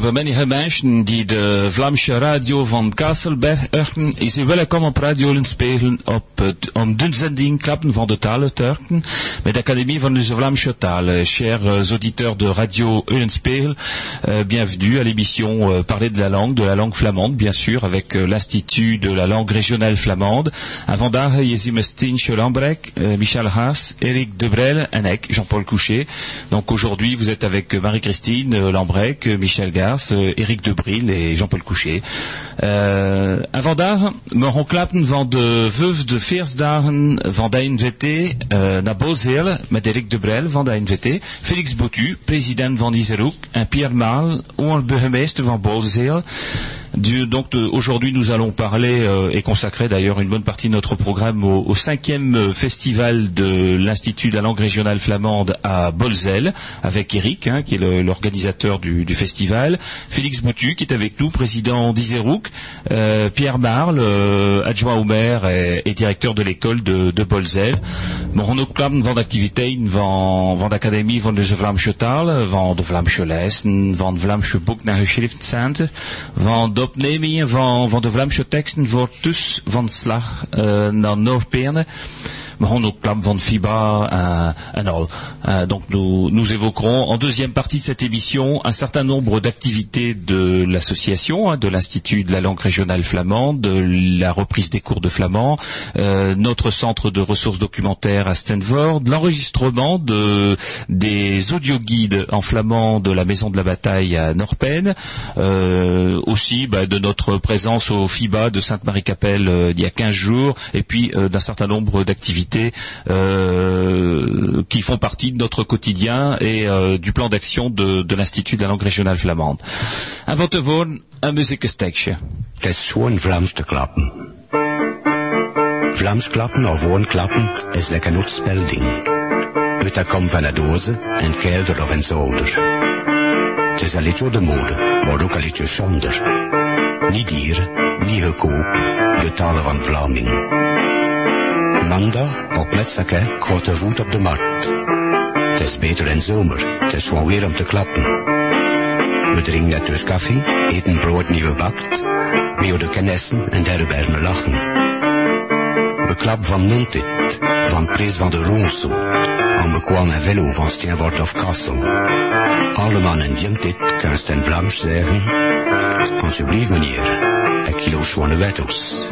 Bij menige mensen die de Vlaamse radio van Kasselberg is u welkom op Radio Lenspegelen op om de Klappen van de Talen Turken met de Académie van de Vlaamse. Chers auditeurs de Radio Eulenspiegel, euh, bienvenue à l'émission euh, Parler de la langue, de la langue flamande, bien sûr, avec euh, l'Institut de la langue régionale flamande. Un vandaag Jezime Stinche Lambrek, euh, Michel Haas, Eric Debrel, Anek, Jean-Paul Coucher. Donc aujourd'hui, vous êtes avec Marie-Christine euh, euh, Michel Gars, euh, Eric Debril et Jean-Paul Coucher. Uh, en vandaag mogen klappen van de vijf de feestdagen van de NVT uh, naar Bolzeel met Eric Debrel de NVT, Félix Botu, president van Iseroek, en Pierre Maal, burgemeester van Bolzeel. Donc de- aujourd'hui nous allons parler euh, et consacrer d'ailleurs une bonne partie de notre programme au, cinquième euh, festival de l'Institut de la langue régionale flamande à Bolzel avec Eric hein, qui est l'organisateur du, festival, Félix Boutu qui est avec nous, président d'Iserouk, euh, Pierre Marle, euh, adjoint au maire et, directeur de l'école de, de Bolzel. Van de van, de van de Vlaamse van de Vlaamse van Vlaamse boek naar van de opnemingen van, van de Vlaamse teksten voor tus van slag uh, naar Noord-Peerne. FIBA euh, donc nous, évoquerons en deuxième partie de cette émission un certain nombre d'activités de l'association, hein, de l'Institut de la langue régionale flamande, de la reprise des cours de flamand, euh, notre centre de ressources documentaires à Stanford, l'enregistrement de, des audioguides en flamand de la Maison de la Bataille à Norpen, euh, aussi bah, de notre présence au FIBA de Sainte-Marie-Capelle il y a 15 jours, et puis d'un certain nombre d'activités euh, qui font partie de notre quotidien et euh, du plan d'action de, de l'Institut de la langue régionale flamande. Avant te woorden, een muziekenstekje. Het is gewoon Vlaams te klappen. Vlaams klappen of gewoon klappen is lekker een spelling. Dat komt van de dozen, een kelder of een zolder. Het is een de mode, maar ook een liedje zonder. Niet dieren, niet gekoop, de talen van Vlaming. Maandag, op Metzakke, gaat de voet op de markt. Het is beter in zomer, het is gewoon weer om te klappen. We drinken net dus koffie, eten brood nieuw gebakt. We houden kennissen en derbergen lachen. We klappen van Nuntit, van Prees van de Ronso. En we kwamen een velo van Steenvoort of Kassel. Allemaal in kunnen ze in Vlaams zeggen. Alsjeblieft meneer, een kilo schone wettos.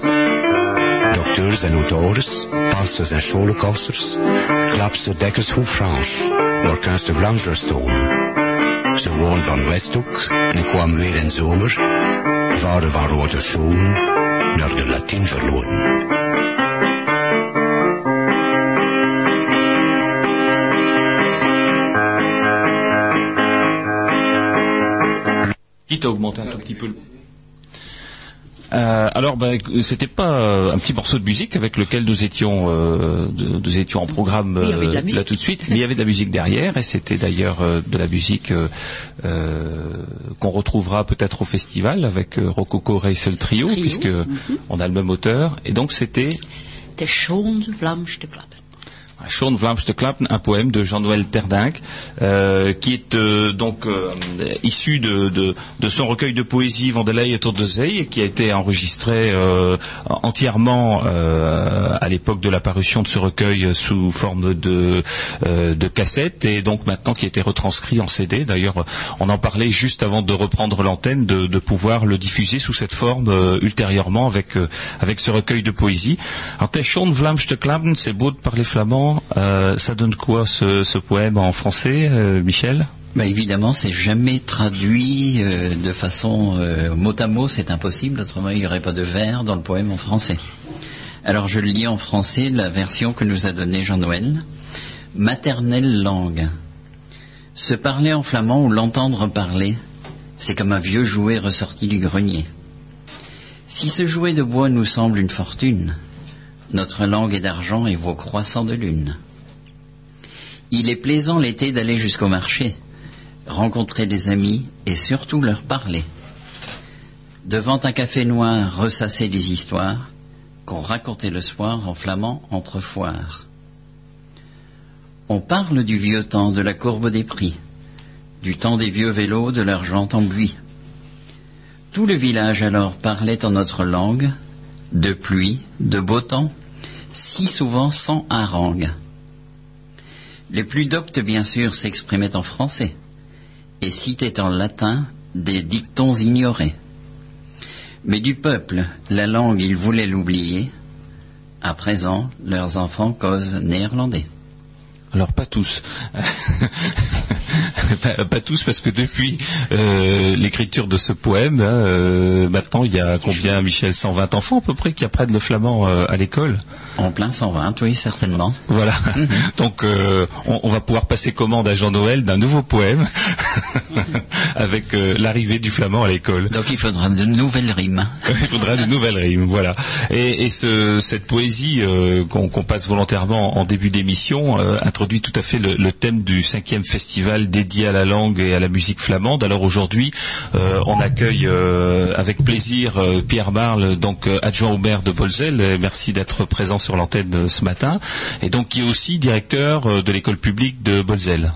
Dokters en auteurs, pastors en scholenkosters, klapse dekkers hoe Frans, waar ze Vlaams stonden. Ze woon van Westhoek en kwam weer in zomer. Vader van Rode Schoen naar de Latijn verloren. Quitte à augmenter un tout petit peu. Euh, alors, ben, c'était pas euh, un petit morceau de musique avec lequel nous étions, euh, nous étions en programme euh, là tout de suite, mais il y avait de la musique derrière, et c'était d'ailleurs de la musique qu'on retrouvera peut-être au festival avec Rococo Reisel Trio, Trio, puisque on a le même auteur, et donc c'était klappen. Sean Vlaams un poème de Jean-Noël Terdinck, euh, qui est euh, donc euh, issu de, son recueil de poésie Vandelay et Tour de Zey, et qui a été enregistré entièrement à l'époque de la parution de ce recueil sous forme de, cassette, et donc maintenant qui a été retranscrit en CD. D'ailleurs, on en parlait juste avant de reprendre l'antenne, de, pouvoir le diffuser sous cette forme ultérieurement avec, avec ce recueil de poésie. Alors, Sean c'est beau de parler flamand. Euh, ça donne quoi ce, poème en français, euh, Michel? Bah évidemment, c'est jamais traduit euh, de façon mot à mot, c'est impossible, autrement il n'y aurait pas de vers dans le poème en français. Alors je lis en français, la version que nous a donnée Jean-Noël. Maternelle langue. Se parler en flamand ou l'entendre parler, c'est comme un vieux jouet ressorti du grenier. Si ce jouet de bois nous semble une fortune, notre langue est d'argent et vaut croissant de lune. Il est plaisant l'été d'aller jusqu'au marché, rencontrer des amis et surtout leur parler. Devant un café noir, ressasser des histoires qu'on racontait le soir en flamand entre foires. On parle du vieux temps, de la courbe des prix, du temps des vieux vélos, de leur jante en buis. Tout le village alors parlait en notre langue, de pluie, de beau temps, si souvent sans harangue. Les plus doctes, bien sûr, s'exprimaient en français et citaient en latin des dictons ignorés. Mais du peuple, la langue, ils voulaient l'oublier. À présent, leurs enfants causent néerlandais. Alors pas tous. pas, tous parce que depuis euh, l'écriture de ce poème, hein, euh, maintenant il y a combien Michel 120 enfants à peu près qui apprennent le flamand euh, à l'école? En plein 120, oui certainement. Voilà. Mm -hmm. Donc euh, on, on, va pouvoir passer commande à Jean-Noël d'un nouveau poème avec euh, l'arrivée du flamand à l'école. Donc il faudra de nouvelles rimes. il faudra de nouvelles rimes, voilà. Et, et ce, cette poésie euh, qu'on qu passe volontairement en début d'émission introduit tout à fait le, le, thème du cinquième festival dédié à la langue et à la musique flamande. Alors aujourd'hui, on accueille avec plaisir Pierre Marle, donc adjoint au maire de Bolzel. Merci d'être présent sur l'antenne ce matin. Et donc qui est aussi directeur de l'école publique de Bolzel.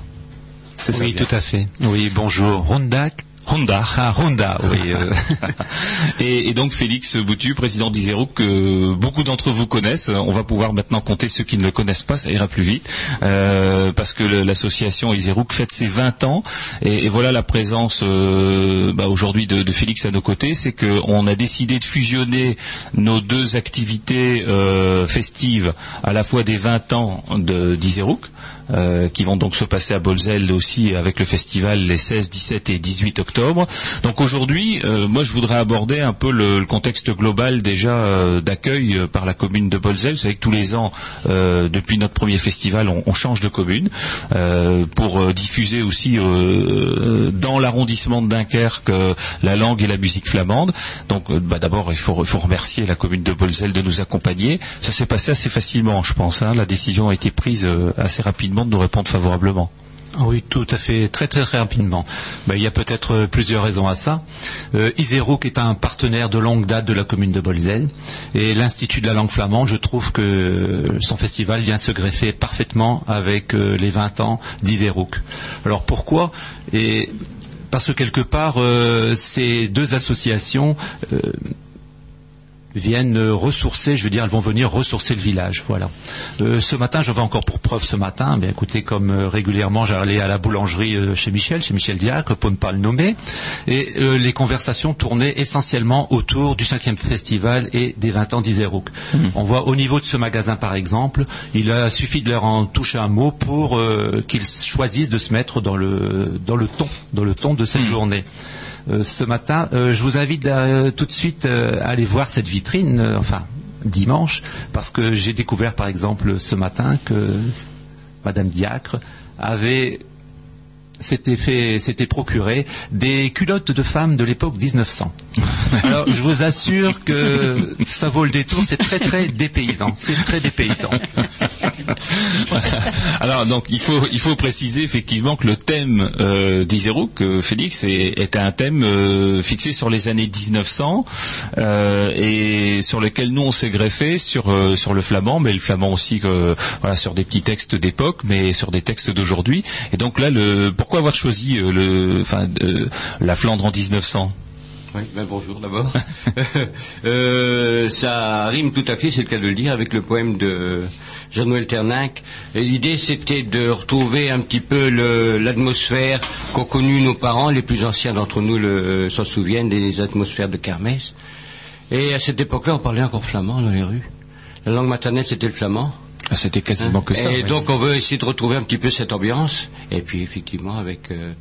Oui, tout à fait. Oui, bonjour. Rondac Honda. Ah, Honda, oui. Euh. et, et, donc Félix Boutu, président d'Iserouk, que beaucoup d'entre vous connaissent. On va pouvoir maintenant compter ceux qui ne le connaissent pas, ça ira plus vite, euh, parce que l'association Iserouk fête ses 20 ans. Et, et voilà la présence euh, bah, aujourd'hui de, de, Félix à nos côtés, c'est qu'on a décidé de fusionner nos deux activités festives, à la fois des 20 ans d'Iserouk, euh, qui vont donc se passer à Bolzel aussi avec le festival les 16, 17 et 18 octobre. Donc aujourd'hui, euh, moi je voudrais aborder un peu le, contexte global déjà euh, d'accueil par la commune de Bolzel. Vous savez que tous les ans, depuis notre premier festival, on, change de commune pour diffuser aussi dans l'arrondissement de Dunkerque la langue et la musique flamande. Donc bah, d'abord, il faut, il faut, remercier la commune de Bolzel de nous accompagner. Ça s'est passé assez facilement, je pense. Hein. La décision a été prise assez rapidement de nous répondre favorablement. Oui, tout à fait, très très, très rapidement. Ben, il y a peut-être plusieurs raisons à ça. Euh, Iserouk est un partenaire de longue date de la commune de Bolzel et l'Institut de la langue flamande, je trouve que son festival vient se greffer parfaitement avec euh, les 20 ans d'Iserouk. Alors pourquoi? Parce que quelque part, euh, ces deux associations viennent ressourcer, je veux dire, elles vont venir ressourcer le village. Voilà. Euh, ce matin, j'avais encore pour preuve ce matin, bien écoutez, comme euh, régulièrement, j'allais à la boulangerie euh, chez Michel, chez Michel Diacre, pour ne pas le nommer, et euh, les conversations tournaient essentiellement autour du cinquième festival et des 20 ans d'Iserouk. Mmh. On voit au niveau de ce magasin, par exemple, il a suffi de leur en toucher un mot pour qu'ils choisissent de se mettre dans le dans le ton, dans le ton de cette mmh. journée. Euh, ce matin. Euh, je vous invite à, tout de suite à aller voir cette vitrine, enfin dimanche, parce que j'ai découvert par exemple ce matin que Madame Diacre avait s'était fait, s'était procuré des culottes de femmes de l'époque 1900. Alors, je vous assure que ça vaut le détour, c'est très très dépaysant, c'est très dépaysant. Alors, donc, il faut, il faut préciser effectivement que le thème euh, d'Iserouk, Félix, est, un thème euh, fixé sur les années 1900 euh, et sur lequel nous on s'est greffé sur euh, sur le flamand, mais le flamand aussi, voilà, sur des petits textes d'époque, mais sur des textes d'aujourd'hui. Et donc là, le pourquoi avoir choisi euh, la Flandre en 1900 oui, ben bonjour d'abord. euh, ça rime tout à fait, c'est le cas de le dire, avec le poème de Jean-Noël Ternac. L'idée, c'était de retrouver un petit peu l'atmosphère qu'ont connue nos parents, les plus anciens d'entre nous s'en souviennent, des atmosphères de kermesse. Et à cette époque-là, on parlait encore flamand dans les rues. La langue maternelle, c'était le flamand. Ah, C'était quasiment que ça. Et donc on veut essayer de retrouver un petit peu cette ambiance. Et puis effectivement avec euh,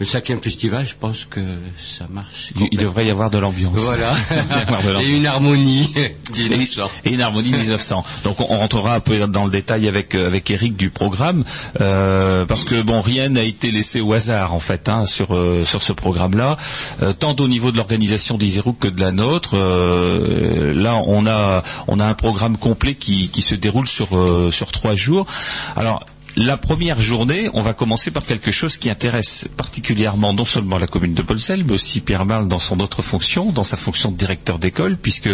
le cinquième festival, je pense que ça marche. Il, il devrait y avoir de l'ambiance. Voilà. et une harmonie 1900. Et, une harmonie 1900. Donc on, on, rentrera un peu dans le détail avec euh, avec Eric du programme euh, parce que bon rien n'a été laissé au hasard en fait hein, sur euh, sur ce programme-là, euh, tant au niveau de l'organisation d'Iserouk que de la nôtre. Là on a on a un programme complet qui qui se déroule sur sur trois jours. Alors la première journée, on va commencer par quelque chose qui intéresse particulièrement non seulement la commune de Bolsel, mais aussi Pierre Marle dans son autre fonction, dans sa fonction de directeur d'école, puisque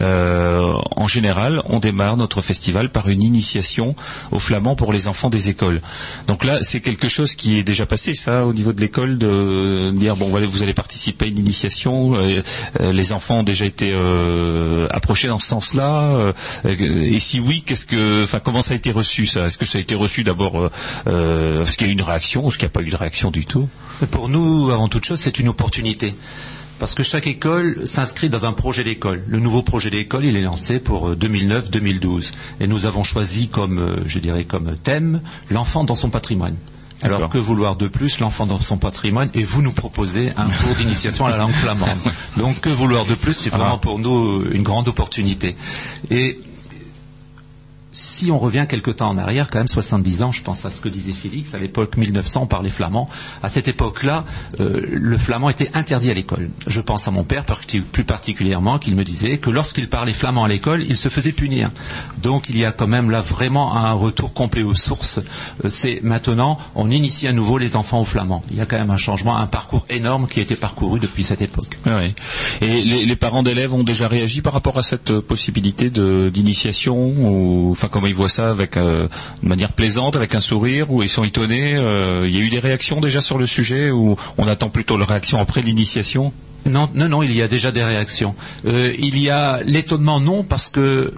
euh, en général, on démarre notre festival par une initiation au flamand pour les enfants des écoles. Donc là, c'est quelque chose qui est déjà passé, ça, au niveau de l'école, de dire bon, vous allez participer à une initiation. euh, euh, les enfants ont déjà été approchés dans ce sens-là. et si oui, qu'est-ce que, enfin, comment ça a été reçu ça? Est-ce que ça a été reçu d'abord euh, euh, Est-ce qu'il y a eu une réaction ou est-ce qu'il n'y a pas eu de réaction du tout? Pour nous, avant toute chose, c'est une opportunité. Parce que chaque école s'inscrit dans un projet d'école. Le nouveau projet d'école, il est lancé pour euh, 2009-2012. Et nous avons choisi comme, euh, je dirais, comme thème, l'enfant dans son patrimoine. Alors que vouloir de plus, l'enfant dans son patrimoine, et vous nous proposez un cours d'initiation à la langue flamande. Donc que vouloir de plus, c'est vraiment Ah. pour nous une grande opportunité. Et si on revient quelque temps en arrière, quand même 70 ans, je pense à ce que disait Félix, à l'époque 1900, on parlait flamand. À cette époque-là, euh, le flamand était interdit à l'école. Je pense à mon père plus particulièrement, qu'il me disait que lorsqu'il parlait flamand à l'école, il se faisait punir. Donc il y a quand même là vraiment un retour complet aux sources. Euh, C'est maintenant, on initie à nouveau les enfants au flamand. Il y a quand même un changement, un parcours énorme qui a été parcouru depuis cette époque. Oui. Et les, parents d'élèves ont déjà réagi par rapport à cette possibilité d'initiation enfin comment ils voient ça avec euh, de manière plaisante, avec un sourire ou ils sont étonnés euh, Il y a eu des réactions déjà sur le sujet ou on attend plutôt leur réaction après l'initiation? Non, non, non, il y a déjà des réactions. Euh, il y a l'étonnement, non, parce que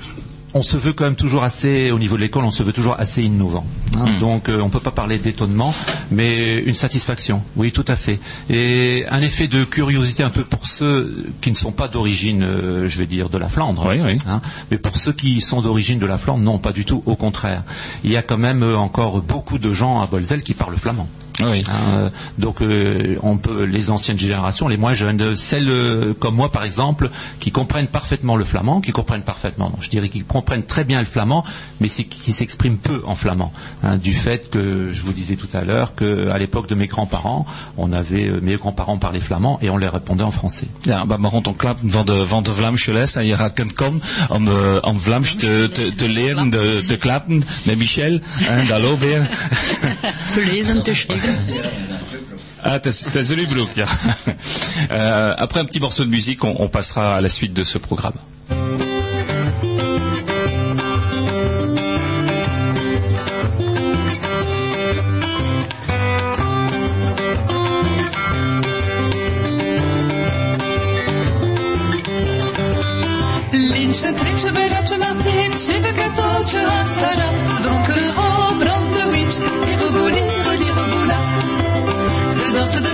on se veut quand même toujours assez, au niveau de l'école, on se veut toujours assez innovant. hein. Hmm. Donc euh, on ne peut pas parler d'étonnement, mais une satisfaction, oui, tout à fait. Et un effet de curiosité un peu pour ceux qui ne sont pas d'origine, euh, je vais dire, de la Flandre. Oui, oui. hein. Mais pour ceux qui sont d'origine de la Flandre, non, pas du tout, au contraire. Il y a quand même euh, encore beaucoup de gens à Bolzel qui parlent flamand. Oui. Hein, euh, donc euh, on peut les anciennes générations, les moins jeunes, euh, celles euh, comme moi par exemple, qui comprennent parfaitement le flamand, qui comprennent parfaitement, non, je dirais qu'ils comprennent très bien le flamand, mais qui s'expriment peu en flamand, hein, du fait que je vous disais tout à l'heure qu'à l'époque de mes grands-parents, on avait euh, mes grands-parents parlaient flamand et on les répondait en français. Ja, maar rond een klap van de, van de Vlaamse les en je gaat kunt komen om, uh, om Vlaams te, te, te leren, de, te klappen met Michel en hallo weer. Te lezen, te schrijven. Ah, t'as Zolubroek, ja. Euh, après un petit morceau de musique, on passera à la suite de ce programme.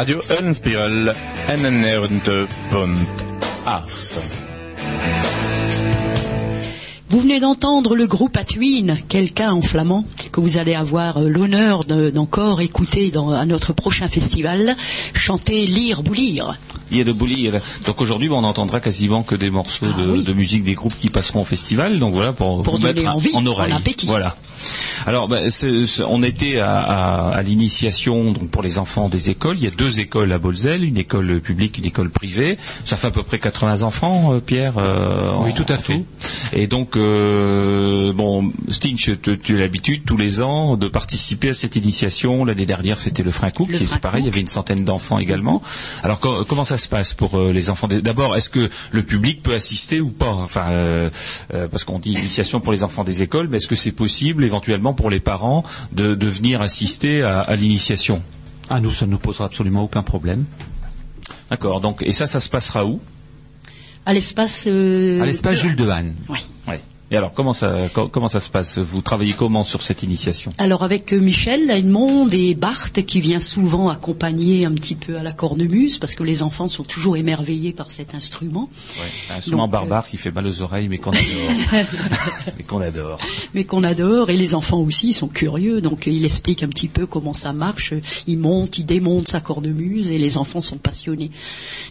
Radio Ølenspiral NN2.8 Vous venez d'entendre le groupe Atuin, quelqu'un en flamand, que vous allez avoir euh, l'honneur de- d'encore écouter à notre prochain festival, chanter Lire Boulir. Il y a de boulir. Donc aujourd'hui, on n'entendra quasiment que des morceaux Ah de, oui. de musique des groupes qui passeront au festival. Donc voilà, pour, Pour vous mettre envie, en oreille. en. Voilà. Alors, ben, c'est- c'est- on était à, à- à l'initiation donc pour les enfants des écoles. Il y a deux écoles à Bolzel, une école publique, une école privée. Ça fait à peu près 80 enfants, euh, Pierre. euh, Oui, en- tout à en fait. Et donc, euh, bon, Stinch, tu, tu as l'habitude tous les ans de participer à cette initiation. L'année dernière, c'était le Frein Cook, Le qui c'est pareil, il y avait une centaine d'enfants également. Alors, co- comment ça se passe pour euh, les enfants D'abord, est-ce que le public peut assister ou pas? Enfin, euh, euh, parce qu'on dit initiation pour les enfants des écoles, mais est-ce que c'est possible éventuellement pour les parents de, de venir assister à, à l'initiation? Ah, nous, ça ne nous posera absolument aucun problème. D'accord. Donc, et ça, ça se passera où? À l'espace. euh, À l'espace de- Jules Dehaene. Oui. Ouais. Et alors, comment ça, co- comment ça se passe? Vous travaillez comment sur cette initiation? Alors avec euh, Michel Edmond et Bart qui vient souvent accompagner un petit peu à la cornemuse parce que les enfants sont toujours émerveillés par cet instrument. Un instrument Donc, euh, barbare qui fait mal aux oreilles, mais qu'on adore. mais qu'on adore. mais qu'on adore et les enfants aussi ils sont curieux donc euh, il explique un petit peu comment ça marche il monte il démonte sa cornemuse et les enfants sont passionnés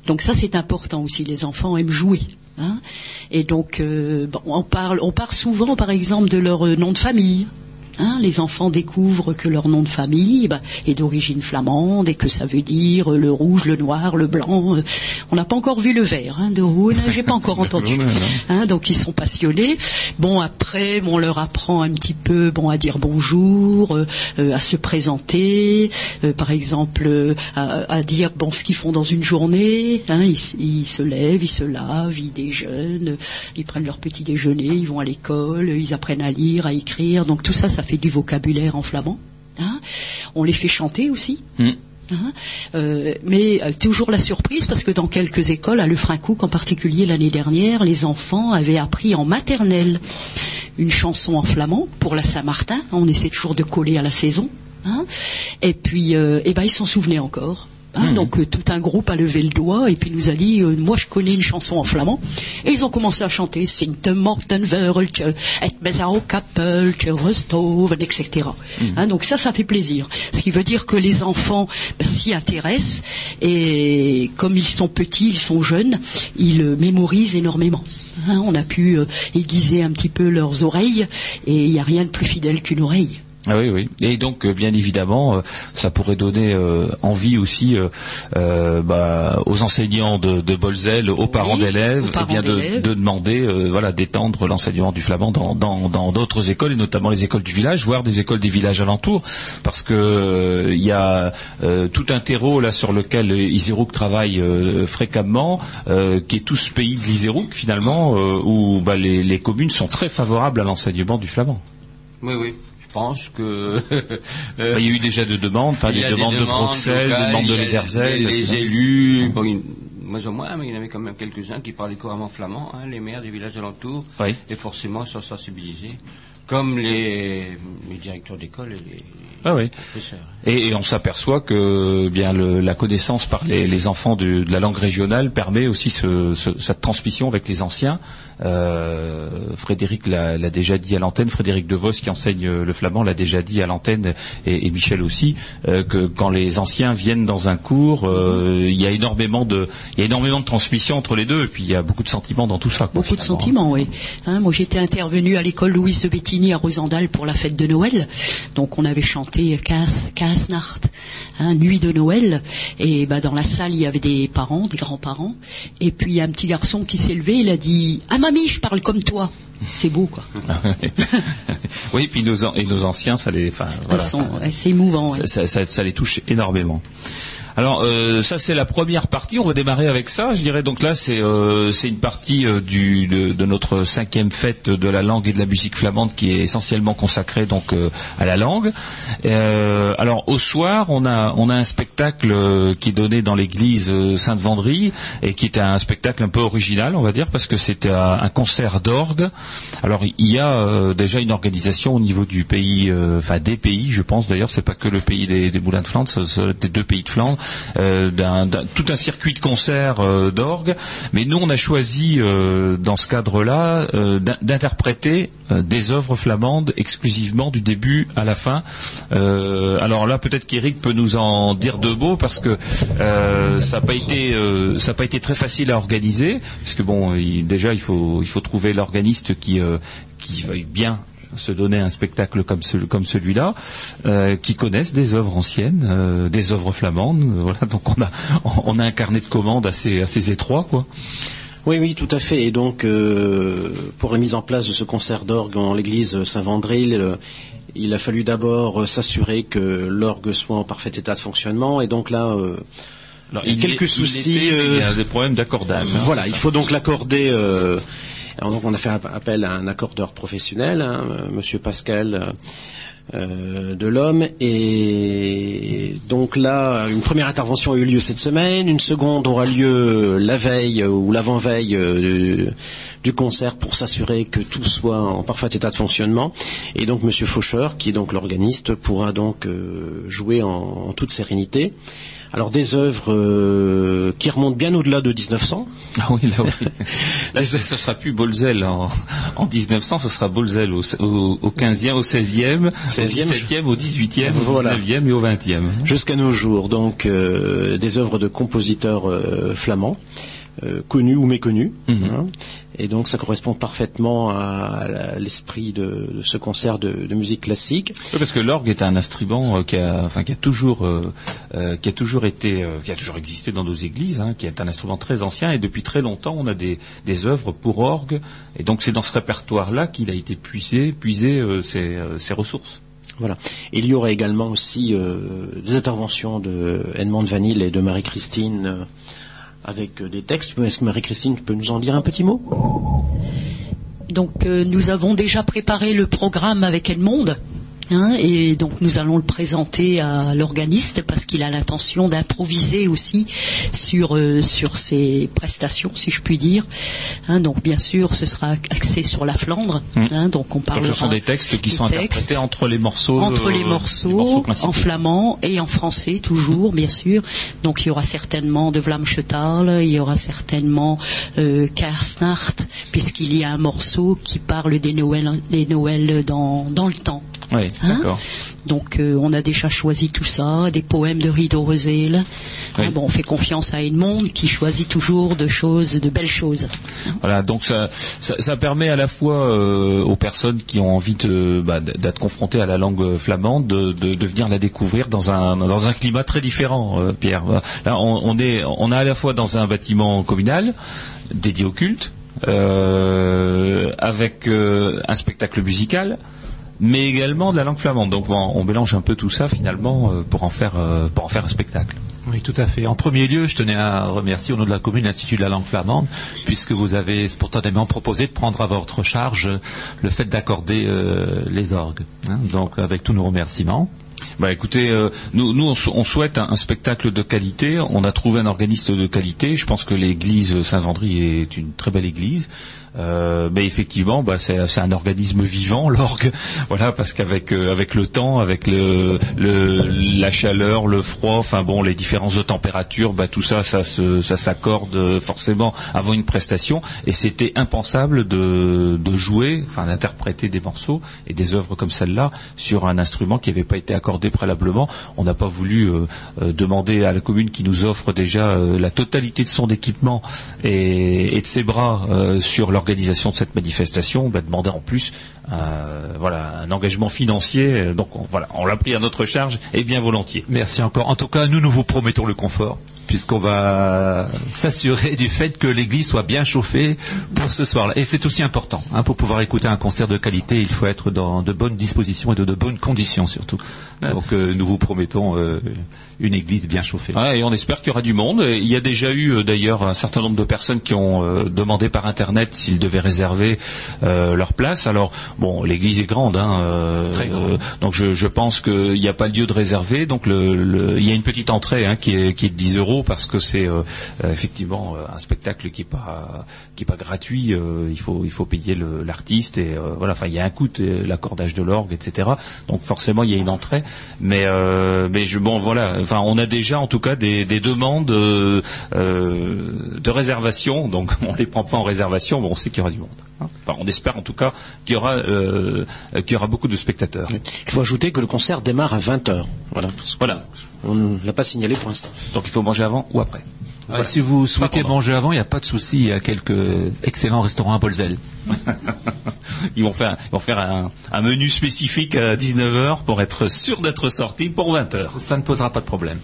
donc ça c'est important aussi les enfants aiment jouer hein. et donc euh, bon, on parle on parle souvent par exemple de leur euh, nom de famille Hein, les enfants découvrent que leur nom de famille bah, est d'origine flamande et que ça veut dire le rouge, le noir, le blanc. On n'a pas encore vu le vert hein, de Rouen, j'ai pas encore entendu. Hein, donc ils sont passionnés. Bon après, on leur apprend un petit peu, bon à dire bonjour, euh, euh, à se présenter, euh, par exemple à, à dire bon ce qu'ils font dans une journée. Hein, ils, ils se lèvent, ils se lavent, ils déjeunent, ils prennent leur petit déjeuner, ils vont à l'école, ils apprennent à lire, à écrire. Donc tout ça, ça fait du vocabulaire en flamand. Hein. On les fait chanter aussi. Hmm. Hein, euh, mais euh, toujours la surprise parce que dans quelques écoles, à Lefrancouc en particulier l'année dernière, les enfants avaient appris en maternelle une chanson en flamand pour la Saint-Martin. On essaie toujours de coller à la saison. hein. Et puis, euh, eh ben, ils s'en souvenaient encore. Hein. Donc euh, tout un groupe a levé le doigt et puis nous a dit euh, moi je connais une chanson en flamand. Et ils ont commencé à chanter Sinte Morten Verltje et Mesao Kapeltje Restoven etc. Hein, donc ça ça fait plaisir. Ce qui veut dire que les enfants ben, s'y intéressent et comme ils sont petits ils sont jeunes ils euh, mémorisent énormément. Hein, on a pu euh, aiguiser un petit peu leurs oreilles et il n'y a rien de plus fidèle qu'une oreille Ah oui, oui. Et donc, euh, bien évidemment, euh, ça pourrait donner euh, envie aussi euh, euh, bah, aux enseignants de, de Bolzel, aux parents d'élèves, aux eh bien de, demander, euh, voilà, d'étendre l'enseignement du flamand dans dans- dans d'autres écoles et notamment les écoles du village, voire des écoles des villages alentours, parce que euh, il y a euh, tout un terreau là sur lequel Iserouk travaille euh, fréquemment, euh, qui est tout ce pays de l'Iserouk finalement, euh, où bah, les, les communes sont très favorables à l'enseignement du flamand. Oui, oui. Je pense que. euh, Il y a eu déjà de demandes, il y des demandes de Bruxelles, des demandes de Lederzel. Les, les élus, bon, moins ou moins, mais il y en avait quand même quelques-uns qui parlaient couramment flamand, hein, les maires des villages alentours, Oui. et forcément sont sensibilisés, comme les, les directeurs d'école et les, Ah oui. professeurs. Et, et on s'aperçoit que eh bien le- la connaissance par les, les enfants de, de la langue régionale permet aussi ce- ce- cette transmission avec les anciens. Euh, Frédéric l'a déjà dit à l'antenne, Frédéric Devos qui enseigne euh, le flamand l'a déjà dit à l'antenne et, et Michel aussi euh, que quand les anciens viennent dans un cours, euh, il y a énormément de il y a énormément de transmission entre les deux et puis il y a beaucoup de sentiments dans tout ça. quoi, Beaucoup de sentiments, oui. Hein, moi, j'étais intervenue à l'école Louise de Bettigny à Rosendal pour la fête de Noël. Donc, on avait chanté Casse, Hein, Nuit de Noël. Et bah, dans la salle, il y avait des parents, des grands-parents. Et puis, un petit garçon qui s'est levé, il a dit « Ah, mamie, je parle comme toi !» C'est beau, quoi. oui, puis nos an- et nos anciens, ça les, enfin, voilà, c'est émouvant. ouais. ça, ça- ça- ça les touche énormément. Alors euh, ça c'est la première partie. On va démarrer avec ça. Je dirais donc là c'est euh, une partie euh, de, notre cinquième fête de la langue et de la musique flamande qui est essentiellement consacrée donc à la langue. Alors au soir on a on a un spectacle qui est donné dans l'église Sainte-Vendry et qui est un spectacle un peu original on va dire parce que c'est un, concert d'orgue. Alors il y a déjà une organisation au niveau du pays, enfin des pays je pense d'ailleurs c'est pas que le pays des, des moulins de Flandre, c'est des deux pays de Flandre d'un, d'un- tout un circuit de concerts euh, d'orgue. Mais nous, on a choisi euh, dans ce cadre-là euh, d'in- d'interpréter euh, des œuvres flamandes exclusivement du début à la fin. Euh, alors là, peut-être qu'Éric peut nous en dire deux mots parce que euh, ça n'a pas été euh, très facile à organiser parce que bon, déjà il faut trouver l'organiste qui euh, qui veuille bien se donner un spectacle comme, ce- comme celui-là, euh, qui connaissent des œuvres anciennes, euh, des œuvres flamandes. euh, Voilà, donc on a on a un carnet de commandes assez assez étroit, quoi. Oui, oui, tout à fait. Et donc, euh, pour la mise en place de ce concert d'orgue en l'église Saint-Vandril, euh, il a fallu d'abord euh, s'assurer que l'orgue soit en parfait état de fonctionnement. Et donc là, euh, Alors, Il y a quelques soucis, Il y a des problèmes d'accordage. hein, voilà, il faut donc l'accorder. euh, donc on a fait app- appel à un accordeur professionnel, hein, euh, Monsieur Pascal euh, de l'homme, et donc là une première intervention a eu lieu cette semaine, une seconde aura lieu la veille euh, ou l'avant-veille euh, du concert pour s'assurer que tout soit en parfait état de fonctionnement, et donc Monsieur Faucheur, qui est donc l'organiste, pourra donc euh, jouer en toute sérénité. Alors des œuvres euh, qui remontent bien au-delà de 1900. Ah oui, là, oui. Là, ce, ce sera plus Bolzel en, en 1900, ce sera Bolzel au, au, au 15e, au 16e, au 16e, 17e, au 18e, Voilà. au 19e et au 20e. jusqu'à nos jours. Donc euh, des œuvres de compositeurs euh, flamands, euh, connus ou méconnus. Mhm. hein. Et donc ça correspond parfaitement à, à l'esprit de, de ce concert de, de musique classique. Oui, parce que l'orgue est un instrument euh, qui a, enfin, qui a toujours, euh, euh, qui a toujours été, qui a toujours existé dans nos églises, hein, qui est un instrument très ancien et depuis très longtemps on a des, des œuvres pour orgue et donc c'est dans ce répertoire-là qu'il a été puisé, puisé euh, ses, ses ressources. Voilà. Et il y aura également aussi euh, des interventions de Edmond Vanille et de Marie-Christine avec euh, des textes. Est-ce que Marie-Christine peut nous en dire un petit mot? Donc euh, nous avons déjà préparé le programme avec Edmond. Et donc nous allons le présenter à l'organiste parce qu'il a l'intention d'improviser aussi sur euh, sur ses prestations, si je puis dire. Hein, donc bien sûr, ce sera axé sur la Flandre. Mm. hein, donc on Donc parlera ce sont des textes qui des sont textes interprétés entre les morceaux, entre les euh, morceaux, principaux. en flamand et en français toujours, bien sûr. Donc il y aura certainement de Vlamchetal, il y aura certainement euh, puisqu'il y a un morceau qui parle des Noëls, des Noëls dans, dans le temps. Oui, Hein. Donc euh, on a déjà choisi tout ça, des poèmes de Rideau Rosel. Oui. bon, on fait confiance à Edmond qui choisit toujours de choses, de belles choses. Voilà, donc ça, ça, ça permet à la fois euh, aux personnes qui ont envie de, bah, d'être confrontées à la langue flamande de, de, de venir la découvrir dans un, dans un climat très différent, euh, Pierre. Là, on, on est, on est à la fois dans un bâtiment communal dédié au culte, avec un spectacle musical, mais également de la langue flamande. Donc on, on mélange un peu tout ça finalement euh, pour en faire, euh, pour en faire un spectacle. Oui, tout à fait. En premier lieu, je tenais à remercier au nom de la commune l'Institut de la langue flamande, puisque vous avez spontanément proposé de prendre à votre charge le fait d'accorder euh, les orgues. hein. donc, avec tous nos remerciements. Bah écoutez, euh, nous, nous on, sou- on souhaite un, un spectacle de qualité. On a trouvé un organiste de qualité. Je pense que l'église Saint-Vendry est une très belle église. Euh, mais effectivement, bah, c'est un organisme vivant, l'orgue. Voilà, parce qu'avec euh, avec le temps, avec le, la chaleur, le froid, enfin bon, les différences de température, bah tout ça, ça s'accorde forcément avant une prestation. Et c'était impensable de jouer, enfin d'interpréter des morceaux et des œuvres comme celle-là sur un instrument qui n'avait pas été accordé préalablement. On n'a pas voulu euh, euh, demander à la commune qui nous offre déjà euh, la totalité de son équipement et, et de ses bras euh, sur l'organisation de cette manifestation, bah, demander en plus euh, voilà un engagement financier. Donc on, voilà, on l'a pris à notre charge et bien volontiers. Merci encore. En tout cas, nous, nous vous promettons le confort, puisqu'on va s'assurer du fait que l'église soit bien chauffée pour ce soir-là. Et c'est aussi important. hein, pour pouvoir écouter un concert de qualité, il faut être dans de bonnes dispositions et de, de bonnes conditions surtout. Donc, euh, nous vous promettons euh, une église bien chauffée. Ouais, et on espère qu'il y aura du monde. Il y a déjà eu euh, d'ailleurs un certain nombre de personnes qui ont euh, demandé par internet s'ils devaient réserver euh, leur place. Alors bon, l'église est grande, hein, euh, Très grande. donc je, je pense qu'il n'y a pas lieu de réserver. Donc le, le- il y a une petite entrée hein, qui, est, qui est de 10 euros parce que c'est effectivement un spectacle qui est pas qui est pas gratuit. il faut il faut payer l'artiste et voilà. Enfin il y a un coût, l'accordage de l'orgue, etc. Donc forcément il y a une entrée. Mais mais je bon voilà enfin, on a déjà en tout cas des, des demandes euh, euh, de réservation. Donc, on les prend pas en réservation, mais on sait qu'il y aura du monde. Hein. Enfin, on espère en tout cas qu'il y aura euh, qu'il y aura beaucoup de spectateurs. Il faut ajouter que le concert démarre à 20h. Voilà. Voilà. On ne l'a pas signalé pour l'instant. Donc, il faut manger avant ou après? Ouais, si vous souhaitez manger avant, il n'y a pas de souci. Il y a quelques excellents restaurants à Bolzel. Ils vont faire, ils vont faire un, un menu spécifique à 19h pour être sûr d'être sorti pour 20h. Ça ne posera pas de problème.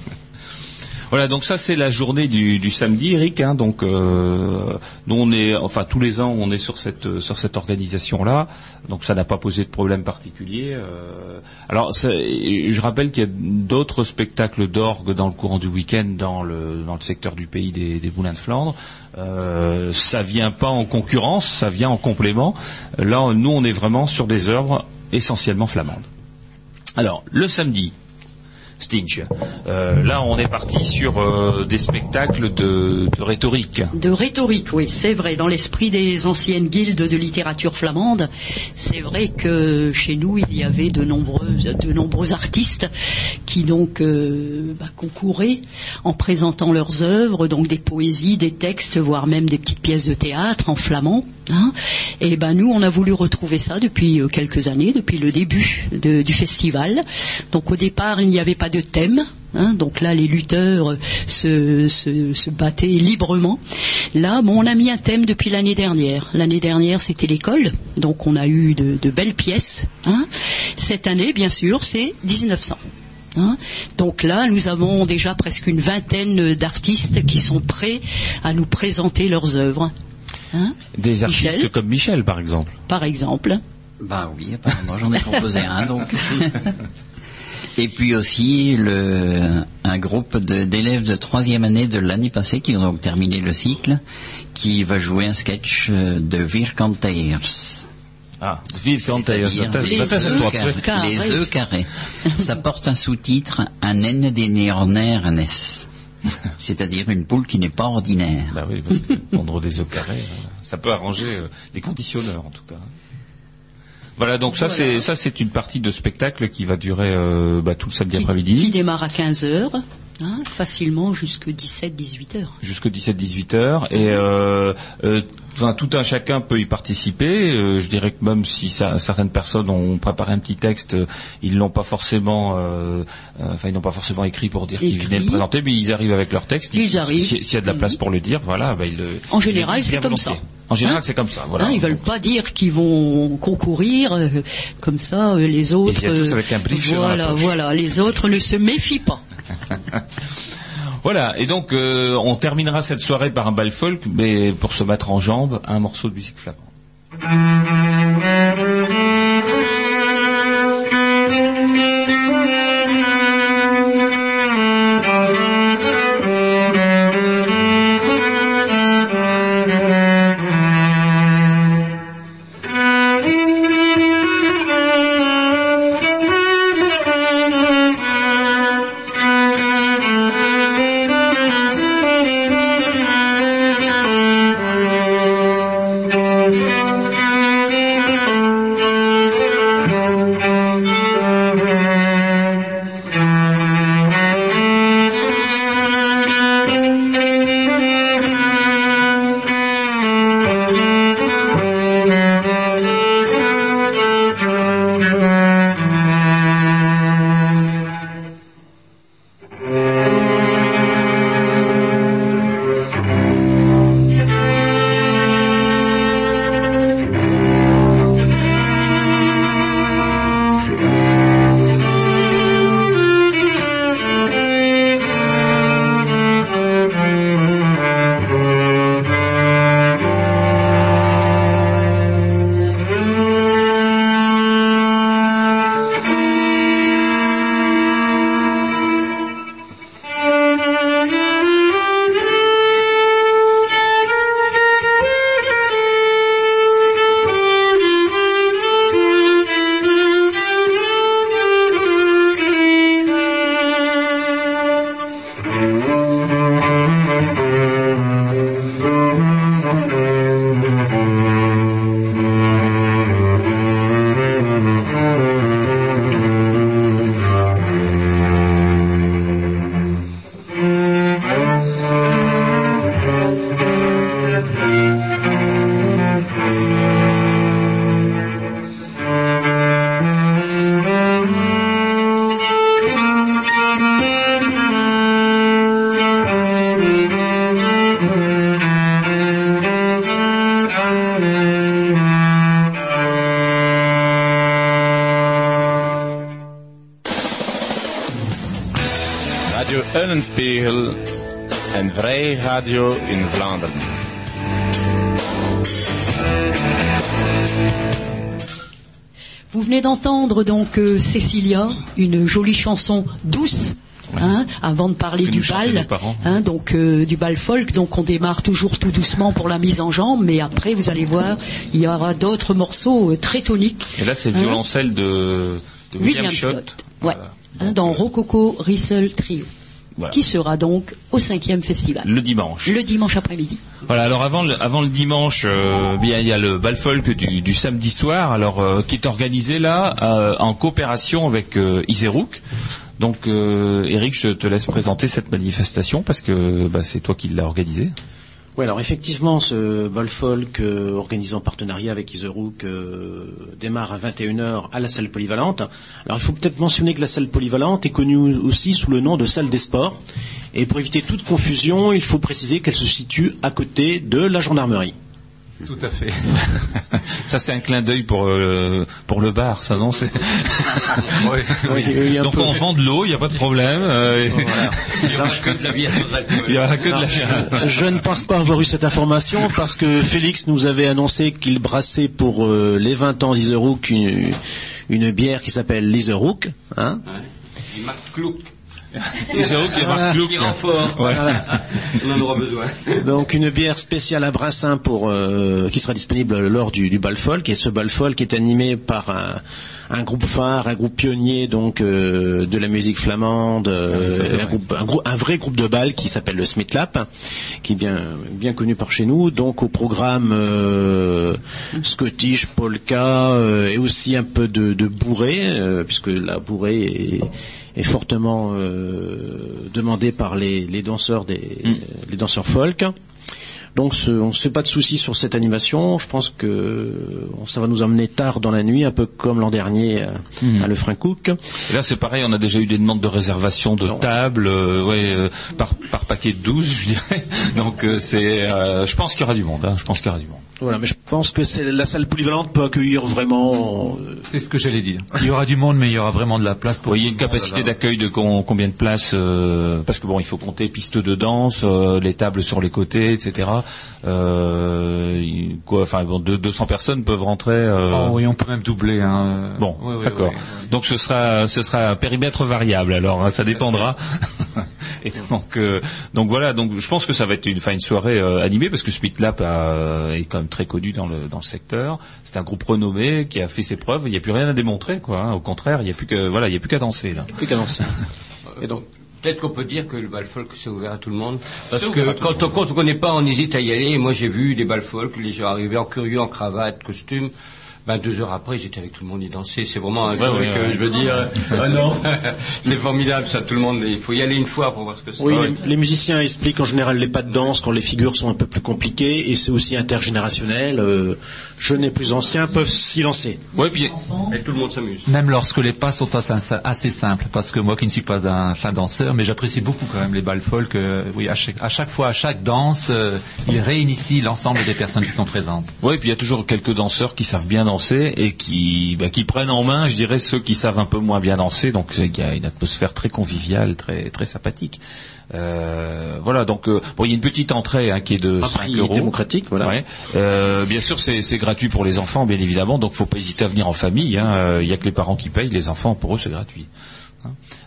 Voilà, donc ça c'est la journée du, samedi, Eric. hein. donc euh, nous on est, enfin tous les ans on est sur cette organisation là. Donc ça n'a pas posé de problème particulier. euh. alors je rappelle qu'il y a d'autres spectacles d'orgue dans le courant du week-end dans le secteur du pays des, Moulins de Flandre. Euh, ça vient pas en concurrence, ça vient en complément. Là nous on est vraiment sur des œuvres essentiellement flamandes. Alors le samedi, Stinch. Euh, là, on est parti sur euh, des spectacles de, rhétorique. De rhétorique, oui, c'est vrai. Dans l'esprit des anciennes guildes de littérature flamande, c'est vrai que chez nous, il y avait de nombreux, de nombreux artistes qui donc euh, bah, concouraient en présentant leurs œuvres, donc des poésies, des textes, voire même des petites pièces de théâtre en flamand. Hein. Et ben nous, on a voulu retrouver ça depuis euh, quelques années, depuis le début du festival. Donc au départ, il n'y avait pas de thème. hein. donc là, les lutteurs euh, se, battaient librement. Là, on a mis un thème depuis l'année dernière. L'année dernière, c'était l'école. Donc on a eu de, belles pièces. hein. Cette année, bien sûr, c'est 1900. hein. Donc là, nous avons déjà presque une vingtaine d'artistes qui sont prêts à nous présenter leurs œuvres. Hein. Des artistes Michel. comme Michel, par exemple. Par exemple. Bah oui, apparemment j'en ai composé un donc. Et puis aussi le, un groupe de- d'élèves de troisième année de l'année passée qui ont donc terminé le cycle, qui va jouer un sketch euh, de Virkanteers. Ah, carrés. Les œufs carrés. Ça porte un sous-titre Un N des Néornernes. C'est-à-dire une poule qui n'est pas ordinaire. Bah oui, parce que pondre des œufs carrés, euh, ça peut arranger euh, les conditionneurs, en tout cas. Voilà, donc ça c'est ça c'est une partie de spectacle qui va durer euh, bah, tout le samedi Qui, qui après-midi démarre à 15 heures, hein, facilement jusque 17-18 heures. jusqu'à 17-18 heures et euh, euh, tout un chacun peut y participer. Euh, je dirais que même si ça- certaines personnes ont préparé un petit texte, ils l'ont pas forcément, enfin ils n'ont pas forcément écrit pour dire qu'ils venaient le présenter, mais ils arrivent avec leur texte. Ils arrivent. si- S'il y a de la place pour le dire, voilà, bah, ils. En général, c'est comme ça. En général, Hein c'est comme ça. Voilà. Hein, ils veulent pas dire qu'ils vont concourir comme ça. les autres, viennent tous avec un brief dans la voilà, voilà, les autres ne se méfient pas. Voilà, et donc euh, on terminera cette soirée par un bal folk, mais pour se mettre en jambe, un morceau de musique flamande. Vrij radio in Vlaanderen. Vous venez d'entendre donc euh, Cécilia, une jolie chanson douce. hein, avant de parler du bal, hein, donc euh, du bal folk, donc on démarre toujours tout doucement pour la mise en jambe, mais après vous allez voir, il y aura d'autres morceaux euh, très toniques. Et là, c'est le Hein violoncelle de, de William, William Schott. Scott, ouais, Voilà. dans Rococo Rissel Trio, Voilà. qui sera donc au cinquième festival, Le dimanche. le dimanche après-midi. Voilà, alors avant le, avant le dimanche, euh, bien il y a le bal folk du, du samedi soir, alors euh, qui est organisé là euh, en coopération avec Iserouk. Donc Eric, je te laisse présenter cette manifestation parce que bah, c'est toi qui l'as organisée. Oui, alors effectivement, ce bal folk euh, organisé en partenariat avec Iserouk euh, démarre à 21h à la salle polyvalente. Alors il faut peut-être mentionner que la salle polyvalente est connue aussi sous le nom de salle des sports. Et pour éviter toute confusion, il faut préciser qu'elle se situe à côté de la gendarmerie. Tout à fait. ça c'est un clin d'œil pour euh, pour le bar, ça non c'est. Oui, il y a un Donc peu- on vend de l'eau, il n'y a pas de problème. euh, Il n'y aura que de la bière sans alcool. Il y aura que de la. Je, je ne pense pas avoir eu cette information parce que Félix nous avait annoncé qu'il brassait pour euh, les 20 ans d'Iserouk une, une bière qui s'appelle l'Iserouk. Hein Clouk. Iserouk qui marque Clouk. Qui renfort. On en aura besoin. Donc une bière spéciale à Brassin pour euh, qui sera disponible lors du, du bal folk et ce bal folk est animé par un, un groupe phare, un groupe pionnier donc euh, de la musique flamande, euh, Ah oui, ça, c'est un, vrai. groupe, un, grou- un vrai groupe de bal qui s'appelle le Smith Lap, qui est bien bien connu par chez nous. Donc au programme euh, Scottish, polka euh, et aussi un peu de, de bourré euh, puisque la bourrée est est fortement euh, demandée par les, les danseurs des Mm. les danseurs folk. Donc ce- on ne se fait pas de soucis sur cette animation. Je pense que euh, ça va nous emmener tard dans la nuit, un peu comme l'an dernier euh, Mhm. à Le Cook. Et là, c'est pareil, on a déjà eu des demandes de réservation de tables, euh, ouais, euh, par, par paquet de 12, je dirais. Donc, c'est, je pense qu'il y aura du monde. Hein, je pense qu'il y aura du monde. Voilà, mais je pense que c'est la salle polyvalente peut accueillir vraiment. euh, C'est ce que j'allais dire. Il y aura du monde, mais il y aura vraiment de la place pour. Oui, il y a une capacité d'accueil de com- combien de places euh, Parce que bon, il faut compter pistes de danse, euh, les tables sur les côtés, etc. Euh, quoi, enfin, bon, deux- 200 personnes peuvent rentrer. euh, Oh, oui, on peut même doubler. Hein. Bon, Oui, oui, d'accord. oui, oui. Donc ce sera ce sera un périmètre variable. Alors hein, ça dépendra. Et donc euh, donc voilà. Donc je pense que ça va être une, enfin, une soirée euh, animée parce que Speed Lab a- est quand même très connu dans le dans le secteur. C'est un groupe renommé qui a fait ses preuves. Il n'y a plus rien à démontrer, quoi. hein. Au contraire, il n'y a plus que voilà, il y a plus qu'à danser là. plus qu'à danser. Et donc, Peut-être qu'on peut dire que le bal folk c'est ouvert à tout le monde. Parce que quand on, on connaît pas, on hésite à y aller. Et moi j'ai vu des bal folk, les gens arrivaient en curieux, en cravate, costume. Ben deux heures après, j'étais avec tout le monde y danser. C'est vraiment un Ouais, truc, ouais, euh, ouais. je veux dire. ah non, c'est formidable ça. Tout le monde, il faut y aller une fois pour voir ce que c'est. oui, les, les musiciens expliquent en général les pas de danse quand les figures sont un peu plus compliquées et c'est aussi intergénérationnel. Euh, jeunes et plus anciens peuvent s'y lancer. Ouais, puis Et tout le monde s'amuse. Même lorsque les pas sont assez, assez simples, parce que moi qui ne suis pas un fin danseur, mais j'apprécie beaucoup quand même les balles folk. euh, oui, à chaque, à chaque fois, à chaque danse, euh, ils réinitient l'ensemble des personnes qui sont présentes. ouais, puis il y a toujours quelques danseurs qui savent bien danser et qui bah, qui prennent en main, je dirais, ceux qui savent un peu moins bien danser. Donc il y a une atmosphère très conviviale, très très sympathique. Euh, voilà, donc euh, bon, il y a une petite entrée hein, qui est de Un 5 prix euros. démocratique, voilà. Ouais. Euh, bien sûr, c'est c'est gratuit pour les enfants, bien évidemment. Donc, faut pas hésiter à venir en famille. hein. Euh, Il y a que les parents qui payent. Les enfants, pour eux, c'est gratuit.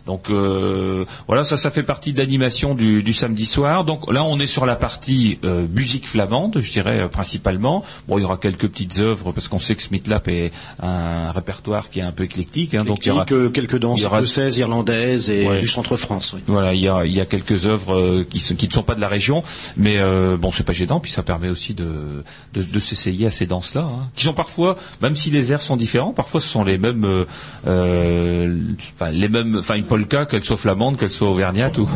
Donc euh, voilà, ça, ça fait partie de l'animation du, du samedi soir. Donc là, on est sur la partie euh, musique flamande, je dirais euh, principalement. Bon, il y aura quelques petites œuvres parce qu'on sait que Smith Lap est un répertoire qui est un peu éclectique. hein. donc il y aura, quelques danses écossaises, irlandaises et Ouais. du centre-France. Oui. voilà, il y a, il y a quelques œuvres qui, ne sont pas de la région, mais bon, c'est pas gênant, puis ça permet aussi de, de, de s'essayer à ces danses-là, hein, qui sont parfois, même si les airs sont différents, parfois ce sont les mêmes, enfin les mêmes, enfin une polka, qu'elle soit flamande, qu'elle soit auvergnate ou,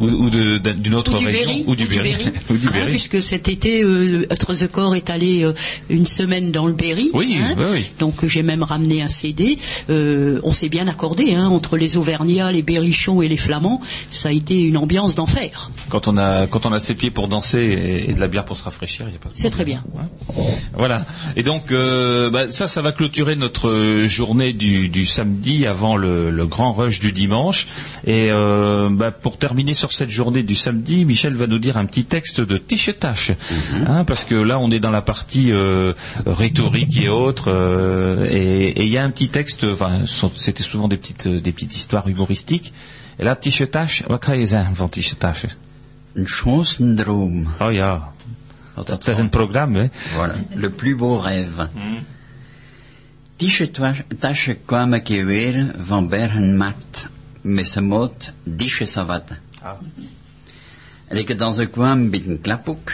ou, ou de- d'un- d'une autre ou du région, Berry, ou du Berry, ou du Hein, Berry. puisque cet été, euh, The Corps est allé euh, une semaine dans le Berry. Oui, hein. oui, oui. Donc euh, j'ai même ramené un CD. Euh, on s'est bien accordé hein, entre les Auvergnats, les Berrichons et les Flamands. Ça a été une ambiance d'enfer. Quand on a quand on a ses pieds pour danser et, et de la bière pour se rafraîchir, il y a pas. de C'est très bien. Ouais. Voilà. Et donc euh, bah, ça, ça va clôturer notre journée du, du samedi avant le, le grand rush du dimanche. Dimanche. Et euh, bah, pour terminer sur cette journée du samedi, Michel va nous dire un petit texte de Tichetache, hein, parce que là on est dans la partie euh, rhétorique et autres, euh, et il y a un petit texte, enfin c'était souvent des petites des petites histoires humoristiques. Et là Tichetache, wat kan je zeggen van Tichetache? Een schoonsendroom. Oh ja, is een programma. Hè? Voilà, le plus beau rêve. Tische kwam ik hier weer van Bergenmatt, met zijn moot Dische Savat. Ah. En ik dan ze kwam bij een klaphoek,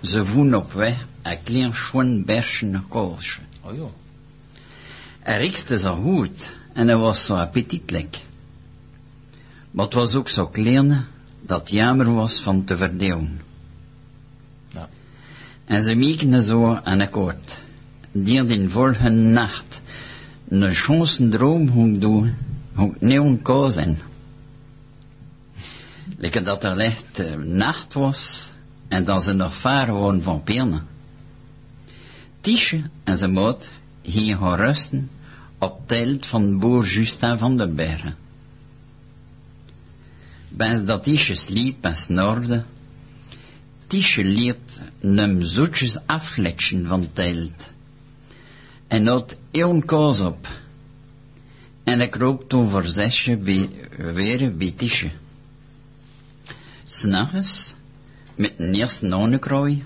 ze voen op weg, een klein schoon berschen koolsje. Oh ja. Hij riekste zo goed en hij was zo appetitelijk. Maar het was ook zo klein dat het jammer was van te verdeeuwen. Ja. En ze mieken zo aan akkoord. Die in volgende nacht een chansendroom hoe doen, hoe neon kozen. Lekker dat er licht eh, nacht was en dat ze nog varen waren van pinnen. Tische en zijn moot gingen gaan rusten op telt van boer Justin van den Bergen. Bens dat Tische sliep en snorde, Tische liet hem zoetjes aflekschen van telt. En had één koos op. En ik kroop toen voor zesje bij, weer bij Tische. S'nachts, met een eerste nonnekrooi,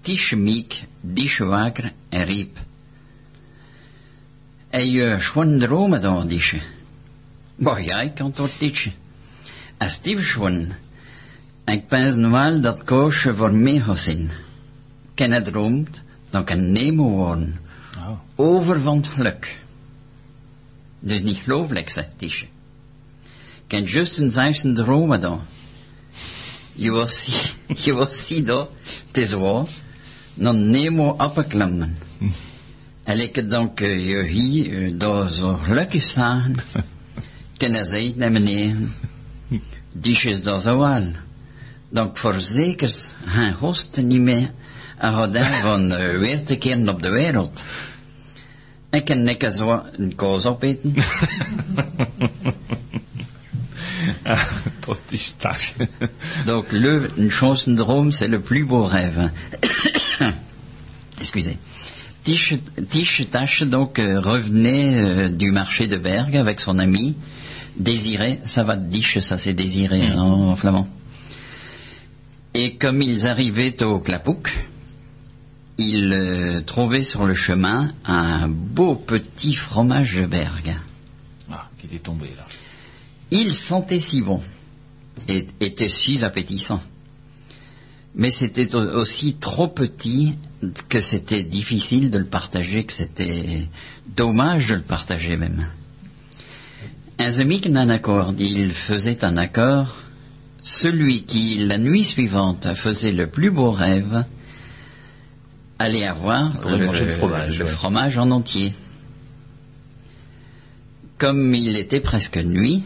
Tische miek, Tische waker en riep. En je schoon dromen dan, Tische. Maar ja, ik antwoord Tische. En Steve schoon. Ik pens wel dat koosje voor mij gaat zijn. Ken het droomt, dan kan Nemo worden. Oh. Over van het geluk. Dus niet gelooflijk, zegt Tische. Ken juist een zelfs dromen dan. Je was zie, je was zie dat, het is waar, dan Nemo appelklammen. En ik dank eh, je hier eh, daar zo gelukkig zagen, kan hij zeggen naar beneden, die is dat zo wel. Dan verzekers gaan hosten niet meer en gaat hij van eh, weer te keren op de wereld. Ik kan lekker zo een koos opeten. Dat is Tichetache. Donc, le, chansendrome, c'est le plus beau rêve. Excusez. Tiche, Tache, donc, euh, revenait euh, du marché de Bergue avec son ami, Désiré, ça va, Tiche, ça c'est Désiré hein, en flamand. Et comme ils arrivaient au Clapouc, ils euh, trouvaient sur le chemin un beau petit fromage de Bergue. Ah, qui était tombé là. Il sentait si bon et était si appétissant. Mais c'était au- aussi trop petit que c'était difficile de le partager, que c'était dommage de le partager même. Un un accord, il faisait un accord, celui qui, la nuit suivante, faisait le plus beau rêve, allait avoir manger le fromage, le ouais. fromage en entier. Comme il était presque nuit,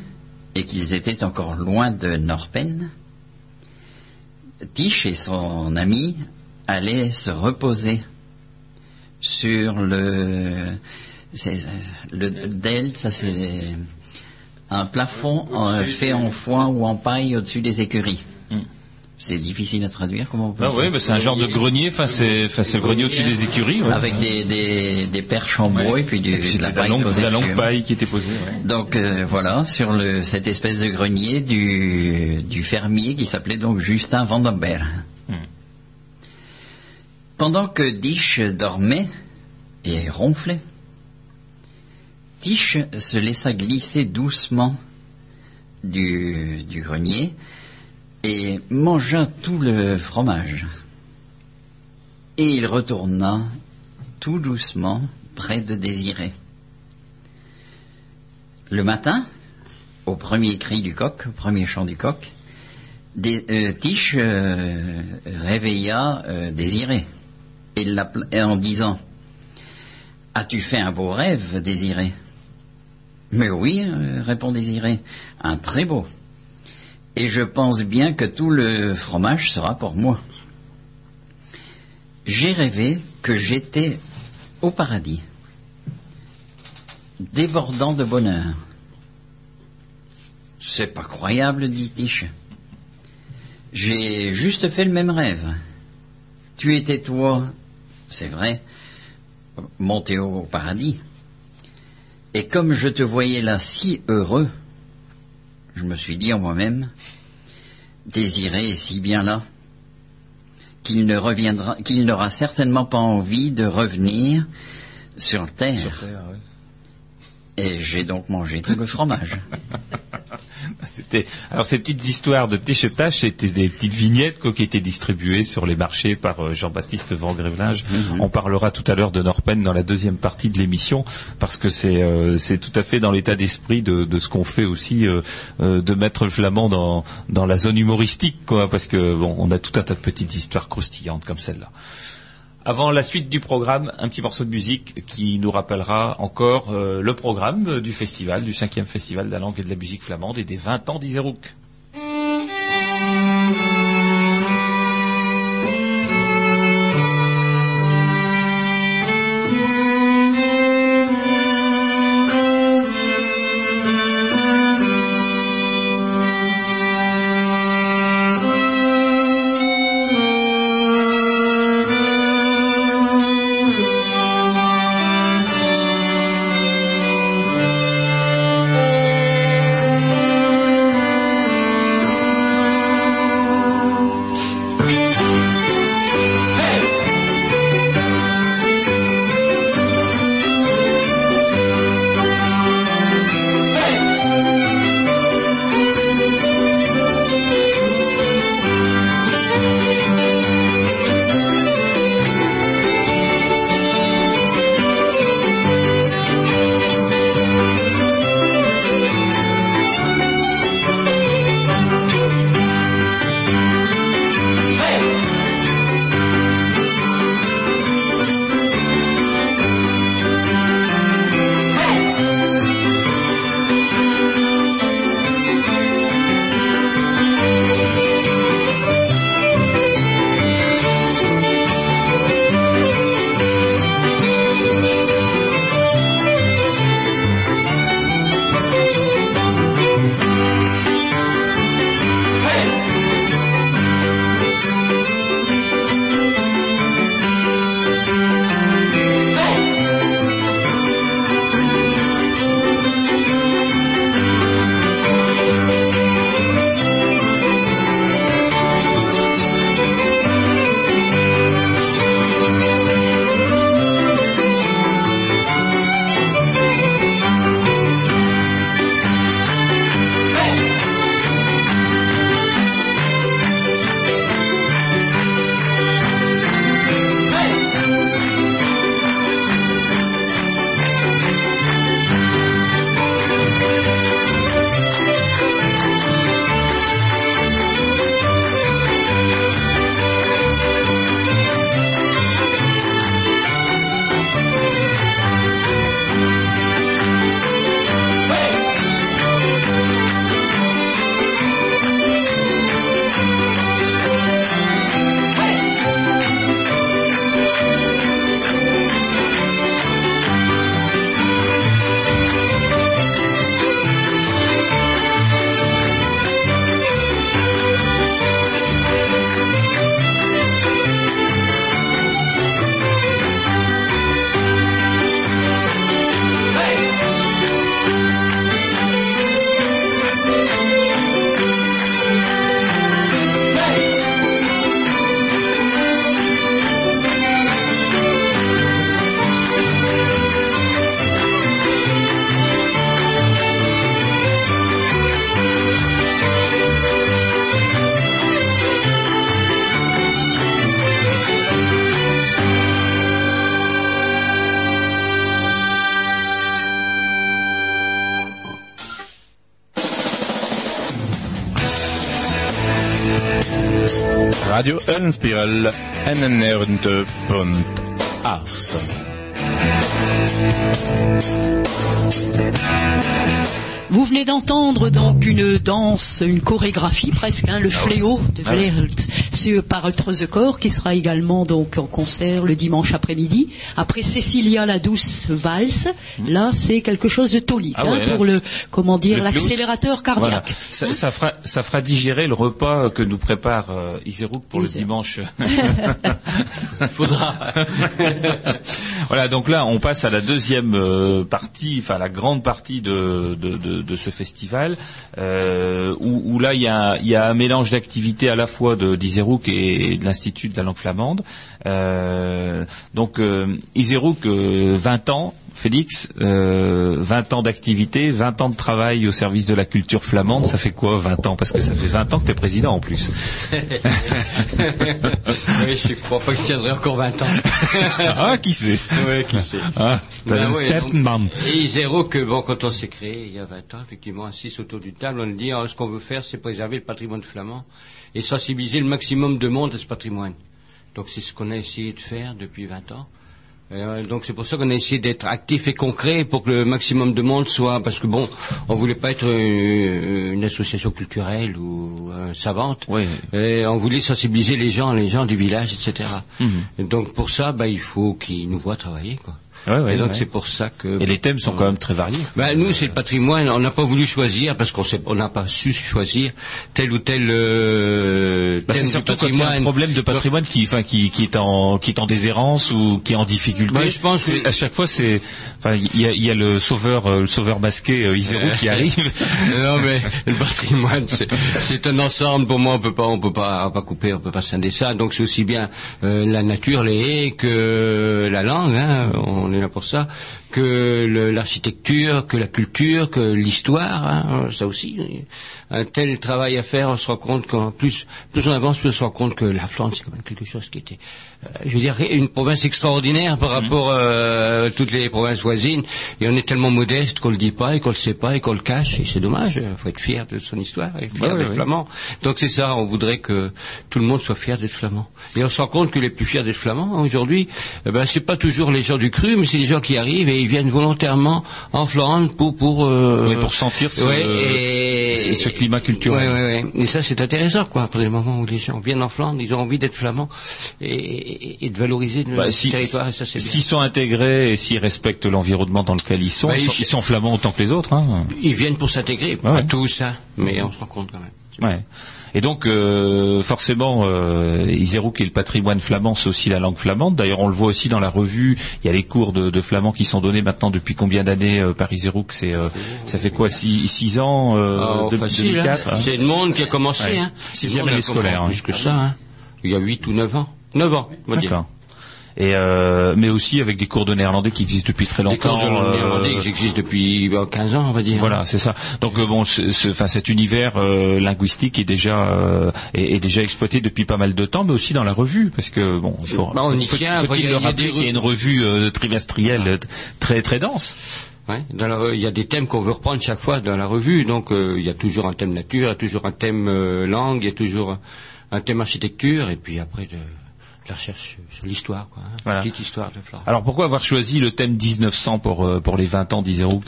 et qu'ils étaient encore loin de Norpen, Tiche et son ami allaient se reposer sur le, le delta, ça c'est un plafond en- fait en foin ou en paille au-dessus des écuries. C'est difficile à traduire, comment on peut Ah dire oui, mais c'est un genre de grenier, enfin c'est, enfin, c'est grenier au-dessus des écuries. ouais. Avec des, des, des perches en bois et puis du, Et puis de la paille longue, la longue paille qui était posée. ouais. Donc euh, voilà, sur le, cette espèce de grenier du, du fermier qui s'appelait donc Justin Vandenberg. Hmm. Pendant que Dish dormait et ronflait, Tiche se laissa glisser doucement du, du grenier et mangea tout le fromage. Et il retourna tout doucement près de Désiré. Le matin, au premier cri du coq, au premier chant du coq, Dé- euh, Tiche euh, réveilla euh, Désiré et en disant As-tu fait un beau rêve, Désiré Mais oui, répond Désiré, un très beau. Et je pense bien que tout le fromage sera pour moi. J'ai rêvé que j'étais au paradis, débordant de bonheur. C'est pas croyable, dit Tiche. J'ai juste fait le même rêve. Tu étais toi, c'est vrai, monté au paradis. Et comme je te voyais là si heureux, je me suis dit en moi-même, désiré si bien là, qu'il ne reviendra, qu'il n'aura certainement pas envie de revenir sur terre. Et j'ai donc mangé tout le fromage. C'était alors ces petites histoires de téchetache, c'était des petites vignettes quoi, qui étaient distribuées sur les marchés par euh, Jean-Baptiste Van Grevelinge. On parlera tout à l'heure de Norpen dans la deuxième partie de l'émission parce que c'est euh, c'est tout à fait dans l'état d'esprit de, de ce qu'on fait aussi euh, euh, de mettre le flamand dans dans la zone humoristique quoi parce que bon on a tout un tas de petites histoires croustillantes comme celle-là. Avant la suite du programme, un petit morceau de musique qui nous rappellera encore euh, le programme euh, du festival, du cinquième festival de la langue et de la musique flamande et des 20 ans d'Iserouk. Radio Unspiral NNR8. Vous venez d'entendre donc une danse, une chorégraphie presque, hein, le fléau de Vleert, Monsieur Corps qui sera également donc en concert le dimanche après-midi. Après Cécilia la douce valse, là c'est quelque chose de tonique Ah hein, ouais, là, pour le comment dire l'accélérateur Voilà. cardiaque. Ça, ça fera, ça fera digérer le repas que nous prépare euh, Iserouk pour le dimanche. Faudra. voilà, donc là, on passe à la deuxième euh, partie, enfin la grande partie de, de, ce festival, euh, où, là, il y a, y a un mélange d'activités à la fois de d'Iserouk et, de l'Institut de la langue flamande. Euh, donc, euh, Iserouk, euh, 20 ans, Félix, euh, 20 ans d'activité, 20 ans de travail au service de la culture flamande, ça fait quoi 20 ans? Parce que ça fait 20 ans que tu es président en plus. oui, je crois pas que je tiendrai encore 20 ans. ah, qui sait? Ouais, qui sait. ah, Ben ouais, donc-. Et zéro que bon, quand on s'est créé il y a 20 ans, effectivement, assis autour d'une table, on dit ah, ce qu'on veut faire, c'est préserver le patrimoine flamand et sensibiliser le maximum de monde à ce patrimoine. Donc c'est ce qu'on a essayé de faire depuis 20 ans. Euh, donc c'est pour ça qu'on a essayé d'être actif et concret pour que le maximum de monde soit parce que bon on voulait pas être euh, une association culturelle ou euh, savante Oui. et on voulait sensibiliser les gens les gens du village etc Mhm. Et donc pour ça bah il faut qu'ils nous voient travailler quoi Ouais, ouais, et donc ouais. c'est pour ça que Et les thèmes sont quand même très variés. ben, nous, c'est le patrimoine. On n'a pas voulu choisir parce qu'on on n'a pas su choisir tel ou tel euh, Bah, c'est surtout quand il y a un problème de patrimoine qui, enfin, qui, qui est en, qui est en déshérence ou qui est en difficulté. Ouais, je pense que- à chaque fois, c'est, enfin, il y a, il y a le sauveur, euh, le sauveur masqué euh, qui arrive. non mais le patrimoine, c'est- un ensemble. Pour moi, on peut pas, on peut pas, on peut pas couper, on peut pas scinder ça. Donc c'est aussi bien euh, la nature, les haies, que la langue. Hein, on là pour ça. Que l'architecture, que la culture, que l'histoire. Hein, ça aussi. Un tel travail à faire, on se rend compte qu'en plus, plus on avance, plus on se rend compte que la Flandre, c'est quand même quelque chose qui était, euh, je veux dire, une province extraordinaire par rapport euh, à toutes les provinces voisines. Et on est tellement modeste qu'on le dit pas et qu'on le sait pas et qu'on le cache. Et c'est dommage. Il faut être fier de son histoire et fier Ouais, d'être ouais, flamand. Donc c'est ça. On voudrait que tout le monde soit fier d'être flamand. Et on se rend compte que les plus fiers d'être flamands aujourd'hui, eh ben c'est pas toujours les gens du cru, mais c'est les gens qui arrivent et ils viennent volontairement en Flandre pour pour euh, Oui, pour sentir ce- Ouais, et- ce- ce climat culturel. Ouais, ouais, ouais. Et ça, c'est intéressant, quoi. Après le moment où les gens viennent en Flandre, ils ont envie d'être flamands et, de valoriser le Bah, si- territoire, et ça, c'est bien. S'ils sont intégrés et s'ils respectent l'environnement dans lequel ils sont, Bah, ils, sont ils sont flamands autant que les autres. Hein. Ils viennent pour s'intégrer, pas tous, hein, mais on se rend compte quand même. Ouais. Et donc, euh, forcément, euh, Iserouk et le patrimoine flamand, c'est aussi la langue flamande. D'ailleurs, on le voit aussi dans la revue. Il y a les cours de, de flamand qui sont donnés maintenant depuis combien d'années euh, par Iserouk C'est, euh, ça fait quoi, six, six ans Ah, de- facile, hein. 2004 hein C'est le monde qui a commencé, Ouais. hein. Sixième année scolaire, hein. Plus que ça, hein. Il y a 8 ou 9 ans. 9 ans, on va dire. Et euh, mais aussi avec des cours de néerlandais qui existent depuis très Des longtemps. cours de euh, néerlandais qui existent depuis bah, 15 ans, on va dire. Voilà, c'est ça. Donc euh, bon, enfin, cet univers euh, linguistique est déjà est, est déjà exploité depuis pas mal de temps, mais aussi dans la revue, parce que bon, il faut, Bah, on y faut- tient, faut-il il y a- le il y a rappeler des qu'il y a une revue trimestrielle très très dense. Ouais, dans la re- il y a des thèmes qu'on veut reprendre chaque fois dans la revue, donc euh, il y a toujours un thème nature, il y a toujours un thème euh, langue, il y a toujours un thème architecture, et puis après la recherche sur l'histoire, quoi. hein. Voilà. Petite histoire de Flandre. Alors pourquoi avoir choisi le thème 1900 pour euh, pour les 20 ans d'Iserouk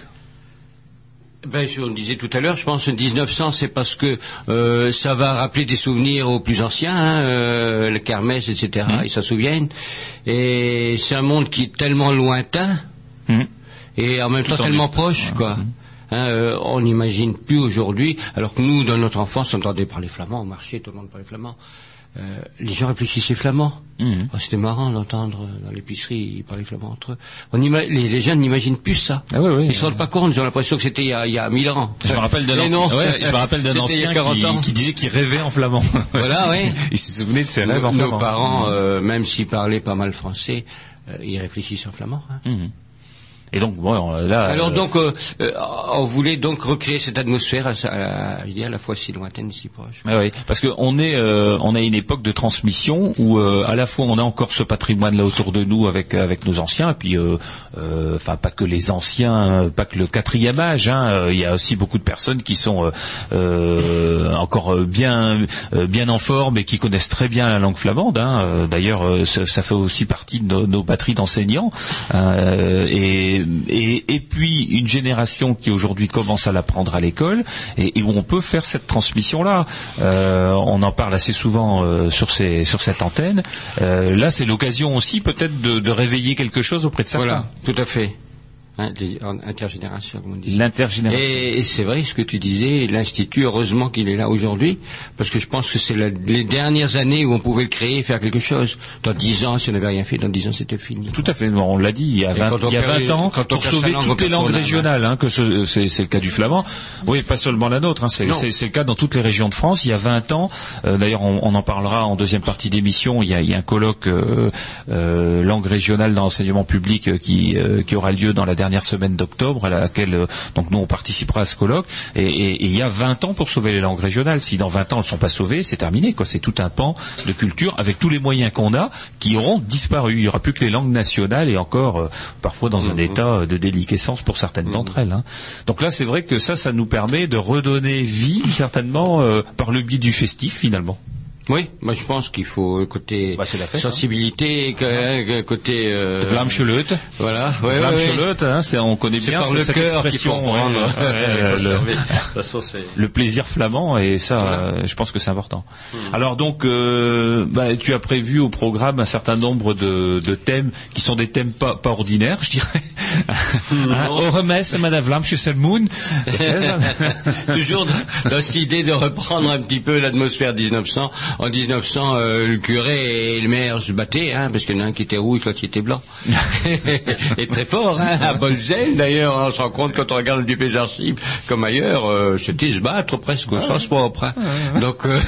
Ben, je, on le disait tout à l'heure, je pense que 1900, c'est parce que euh, ça va rappeler des souvenirs aux plus anciens, hein, euh, le etc. Mhm. Ils s'en souviennent. Et c'est un monde qui est tellement lointain Mhm. et en même temps en tellement proche, quoi. Hein, euh, on n'imagine plus aujourd'hui, alors que nous, dans notre enfance, on entendait parler flamand au marché, tout le monde parlait flamand. Euh, les gens réfléchissaient flamand. Mhm. Oh, C'était marrant d'entendre euh, dans l'épicerie, ils parlaient flamand entre eux. On les, les jeunes n'imaginent plus ça. Ah oui, oui. Ils se rendent pas compte, ils ont l'impression que c'était il y a, il y a 1000 ans. Je me rappelle d'un ancien, non. ouais, je me rappelle d'un C'était il y ancien a 40 qui, ans. qui disait qu'il rêvait en flamand. Voilà, oui. Il se souvenait de ses rêves Nos, en nos flamand. parents, euh, même s'ils parlaient pas mal français, euh, ils réfléchissent en flamand. hein. Mhm. Et donc bon, là. Alors euh, donc, euh, euh, on voulait donc recréer cette atmosphère à, à, à, je dis à la fois si lointaine et si proche. Ah oui, parce qu'on est, euh, on a une époque de transmission où à la fois on a encore ce patrimoine là autour de nous avec avec nos anciens, et puis enfin pas que les anciens, pas que le quatrième âge. hein, il y a aussi beaucoup de personnes qui sont encore bien bien en forme et qui connaissent très bien la langue flamande. hein. D'ailleurs, ça, ça fait aussi partie de nos, nos batteries d'enseignants. hein, et et, et puis une génération qui aujourd'hui commence à l'apprendre à l'école et, où on peut faire cette transmission-là. Euh, on en parle assez souvent euh, sur, ces, sur cette antenne. Euh, là, c'est l'occasion aussi peut-être de, de réveiller quelque chose auprès de certains. Voilà, tout à fait. Hein, des- en intergénération, comme on dit. L'intergénération. Et, et c'est vrai ce que tu disais, l'Institut, heureusement qu'il est là aujourd'hui, parce que je pense que c'est les dernières années où on pouvait le créer et faire quelque chose. Dans dix ans, si on n'avait rien fait, dans dix ans, c'était fini. Tout à fait, non, on l'a dit, il y a Et 20, quand on il y a perd 20 les- ans, quand on pour sauver langue, toutes les langues régionales, hein, que ce- c'est le cas du flamand. Oui, pas seulement la nôtre, hein, c'est le cas dans toutes les régions de France. Il y a 20 ans, euh, d'ailleurs on, on en parlera en deuxième partie d'émission, il, y a- il y a un colloque euh, euh, langue régionale dans l'enseignement public qui, qui aura lieu dans la dernière semaine d'octobre, à laquelle euh, donc nous on participera à ce colloque. Et, il y a 20 ans pour sauver les langues régionales. Si dans 20 ans elles ne sont pas sauvées, c'est terminé. quoi. C'est tout un pan de culture avec tous les moyens qu'on a qui auront disparu. Il n'y aura plus que les langues nationales et encore euh, parfois dans un état de déliquescence pour certaines d'entre elles. hein. Donc là, c'est vrai que ça, ça nous permet de redonner vie certainement euh, par le biais du festif finalement. Oui, moi je pense qu'il faut euh, côté Bah, c'est la fête, sensibilité, que- euh, côté euh. Voilà, ouais, ouais, ouais. Hein, c'est- on connaît C'est bien par ce- le cette cœur expression. ouais, Il faut le- plaisir flamand et ça euh, je pense que c'est important. Alors donc euh, bah, tu as prévu au programme un certain nombre de, de thèmes qui sont des thèmes pas, pas ordinaires je dirais. Au remesse Madame Vlaamsche Moon. Toujours dans, cette idée de reprendre un petit peu l'atmosphère 1900. En 1900, euh, le curé et le maire se battaient, hein, parce qu'il y en a un qui était rouge, l'autre qui était blanc. et très fort, hein, à Bolzel d'ailleurs, on se rend compte quand on regarde le des archives, comme ailleurs, euh, c'était se battre presque au sens propre. hein. Donc, euh,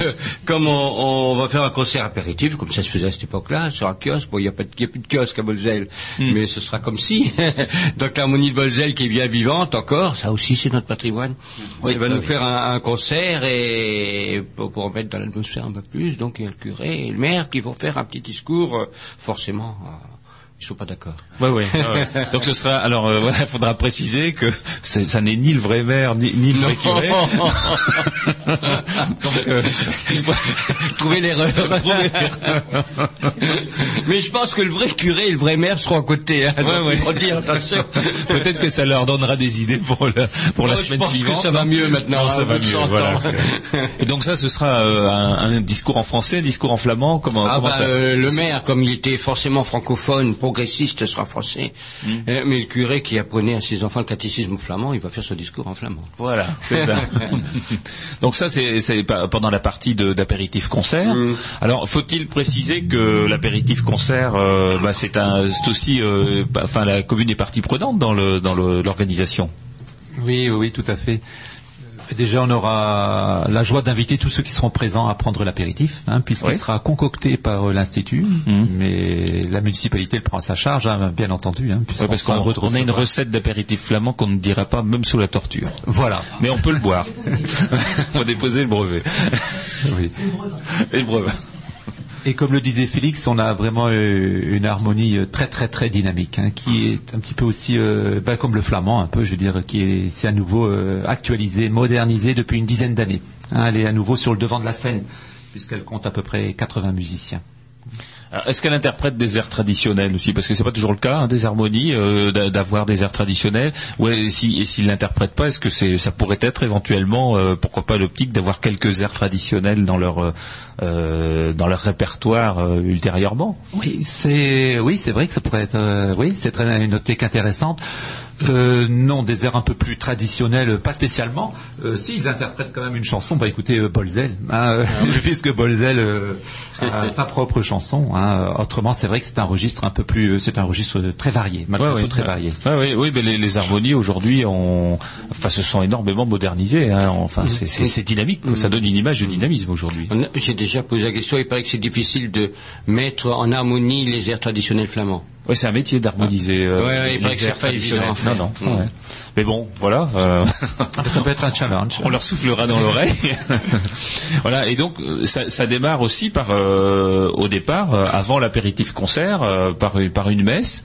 comme on, on va faire un concert apéritif, comme ça se faisait à cette époque-là, sur un kiosque, bon, il n'y a, plus de kiosque à Bolzel, mais ce sera comme si. Donc l'harmonie de Bolzel qui est bien vivante encore, ça aussi c'est notre patrimoine. il va nous faire un, un concert et pour, pour remettre dans l'atmosphère un peu plus, donc il y a le curé et le maire qui vont faire un petit discours, euh, forcément. Ils sont pas d'accord. Ouais, ouais, ouais. Donc ce sera. Alors euh, voilà, il faudra préciser que ça n'est ni le vrai maire ni, ni le vrai curé. Donc, euh, Trouver l'erreur. Mais je pense que le vrai curé et le vrai maire seront à côté. Hein, Ouais. Peut-être que ça leur donnera des idées pour, le, pour la Oh, je semaine pense que ça va mieux maintenant, Non, ça va mieux. 100 Voilà, ans. c'est- Et donc ça, ce sera euh, un, un discours en français, un discours en flamand. Comment, Ah comment bah, ça euh, le maire, comme il était forcément francophone, progressiste, sera français. Hmm. Euh, mais le curé qui apprenait à ses enfants le catéchisme flamand, il va faire son discours en flamand. Voilà, c'est ça. Donc ça, c'est pendant la partie d'apéritif concert. Mm. Alors, faut-il préciser que l'apéritif concert, euh, bah, c'est aussi, euh, bah, enfin, la commune est partie prenante dans le dans le- l'organisation? Oui, oui, tout à fait. Déjà, on aura la joie d'inviter tous ceux qui seront présents à prendre l'apéritif, hein, puisqu'il Oui. sera concocté par euh, l'Institut, Mhm. mais la municipalité le prend à sa charge, hein, bien entendu. Hein, Ouais, parce qu'on on a une recette d'apéritif flamand qu'on ne dira pas même sous la torture. Voilà. Mais on peut le boire. on va déposer le brevet. Oui. Et le brevet. Et comme le disait Félix, on a vraiment euh, une harmonie euh, très très très dynamique, hein, qui est un petit peu aussi, euh, bah, comme le flamand, un peu, je veux dire, qui est, c'est à nouveau euh, actualisé, modernisé depuis une dizaine d'années. Hein, elle est à nouveau sur le devant de la scène, puisqu'elle compte à peu près 80 musiciens. Alors, Est-ce qu'elle interprète des airs traditionnels aussi? Parce que c'est pas toujours le cas hein, des harmonies euh, d'a- d'avoir des airs traditionnels. Ouais, et si et s'ils l'interprètent pas, est-ce que c'est ça pourrait être éventuellement euh, pourquoi pas l'optique d'avoir quelques airs traditionnels dans leur euh, euh, dans leur répertoire euh, ultérieurement? Oui, c'est oui, c'est vrai que ça pourrait être euh, oui, c'est une optique intéressante. Euh, non, des airs un peu plus traditionnels, pas spécialement. Euh, si ils interprètent quand même une chanson, bah écoutez euh, Bolzel, hein, euh, puisque Bolzel euh, a sa propre chanson. Hein, autrement, c'est vrai que c'est un registre un peu plus, euh, c'est un registre très varié, malgré tout très varié. Ouais, ouais, oui, mais les, les harmonies aujourd'hui, ont, enfin, se sont énormément modernisées. Hein, enfin, c'est- c'est c'est dynamique. quoi. Ça donne une image de dynamisme aujourd'hui. J'ai déjà posé la question, il paraît que c'est difficile de mettre en harmonie les airs traditionnels flamands. Ouais, c'est un métier d'harmoniser. euh, Ouais, il paraît que c'est pas évident. Non, non. Mm. ouais. Mais bon, voilà. euh, Ça peut être un challenge. on leur soufflera dans l'oreille. voilà. Et donc, euh, ça, ça démarre aussi par, euh, au départ, euh, avant l'apéritif concert, euh, par, une- par une messe,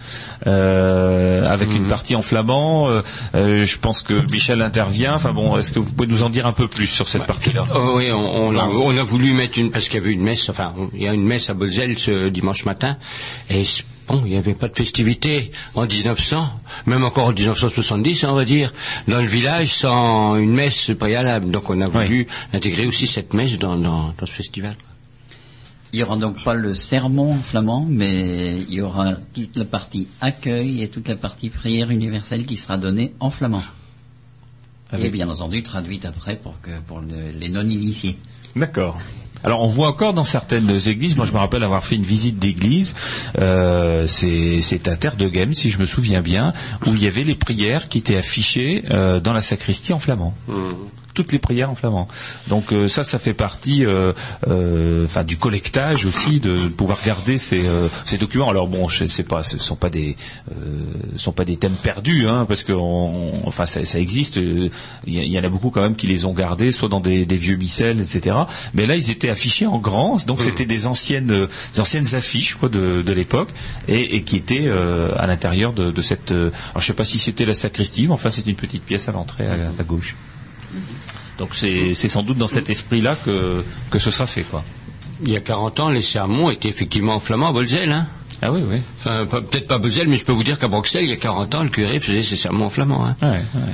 euh, avec une partie en flamand. je pense que Michel intervient. Enfin bon, est-ce que vous pouvez nous en dire un peu plus sur cette partie-là? Oh, oui, on, on a, on a voulu mettre une, parce qu'il y avait une messe, enfin, il y a une messe à Bolzel ce dimanche matin, et il n'y avait pas de festivité en 1900, même encore en 1970, on va dire, dans le village sans une messe préalable. Donc on a voulu intégrer aussi cette messe dans, dans, dans ce festival. Il n'y aura donc pas le sermon en flamand, mais il y aura toute la partie accueil et toute la partie prière universelle qui sera donnée en flamand. Et bien entendu traduite après pour, que, pour le- les non-initiés. D'accord. Alors on voit encore dans certaines églises, moi je me rappelle avoir fait une visite d'église, euh, c'est à Terre de Game si je me souviens bien, où il y avait les prières qui étaient affichées euh, dans la sacristie en flamand. Toutes les prières en flamand. Donc euh, ça, ça fait partie, euh, euh, enfin du collectage aussi de pouvoir garder ces, euh, ces documents. Alors bon, je sais pas, ce sont pas des, euh, sont pas des thèmes perdus, hein, parce que, on- enfin, ça, ça existe. Il y, en a beaucoup quand même qui les ont gardés, soit dans des, des vieux missels, etc. Mais là, ils étaient affichés en grand, donc c'était des anciennes, des anciennes affiches quoi, de, de l'époque, et, et qui étaient euh, à l'intérieur de, de cette. euh, alors je sais pas si c'était la sacristie, mais enfin c'est une petite pièce à l'entrée à, à gauche. Donc c'est sans doute dans cet esprit-là que, que ce sera fait, quoi. Il y a 40 ans, les sermons étaient effectivement en flamand à Bolzel. Hein. Ah oui, oui. Enfin, peut-être pas Bolzel, mais je peux vous dire qu'à Bruxelles, il y a 40 ans, le curé faisait ses sermons en flamand. Hein. Ouais, ouais.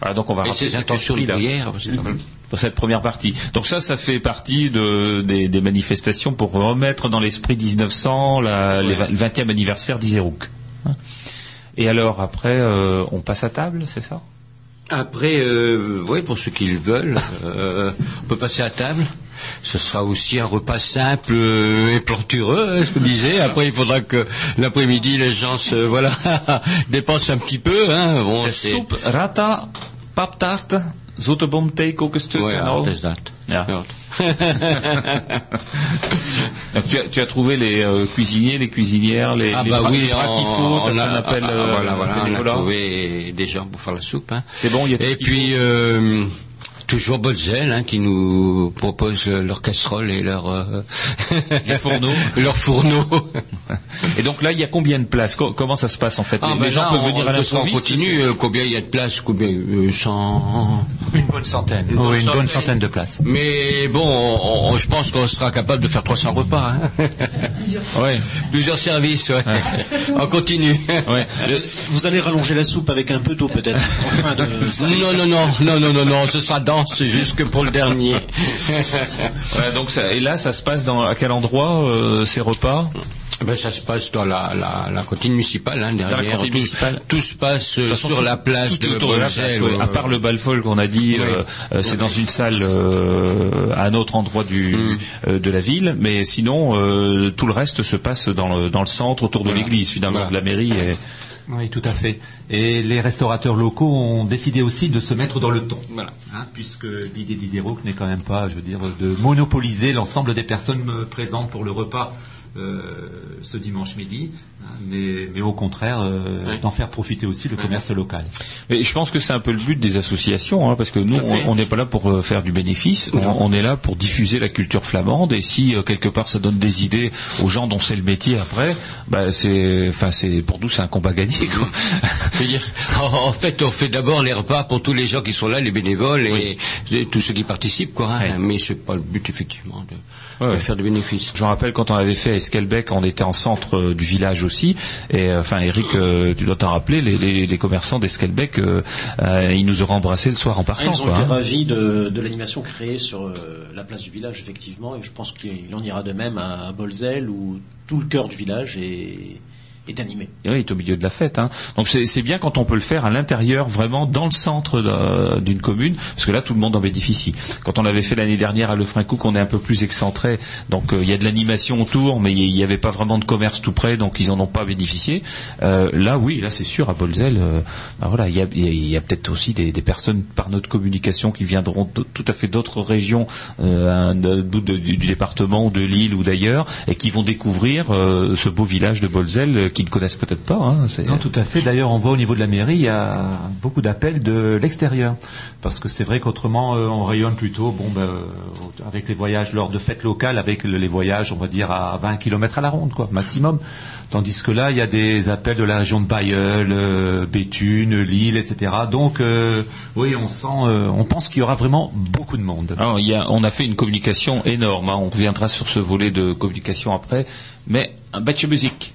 Voilà, donc on va rappeler ses cet intentions de esprit-là prière. même- dans cette première partie. Donc ça, ça fait partie de, des, des manifestations pour remettre dans l'esprit 1900 la, les vingt- le 20e anniversaire d'Iserouk. Hein. Et alors après, euh, on passe à table, c'est ça? Après, euh, oui, pour ceux qui le veulent, euh, on peut passer à table. Ce sera aussi un repas simple euh, et plantureux, hein, ce que je disais. Après, il faudra que l'après-midi, les gens se, voilà, dépensent un petit peu. Hein. Bon, c'est- soep, rata, paptaart, zoete bomthee, kokenstuk Ouais, en al. is dat. Ja. Ja. Donc, tu, as, tu as trouvé les euh, cuisiniers, les cuisinières, les, Ah les bah oui, on, qu'il faut, t'as on a, un appel ah, euh, voilà, voilà, on a trouvé des gens pour faire la soupe. Hein. C'est bon, il y a Et puis euh, toujours Bolzel hein, qui nous propose leurs casseroles et leurs euh, Les fourneaux. leurs fourneaux. Et donc là, il y a combien de places? Co- Comment ça se passe en fait? Ah, Les, ben gens là, peuvent on- venir à ce sera en l'improviste continu. euh, combien il y a de places? Combien? Euh, 100 Une bonne centaine. bonne une bonne centaine. de places. Mais bon, on- on- je pense qu'on sera capable de faire 300 repas. Hein. Ouais. Plusieurs services, ouais. On continue. Ouais. Le- Vous allez rallonger la soupe avec un peu d'eau peut-être. de- Non, non, non, non, non, non, non, ce sera c'est juste que pour le dernier. Ouais, donc ça, et là, ça se passe dans à quel endroit euh, ces repas? Ben, ça se passe dans la, la, la cantine municipale, hein, derrière. tout, municipale. tout se passe euh, façon, sur tout- la place tout de Bruxelles, ouais. euh, À part le Balfol qu'on a dit, Oui. euh, euh, c'est dans une salle euh, à un autre endroit du, Mm. euh, de la ville, mais sinon euh, tout le reste se passe dans le, dans le centre, autour de l'église finalement, Voilà. de la mairie. Et... Oui, tout à fait. Et les restaurateurs locaux ont décidé aussi de se mettre dans le ton. Voilà. Hein, puisque l'idée d'Iséroc n'est quand même pas, je veux dire, de monopoliser l'ensemble des personnes euh, présentes pour le repas ce dimanche midi, hein, mais, mais au contraire euh, Oui. d'en faire profiter aussi le commerce local. Mais je pense que c'est un peu le but des associations, hein, parce que nous, on n'est pas là pour euh, faire du bénéfice, on, on est là pour diffuser la culture flamande, et si euh, quelque part ça donne des idées aux gens dont c'est le métier après, bah c'est, enfin c'est pour nous c'est un combat gagné. Quoi. En fait, on fait d'abord les repas pour tous les gens qui sont là, les bénévoles et, et tous ceux qui participent, quoi. hein. Ouais. Mais c'est pas le but, effectivement, de, Ouais, de ouais. faire du bénéfice. Je me rappelle quand on avait fait à Esquelbec, on était en centre euh, du village aussi. Et euh, enfin, Eric, euh, tu dois t'en rappeler, les, les- les commerçants d'Esquelbec, euh, euh, ils nous auraient embrassés le soir en partant. ils ont quoi, été hein. ravis de, de l'animation créée sur euh, la place du village, effectivement, et je pense qu'il en ira de même à, à Bolzel, où tout le cœur du village est, est animé. Il est au milieu de la fête. Hein. Donc c'est bien quand on peut le faire à l'intérieur, vraiment dans le centre d'une commune, parce que là tout le monde en bénéficie. Quand on l'avait fait l'année dernière à Lefrancouc, on est un peu plus excentré, donc euh, il y a de l'animation autour, mais il n'y avait pas vraiment de commerce tout près, donc ils en ont pas bénéficié. Euh, là, oui, là c'est sûr, à Bolzel, euh, bah voilà, il y a, peut-être aussi des, personnes par notre communication qui viendront tout à fait d'autres régions, euh, du, département, de l'île ou d'ailleurs, et qui vont découvrir ce beau village de Bolzel qu'ils ne connaissent peut-être pas. Hein, Non, tout à fait. D'ailleurs, on voit au niveau de la mairie, il y a beaucoup d'appels de l'extérieur. Parce que c'est vrai qu'autrement, euh, on rayonne plutôt, bon, ben, euh, avec les voyages lors de fêtes locales, avec le- les voyages, on va dire, à 20 km à la ronde, quoi, maximum. Tandis que là, il y a des appels de la région de Bayeul, euh, Béthune, Lille, etc. Donc, euh, oui, on sent, euh, on pense qu'il y aura vraiment beaucoup de monde. Alors, il y a, on a fait une communication énorme. hein, on reviendra sur ce volet de communication après. Mais un batch de musique.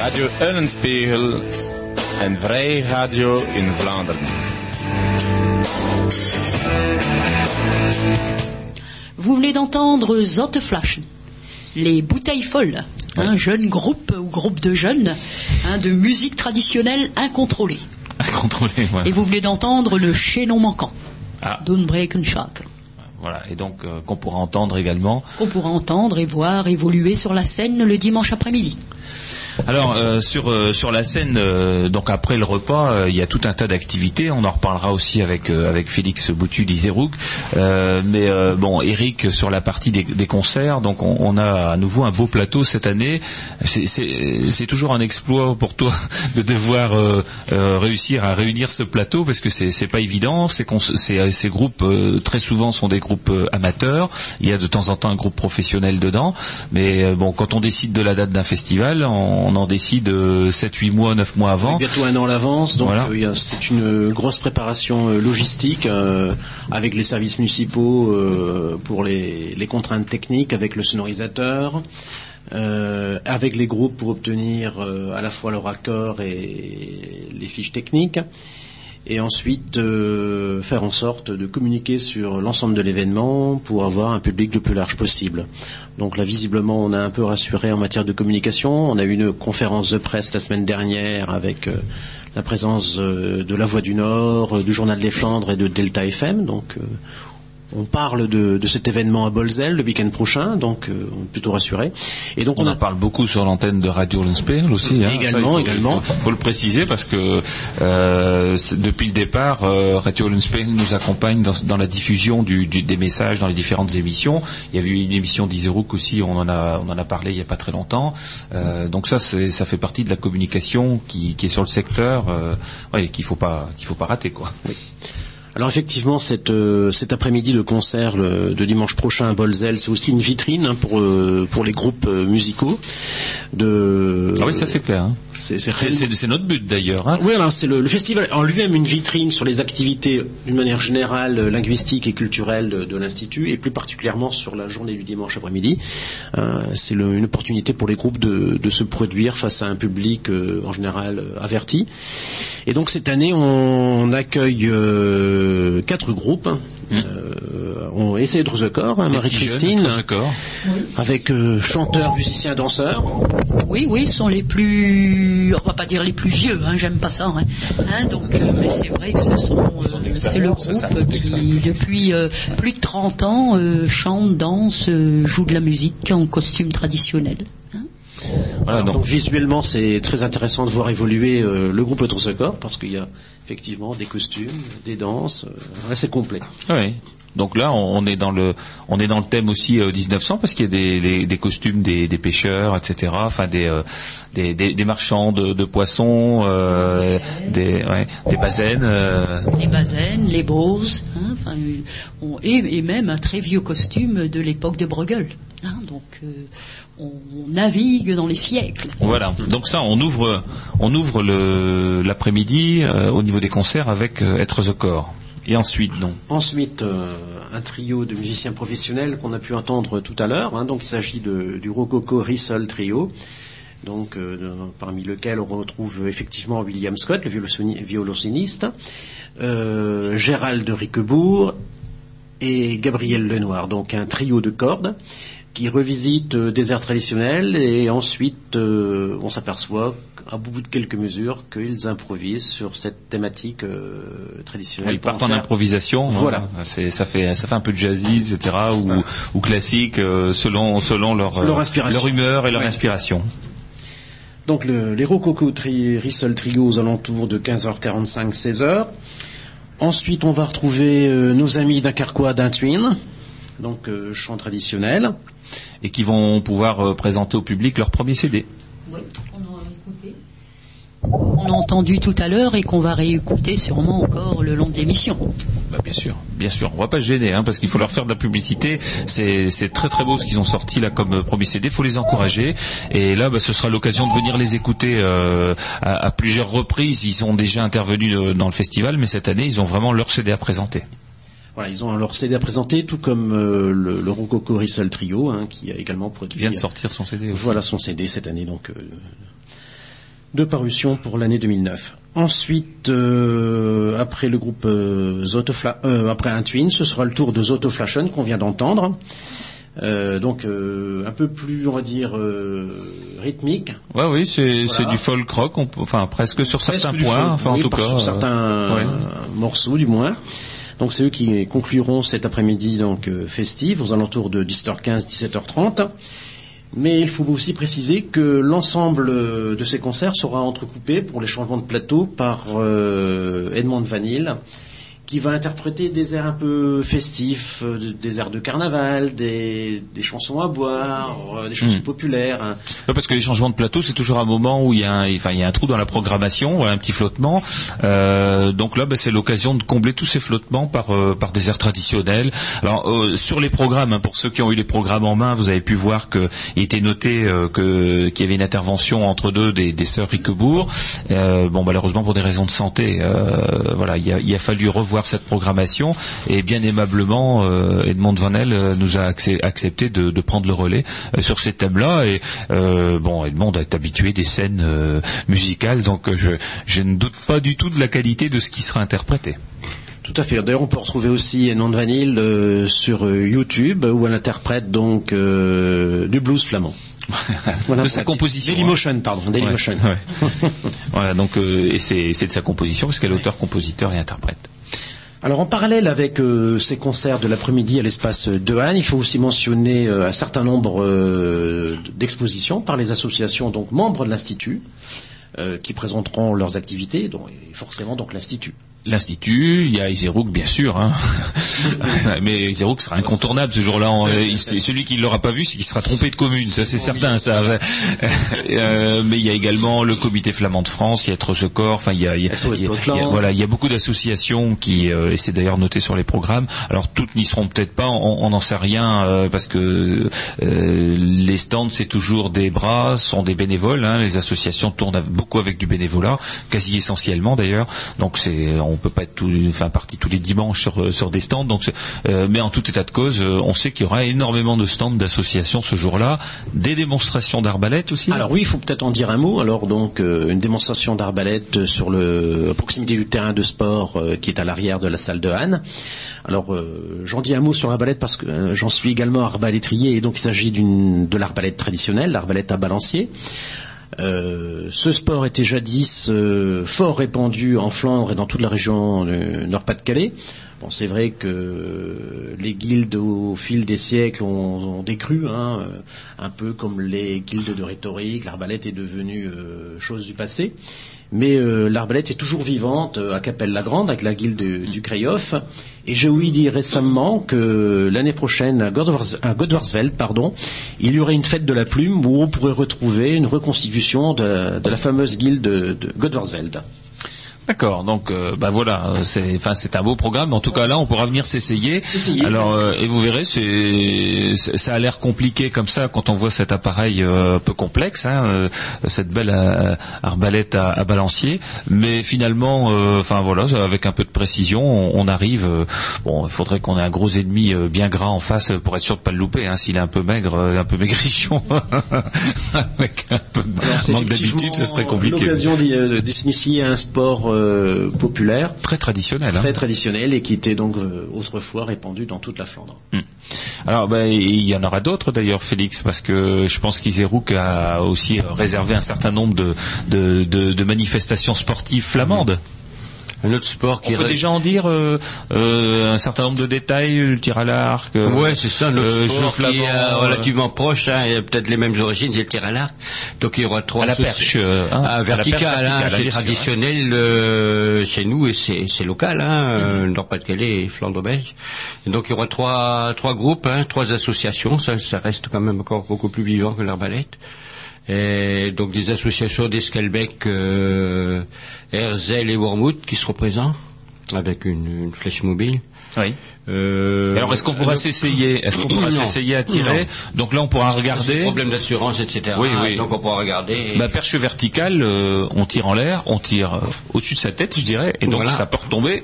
Radio Eulenspiegel, een vrij radio in Vlaanderen. Vous venez d'entendre Zotteflaschen, les bouteilles folles, un jeune groupe ou groupe de jeunes hein, de musique traditionnelle incontrôlée. Voilà. Et vous venez d'entendre le chaînon manquant Ah. Voilà. Et donc, euh, qu'on pourra entendre également. qu'on pourra entendre et voir évoluer sur la scène le dimanche après-midi. Alors euh, sur euh, sur la scène, euh, donc après le repas, euh, il y a tout un tas d'activités. On en reparlera aussi avec euh, avec Félix Boutu d'Iserouk. Euh, mais bon, Eric sur la partie des, des concerts. Donc on, on a à nouveau un beau plateau cette année. C'est- toujours un exploit pour toi de devoir réussir à réunir ce plateau parce que c'est c'est pas évident. Ces ces groupes très souvent sont des groupes amateurs. Il y a de temps en temps un groupe professionnel dedans. Mais bon, quand on décide de la date d'un festival, on, on en décide euh, 7, 8 mois, 9 mois avant. Bientôt un an à l'avance, donc Voilà. euh, c'est une grosse préparation euh, logistique euh, avec les services municipaux euh, pour les, les contraintes techniques, avec le sonorisateur, euh, avec les groupes pour obtenir euh, à la fois leur accord et les fiches techniques, et ensuite faire en sorte de communiquer sur l'ensemble de l'événement pour avoir un public le plus large possible. Donc là, visiblement, on a un peu rassuré en matière de communication. On a eu une conférence de presse la semaine dernière avec euh, la présence euh, de La Voix du Nord, euh, du Journal des Flandres et de Delta FM. On parle de, de cet événement à Bolzel le week-end prochain, donc euh, on est plutôt rassuré. Et donc On on en parle beaucoup sur l'antenne de Radio Lenspeil aussi. Hein. Également, Ça, il faut, également. Il faut, faut le préciser parce que euh, depuis le départ, euh, Radio Lenspeil nous accompagne dans, dans la diffusion du, du- des messages dans les différentes émissions. Il y a eu une émission d'Iserouk aussi, on en a on en a parlé il y a pas très longtemps. Donc ça, ça fait partie de la communication qui, qui est sur le secteur, ouais, qu'il faut pas qu'il faut pas rater quoi. Alors effectivement, cette, euh, cet après-midi, le concert le- de dimanche prochain à Bolzel, c'est aussi une vitrine hein, pour, euh, pour les groupes euh, musicaux. De, Ah oui, ça c'est clair. hein. c'est, c'est C'est c'est- c'est notre but d'ailleurs. Hein. Oui, alors c'est le, le festival en lui-même une vitrine sur les activités d'une manière générale linguistique et culturelle de, de l'institut et plus particulièrement sur la journée du dimanche après-midi. Euh, c'est le- une opportunité pour les groupes de, de se produire face à un public en général averti. Et donc cette année, on accueille euh, quatre groupes. Euh, on essaie de The Corps, hein, Marie-Christine, avec euh, chanteurs, musiciens, danseurs. Oui, oui, ce sont les plus, on va pas dire les plus vieux, hein, j'aime pas ça. Hein. Hein, donc, euh, mais c'est vrai que ce sont, euh, c'est le ça, groupe qui, depuis euh, plus de 30 ans, euh, chante, danse, euh, joue de la musique en costume traditionnel. Voilà, Alors, donc, donc visuellement, c'est très intéressant de voir évoluer euh, le groupe Autre Corps parce qu'il y a effectivement des costumes, des danses, euh, assez complet. Oui. Donc là, on on est dans le, on est dans le thème aussi euh, 1900 parce qu'il y a des, les- des costumes des, des pêcheurs, etc. Enfin des, euh, des, des, des marchands de, de poissons, euh, des, ouais, des bazaines. euh, Les bazaines, les boses, hein, enfin, euh, on- et, et même un très vieux costume de l'époque de Bruegel. Hein, donc, euh, on, navigue dans les siècles. voilà. Donc ça, on ouvre, on ouvre le l'après-midi euh, au niveau des concerts avec euh, Être the Corps. Et ensuite, non. Ensuite, euh, un trio de musiciens professionnels qu'on a pu entendre tout à l'heure. hein. donc il s'agit de- du Rococo Rissol Trio. Donc, euh, de- parmi lequel on retrouve effectivement William Scott, le violoncelliste, euh, Gérald Riquebourg et Gabriel Lenoir. Donc un trio de cordes qui revisite euh, des airs traditionnels et ensuite euh, on s'aperçoit à bout de quelques mesures qu'ils improvisent sur cette thématique euh, traditionnelle. Ils partent en improvisation. Voilà. hein. Ça fait, ça fait un peu de jazzy, etc. Ou, ou classique euh, selon, selon leur, Leur inspiration. leur humeur et leur Ouais. inspiration. Donc le, les Rococo tri, Rissol Trio aux alentours de 15h45, 16h. Ensuite, on va retrouver nos amis d'un Carquois d'Intuin, donc euh, chant traditionnel. Et qui vont pouvoir euh, présenter au public leur premier CD. Oui, on a écouté. On a entendu tout à l'heure et qu'on va réécouter sûrement encore le long de l'émission. Bah, bien sûr, bien sûr. On va pas se gêner, hein, parce qu'il faut leur faire de la publicité. C'est, très très beau ce qu'ils ont sorti là comme euh, premier CD. Il faut les encourager. Et là, bah, ce sera l'occasion de venir les écouter euh, à, à plusieurs reprises. Ils ont déjà intervenu dans le festival, mais cette année, ils ont vraiment leur CD à présenter. Voilà, ils ont leur CD à présenter, tout comme euh, le, le Rococo Rissel Trio, hein, qui a également produit. Qui vient de sortir son CD aussi. Voilà son CD cette année, donc euh, de parution pour l'année 2009. Ensuite, euh, après le groupe euh, Zotofla- euh, après un Twin, ce sera le tour de Zotoflashen qu'on vient d'entendre. Euh, donc euh, un peu plus, on va dire, euh, rythmique. Ouais, oui, c'est Voilà. du folk rock, on peut- enfin presque sur Presque certains points, folk, enfin oui, en tout cas. sur certains ouais. euh, morceaux du moins. Donc c'est eux qui concluront cet après-midi donc euh, festif aux alentours de 17h15 17h30. Mais il faut aussi préciser que l'ensemble euh, de ces concerts sera entrecoupé pour les changements de plateau par euh, Edmond Vanille qui va interpréter des airs un peu festifs, euh, de- des airs de carnaval, des, des chansons à boire, euh, des chansons Mm. populaires. hein. Ouais, parce que les changements de plateau, c'est toujours un moment où il y a un, enfin, il y a un trou dans la programmation, un petit flottement. Euh, donc là, bah, c'est l'occasion de combler tous ces flottements par, euh, par des airs traditionnels. Alors euh, sur les programmes, hein, pour ceux qui ont eu les programmes en main, vous avez pu voir que il était noté que qu'il y avait une intervention entre deux des, des sœurs Riquebourg. Bon, malheureusement pour des raisons de santé, voilà, il a, il a fallu revoir cette programmation et bien aimablement, euh, Edmond Vanel euh, nous a accepté de, de prendre le relais euh, sur ces thèmes-là. Et euh, bon, Edmond est habitué des scènes euh, musicales, donc je, je ne doute pas du tout de la qualité de ce qui sera interprété. Tout à fait. D'ailleurs, on peut retrouver aussi Edmond Vanille euh, sur YouTube où elle interprète donc du blues flamand. Voilà, de sa composition. hein. Dailymotion, pardon. Dailymotion. Ouais, ouais. voilà, donc euh, et c'est de sa composition parce qu'elle est auteur, compositeur et interprète. Alors en parallèle avec euh, ces concerts de l'après-midi à l'espace de il faut aussi mentionner euh, un certain nombre euh, d'expositions par les associations donc membres de l'institut qui présenteront leurs activités, et forcément donc l'institut. L'Institut, il y a Iserouk bien sûr, hein. mais Iserouk sera incontournable ce jour-là. Euh, c'est Celui qui ne l'aura pas vu, c'est qu'il sera trompé de commune, ça c'est certain. Ça. Euh, mais il y a également le Comité flamand de France, il y a corps, enfin il y a, il y a- SOS il y a- Blotland. il y a- voilà, il y a beaucoup d'associations qui, euh, et c'est d'ailleurs noté sur les programmes. Alors toutes n'y seront peut-être pas, on n'en sait rien euh, parce que euh, les stands c'est toujours des bras, sont des bénévoles. hein. les associations tournent beaucoup avec du bénévolat, quasi essentiellement d'ailleurs. Donc c'est, on peut pas être tout, enfin parti tous les dimanches sur euh, sur des stands. Donc, euh, mais en tout état de cause, euh, on sait qu'il y aura énormément de stands d'associations ce jour-là, des démonstrations d'arbalète aussi. Alors oui, il faut peut-être en dire un mot. Alors donc une démonstration d'arbalète sur le à proximité du terrain de sport qui est à l'arrière de la salle de Anne. Alors j'en dis un mot sur l'arbalète parce que j'en suis également arbalétrier et donc il s'agit d'une de l'arbalète traditionnelle, l'arbalète à balancier. Euh, ce sport était jadis euh, fort répandu en Flandre et dans toute la région du Nord-Pas-de-Calais. Bon, c'est vrai que les guildes au fil des siècles ont, décru, hein, euh, un peu comme les guildes de rhétorique. L'arbalète est devenue euh, chose du passé. Mais euh, l'arbalète est toujours vivante euh, à Capelle-la-Grande avec la guilde du, du. Et j'ai ouï dire récemment que l'année prochaine à, Godwars- pardon, il y aurait une fête de la plume où on pourrait retrouver une reconstitution de, la fameuse guilde de, Godwarsveld. D'accord, donc euh, bah voilà, c'est enfin c'est un beau programme. En tout cas là, on pourra venir s'essayer. Alors euh, et vous verrez, c'est ça a l'air compliqué comme ça quand on voit cet appareil euh, un peu complexe, hein, euh, cette belle euh, arbalète à, à balancier. Mais finalement, enfin voilà, avec un peu de précision, on, on arrive. bon, il faudrait qu'on ait un gros ennemi bien gras en face pour être sûr de pas le louper. Hein, S'il est un peu maigre, un peu maigrichon, avec un peu de Alors, manque d'habitude, ce serait compliqué. L'occasion de s'initier à un sport euh, populaire, Très traditionnel. Hein. très traditionnel et qui était donc euh, autrefois répandu dans toute la Flandre. Alors, ben, il y en aura d'autres d'ailleurs, Félix, parce que je pense qu'Iserouk a aussi réservé un certain nombre de, de, de- de manifestations sportives flamandes. Un autre sport qui On peut déjà en dire euh, euh, un certain nombre de détails, le tir à l'arc. euh, Ouais, c'est ça, notre euh, sport flamand, qui est euh, euh, relativement proche, hein, et peut-être les mêmes origines, c'est le tir à l'arc. Donc il y aura trois à la perche, euh, hein, Ah, à la perche vertical, hein, c'est sûr, traditionnel euh, chez nous et c'est c'est local, hein, euh, Nord-Pas-de-Calais et Flandre-Belge. Et Donc il y aura trois trois groupes, hein, trois associations, ça, ça reste quand même encore beaucoup plus vivant que l'arbalète. Et donc des associations d'Esquelbec, euh, Herzl et Wormwood qui seront présents avec une flèche mobile. Oui. Euh, Alors est-ce qu'on pourra le- s'essayer Est-ce qu'on pourra s'essayer à tirer Donc là on pourra regarder. problème d'assurance, etc. Oui, oui. Donc on pourra regarder. et- Bah, perche verticale, euh, on tire en l'air, on tire euh, au-dessus de sa tête, je dirais, et donc Voilà. ça peut retomber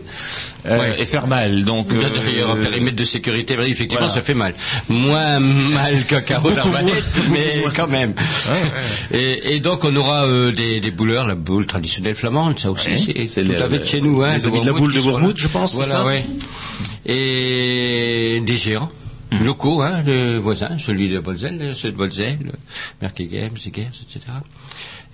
euh, Ouais. et faire mal. Donc Il y a d'ailleurs un périmètre de sécurité, vrai, effectivement, voilà. ça fait mal. Moins mal qu'un carreau d'arbalète, mais quand même. Et, et donc on aura des, des bouleurs, la boule traditionnelle flamande, ça aussi, Ouais. c'est tout à fait de chez nous. Hein, les amis de la boule de. Bournemouth, je pense, Voilà. Et des géants. Hmm. Locaux, hein, de voisins, celui de Bolzel, ceux de Bolzel, Merkegem, Zegers, etc.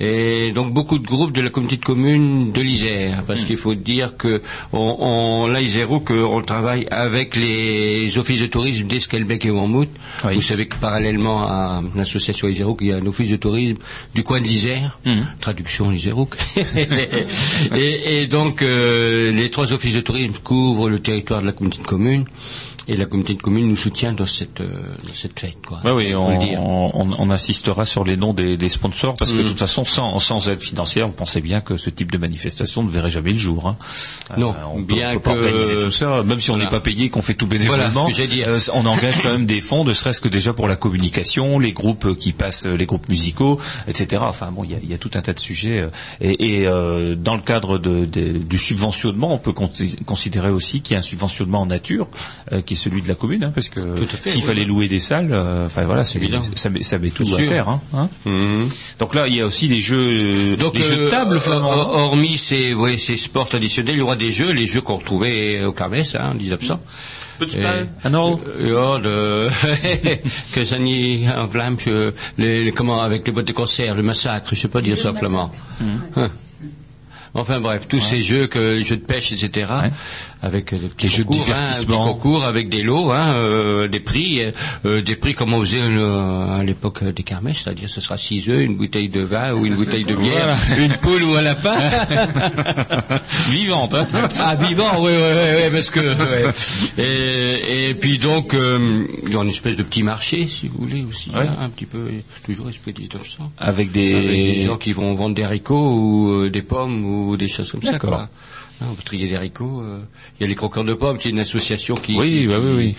Et donc beaucoup de groupes de la communauté de communes de l'Isère, parce qu'il faut dire que on, on là Iséro qu'on travaille avec les offices de tourisme d'Esquelbec et Wormwood. Oui. Vous savez que parallèlement à l'association Iséro, il y a un office de tourisme du coin de l'Isère, Mhm. traduction Iséro. et, et donc euh, les trois offices de tourisme couvrent le territoire de la communauté de communes. Et la communauté de communes nous soutient dans cette, euh, dans cette fête. Quoi. Ouais, oui, on, on- on insistera sur les noms des, des sponsors parce que Mm. de toute façon, sans, sans aide financière, vous pensez bien que ce type de manifestation ne verrait jamais le jour. hein. Non, on peut, bien on peut pas que- organiser tout ça, même si on n'est Voilà. pas payé, qu'on fait tout bénévolement. Voilà, dit. euh, on engage quand même des fonds, ne serait-ce que déjà pour la communication, les groupes qui passent, euh, les groupes musicaux, etc. Enfin bon, il y a, il y a tout un tas de sujets. euh, et et, euh, dans le cadre de, de- du subventionnement, on peut con- considérer aussi qu'il y a un subventionnement en nature, euh, qui celui de la commune, hein, parce que s'il oui. fallait louer des salles, euh, enfin voilà, c'est Évident. ça met, ça met tout à terre. Hein, hein. Mhm. Donc là, il y a aussi des jeux, Donc, des jeux de euh, table, euh, flamands. hormis ces, ouais, ces sports traditionnels, il y aura des jeux, les jeux qu'on retrouvait au Carmès, hein, en 1900. Petit Et- bal, un euro. Euh, que ça n'y en flamme, que les, comment, avec les boîtes de concert, le massacre, je sais pas dire ça en flamand. Hein. Enfin bref, tous ces jeux, que, les jeux de pêche, etc., Ouais. Avec euh, des petits Les jeux de hein, divertissement. des concours avec des lots, hein, euh, des prix, euh, euh, des prix comme on faisait euh, à l'époque des kermesses, c'est-à-dire ce sera 6 œufs, une bouteille de vin ou une bouteille de bière, une poule ou un lapin. Vivante, hein. Ah vivant, oui, oui, oui, oui, parce que et, puis donc euh, il y a une espèce de petit marché, si vous voulez aussi, un petit peu toujours esprit 1900. Avec des, gens qui vont vendre des haricots ou euh, des pommes ou des choses comme ça. Quoi. Hein, on peut trier des haricots. euh. Il y a les croqueurs de pommes, qui est une association qui, Oui, qui, oui, oui,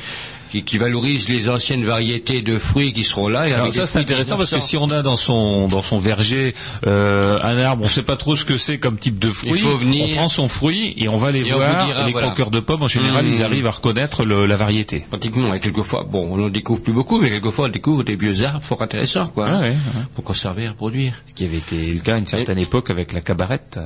qui, qui valorise les anciennes variétés de fruits qui seront là. et Alors ça c'est intéressant parce que 1900. si on a dans son dans son verger euh, un arbre, on sait pas trop ce que c'est comme type de fruit. Il faut venir- On prend son fruit et on va les Et voir. dira, les voilà. croqueurs de pommes en général, Mmh. ils arrivent à reconnaître le- la variété. Pratiquement, et quelquefois, bon, on n'en découvre plus beaucoup, mais quelquefois on découvre des vieux arbres fort intéressants, quoi, Ah ouais, ouais. pour conserver et reproduire. Ce qui avait été le cas à une certaine époque avec la cabarette.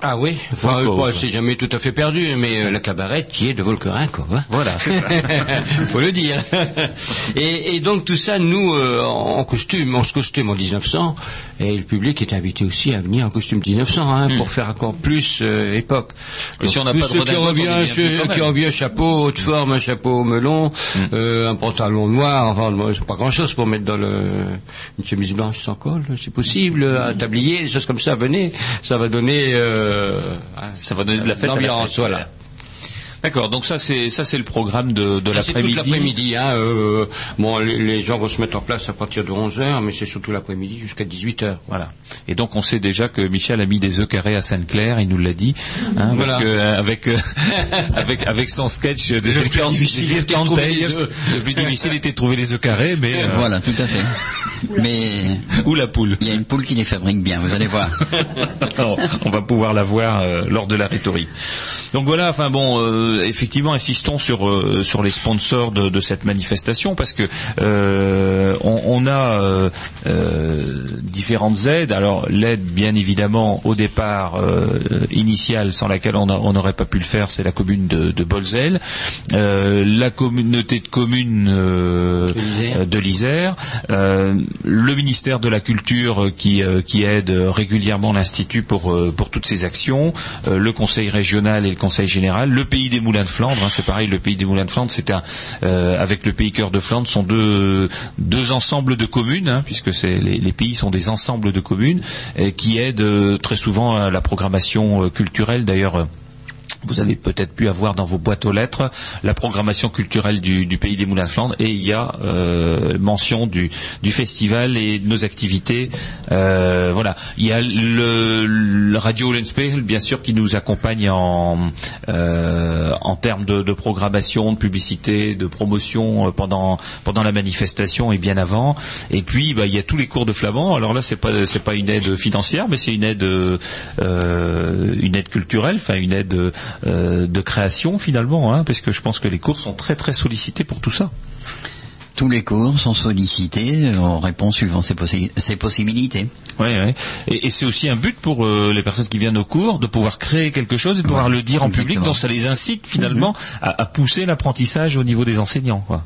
Ah oui, enfin, c'est jamais tout à fait perdu, mais euh, la cabarette qui est de Volquerin, quoi. hein. Voilà, faut le dire. et, et donc tout ça, nous, euh, en costume, on se costume en 1900, et le public est invité aussi à venir en costume 1900, hein, pour faire encore plus euh, époque. Et si on n'a pas de qui vu quand qui un chapeau haute forme, un chapeau melon, euh, un pantalon noir, enfin, pas grand chose pour mettre dans le, une chemise blanche sans col, c'est possible, un tablier, des choses comme ça, venez, ça va donner, Ça va donner de la fête à la l'ambiance, voilà. D'accord, donc ça c'est ça c'est le programme de, de Ça, c'est toute l'après-midi. l'après-midi. Hein, euh, bon, les, les gens vont se mettre en place à partir de 11h, mais c'est surtout l'après-midi jusqu'à 18h. Voilà. Et donc on sait déjà que Michel a mis des œufs carrés à Sainte-Claire, il nous l'a dit, hein, Voilà. parce que euh, avec euh, avec avec son sketch de Le plus difficile était le plus difficile était de trouver les œufs carrés, mais euh, Voilà, tout à fait. Mais ou la poule. il y a une poule qui les fabrique bien, vous allez voir. on, on va pouvoir la voir euh, lors de la rhétorique. Donc voilà, enfin bon, euh, effectivement, insistons sur euh, sur les sponsors de, de cette manifestation parce que euh, on, on a euh, différentes aides. Alors l'aide, bien évidemment, au départ initiale, sans laquelle on n'aurait pas pu le faire, c'est la commune de, de Bolzel, la communauté de communes De l'Isère. le ministère de la Culture qui, qui aide régulièrement l'Institut pour, pour toutes ces actions, le Conseil régional et le Conseil général, le Pays des Moulins de Flandre, hein, c'est pareil, le Pays des Moulins de Flandre, c'est euh, avec le Pays Cœur de Flandre, sont deux, ensembles de communes, hein, puisque les, pays sont des ensembles de communes, qui aident euh, très souvent à la programmation euh, culturelle, d'ailleurs. Vous avez peut-être pu avoir dans vos boîtes aux lettres la programmation culturelle du, pays des Moulins de Flandre et il y a euh, mention du, festival et de nos activités. Euh, voilà, il y a le, radio Lenspeil, bien sûr, qui nous accompagne en, euh, termes de, programmation, de publicité, de promotion pendant pendant la manifestation et bien avant. Et puis, bah, il y a tous les cours de flamand. Alors là, c'est pas c'est pas une aide financière, mais c'est une aide une aide culturelle, enfin une aide de création finalement, hein, parce que je pense que les cours sont très très sollicités pour tout ça. Tous les cours sont sollicités, on répond suivant ses, possi ses possibilités. Oui, oui. Et, et c'est aussi un but pour euh, les personnes qui viennent au cours de pouvoir créer quelque chose et de pouvoir Ouais, le dire en public, donc ça les incite finalement à, à pousser l'apprentissage au niveau des enseignants. Quoi.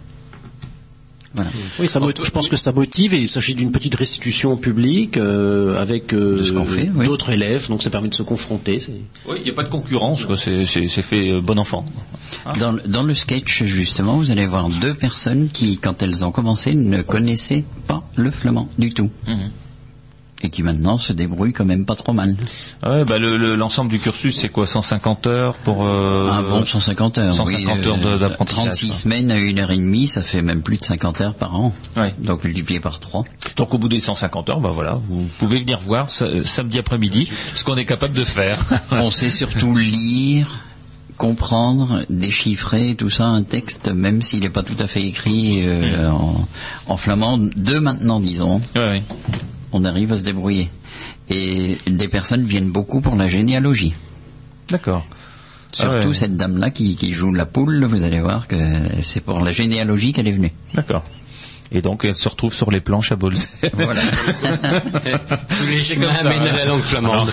Voilà. Oui, ça je pense que ça motive et il s'agit d'une petite restitution au public euh, avec euh, oui. d'autres élèves, donc ça permet de se confronter. Oui, il n'y a pas de concurrence. C'est, fait euh, bon enfant. Dans, le- dans le sketch, justement, vous allez voir deux personnes qui, quand elles ont commencé, ne connaissaient pas le flamand du tout. Mhm. Et qui maintenant se débrouillent quand même pas trop mal. Ouais, bah le, le- l'ensemble du cursus, c'est quoi 150 heures pour euh, Un bon 150 heures. 150 heures de- d'apprentissage, 36 quoi. semaines à une heure et demie, ça fait même plus de 50 heures par an. Ouais. Donc multiplié par 3. Donc au bout des 150 heures, bah voilà, vous pouvez venir voir sa- samedi après-midi ce qu'on est capable de faire. On sait surtout lire, comprendre, déchiffrer tout ça, un texte, même s'il n'est pas tout à fait écrit euh, en, en flamand, de maintenant disons, Ouais, ouais. On arrive à se débrouiller. Et des personnes viennent beaucoup pour la généalogie. D'accord. Surtout Ah ouais. cette dame-là qui, qui joue la poule, vous allez voir que c'est pour la généalogie qu'elle est venue. D'accord. Et donc elle se retrouve sur les planches à Bolzey. Voilà. C'est comme ça, hein. la langue flamande. Alors,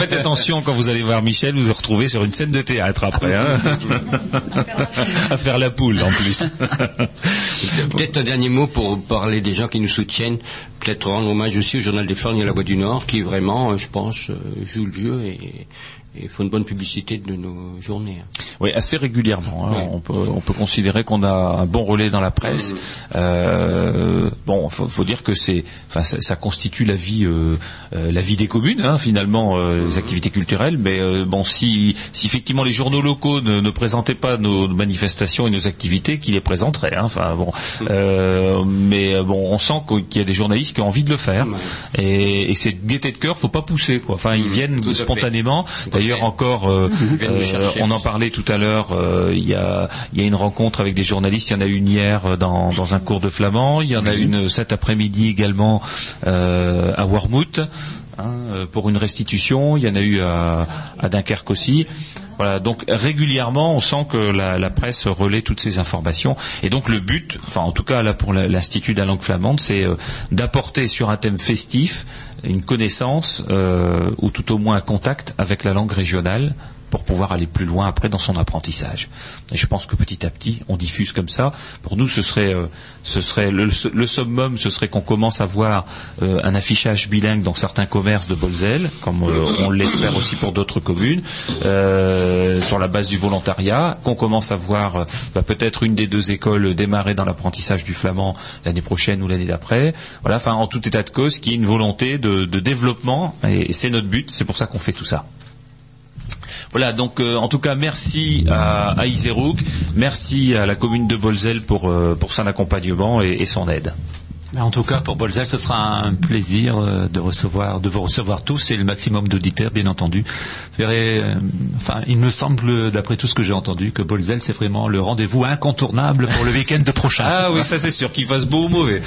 faites attention quand vous allez voir Michel, vous vous retrouvez sur une scène de théâtre après, hein à faire la poule en plus. Peut-être un dernier mot pour parler des gens qui nous soutiennent. Peut-être rendre hommage aussi au Journal des Flandres et à la Voix du Nord, qui vraiment, euh, je pense, euh, joue le jeu et, et font une bonne publicité de nos journées. hein. Oui, assez régulièrement. hein. On, peut, on peut considérer qu'on a un bon relais dans la presse. Euh, bon, faut, faut dire que c'est, enfin, ça, ça constitue la vie, euh, euh, la vie des communes, hein, finalement, euh, les activités culturelles. Mais euh, bon, si, si effectivement les journaux locaux ne, ne présentaient pas nos manifestations et nos activités, qu'ils les présenteraient. hein. Enfin bon, euh, mais euh, bon, on sent qu'il y a des journalistes qui ont envie de le faire. Et, et c'est gaieté de cœur, faut pas pousser quoi. Enfin, ils viennent Tout à fait. D'ailleurs, encore, euh, euh, chercher, on en parlait tout à l'heure. euh, Il y, a, il y a une rencontre avec des journalistes. Il y en a une hier dans, dans un cours de flamand. Il y en a une cet après-midi également à Warmouth hein, pour une restitution. Il y en a eu à, à Dunkerque aussi. Voilà, donc régulièrement, on sent que la, la presse relaie toutes ces informations. Et donc le but, enfin en tout cas là pour l'Institut de la langue flamande, c'est euh, d'apporter sur un thème festif une connaissance euh, ou tout au moins un contact avec la langue régionale pour pouvoir aller plus loin après dans son apprentissage. Et je pense que petit à petit, on diffuse comme ça. Pour nous, ce serait, euh, ce serait le, summum, ce serait qu'on commence à voir euh, un affichage bilingue dans certains commerces de Bolzel, comme euh, on l'espère aussi pour d'autres communes, sur la base du volontariat, qu'on commence à voir bah, peut-être une des deux écoles démarrer dans l'apprentissage du flamand l'année prochaine ou l'année d'après. Voilà, enfin en tout état de cause, qui est une volonté de, de développement, et c'est notre but, c'est pour ça qu'on fait tout ça. Voilà, donc euh, en tout cas merci à, à Iserouk, merci à la commune de Bolzel pour, euh, pour son accompagnement et, et son aide. En tout cas, pour Bolzel, ce sera un plaisir euh, de recevoir, de vous recevoir tous et le maximum d'auditeurs, bien entendu. Verrez, euh, enfin, il me semble, d'après tout ce que j'ai entendu, que Bolzel, c'est vraiment le rendez-vous incontournable pour le week-end de prochain. Ah oui, ça c'est sûr, qu'il fasse beau ou mauvais.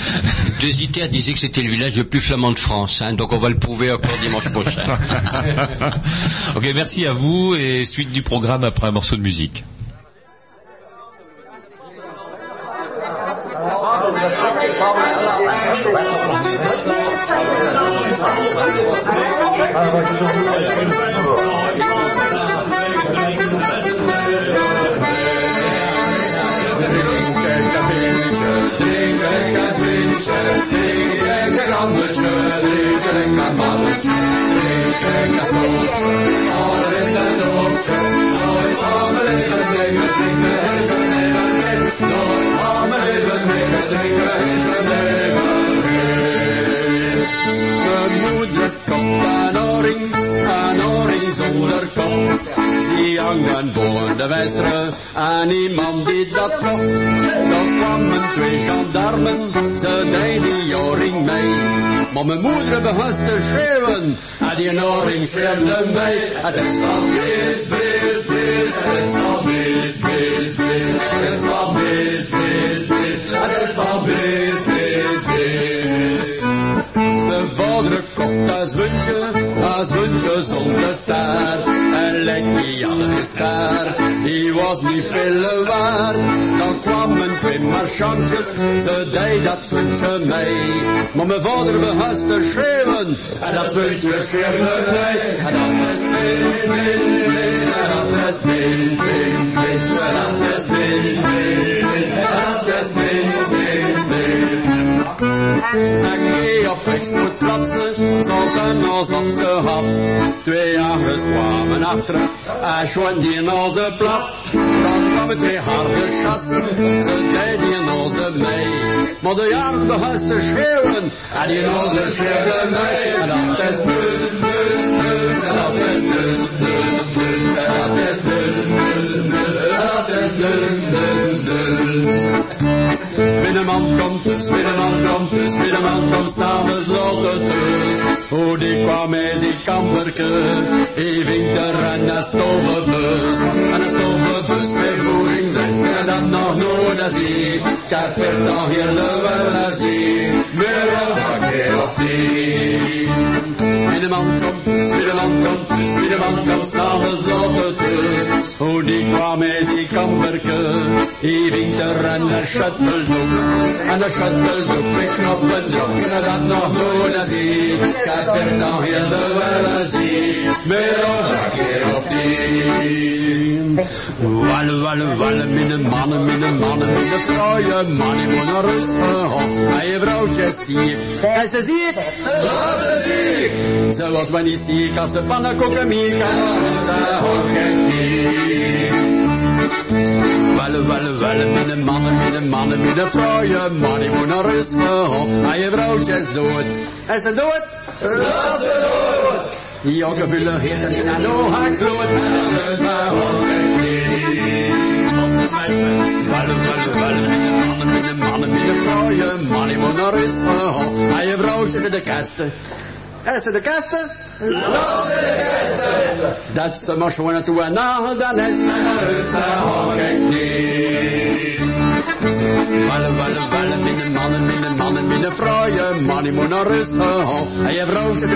Deusiter disait que c'était le village le plus flamand de France, hein, donc on va le prouver encore dimanche prochain. ok, merci à vous et suite du programme après un morceau de musique. Mijn moeder komt aan aan Oring ding zonder kop. Zie hangen voor de westeren en iemand die dat kocht. Dan kwamen twee gendarmen, ze deden joring mee. Maar mijn moeder begon te schreeuwen, en die joring schreeuwde mee. Het is van mis, mis, mis, het is van mis, mis, mis. Het is van mis, mis, mis, het is van mis, mis, mis. De vader kocht als wundje, als wundje zonder staart. En lekkie alle staart, die was niet veel waard. Dan kwamen twee marchantjes, ze deed dat zwintje mee. Maar mijn vader begon te schreeuwen, en dat zwintje schreeuwde mee. En dat is min, min, min, en dat is min, min, min, en dat is min, min, min, en dat is min, min, min. Ik ging op exploitatie, zaten ons op z'n hap. Twee jagers kwamen achter en schoen onze plat. Dan kwamen twee harde chassen, ze deden onze mee. Maar de jagers begonnen te schreeuwen en die onze schreeuwden mee. En dat en dat is neus, neus, en dat is neus, neus, neus, en dat neus, neus. Binnenman komt dus, binnenman komt dus, binnenman komt namens Lotte dus. Hoe die kwam in zijn kamperke, hij vinkt er en een stovenbus. En een stovenbus met voering drinken dat nog nooit als ik. Ik heb het nog heel wel als ik, meer dan een keer of tien. Binnenman komt dus, binnenman komt dus, binnenman komt namens Lotte dus. Hoe die kwam in zijn kamperke, hij vinkt er en een shuttle en de shuttle met knoppen drukken en dat nog nooit als ik. Ik heb er dan heel de wel als ik, meer dan een keer of tien. Wallen, wallen, wallen, mijn mannen, mijn mannen, mijn vrouwen, man, ik moet naar rust gaan. En je vrouwtje ziek, en ze ziek, dat ze ziek. Ze was maar niet ziek als ze pannenkoeken miek en dan Wallen, wallen, wallen, mijn mannen, mijn mannen, mijn vrouwen, man, ik moet naar rust gaan. En je vrouwtje is dood. En ze dood? Dat ze dood. Die jongen vullen heten in een oog kloot. En ze Wallen, wallen, wallen, mijn mannen, mijn mannen, mijn vrouwen, man, ik moet naar rust gaan. En je vrouwtje is in de kasten. En ze de kasten? Laat ze de kasten. Dat ze maar gewoon toe en na, dan is ze naar rust gaan. Kijk niet. Wallen, wallen, wallen, mijn mannen, mijn mannen, mijn vrouwen, man, ik moet naar rust gaan. En je vrouw zit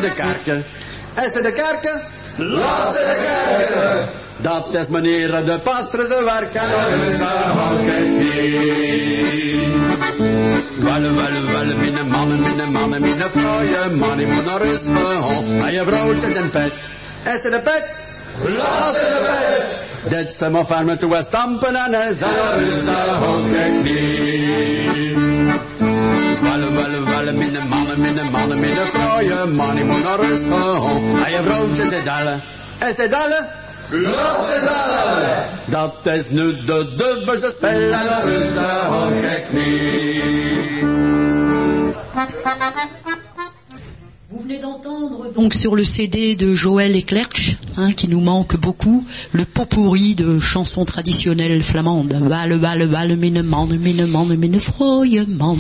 En ze de kerken? Laat ze de kerken. Dat is meneer de pastor zijn werk en rust gaan. Kijk niet. Wallen, wallen, wallen, mijn mannen, mijn mannen, mijn vrouwen, man, ik moet naar rust. En je vrouwtjes in bed. En ze de bed? Laat ze de bed. Dit ze van me toe stampen en is naar rust gaan. Kijk niet. Wallen, wallen, wallen, mijn mannen, mijn mannen, mijn vrouwen, man, ik moet naar rust gaan. En je vrouwtjes in dallen. En ze dallen? Laat ze dallen. Dat is nu de dubbelste spel en naar rust gaan. Kijk niet. Vous venez d'entendre donc sur le CD de Joël Eclerc, hein, qui nous manque beaucoup, le pot pourri de chansons traditionnelles flamandes. Balle, balle, balle, mine, mande, mine, mande, mine, froye, mande.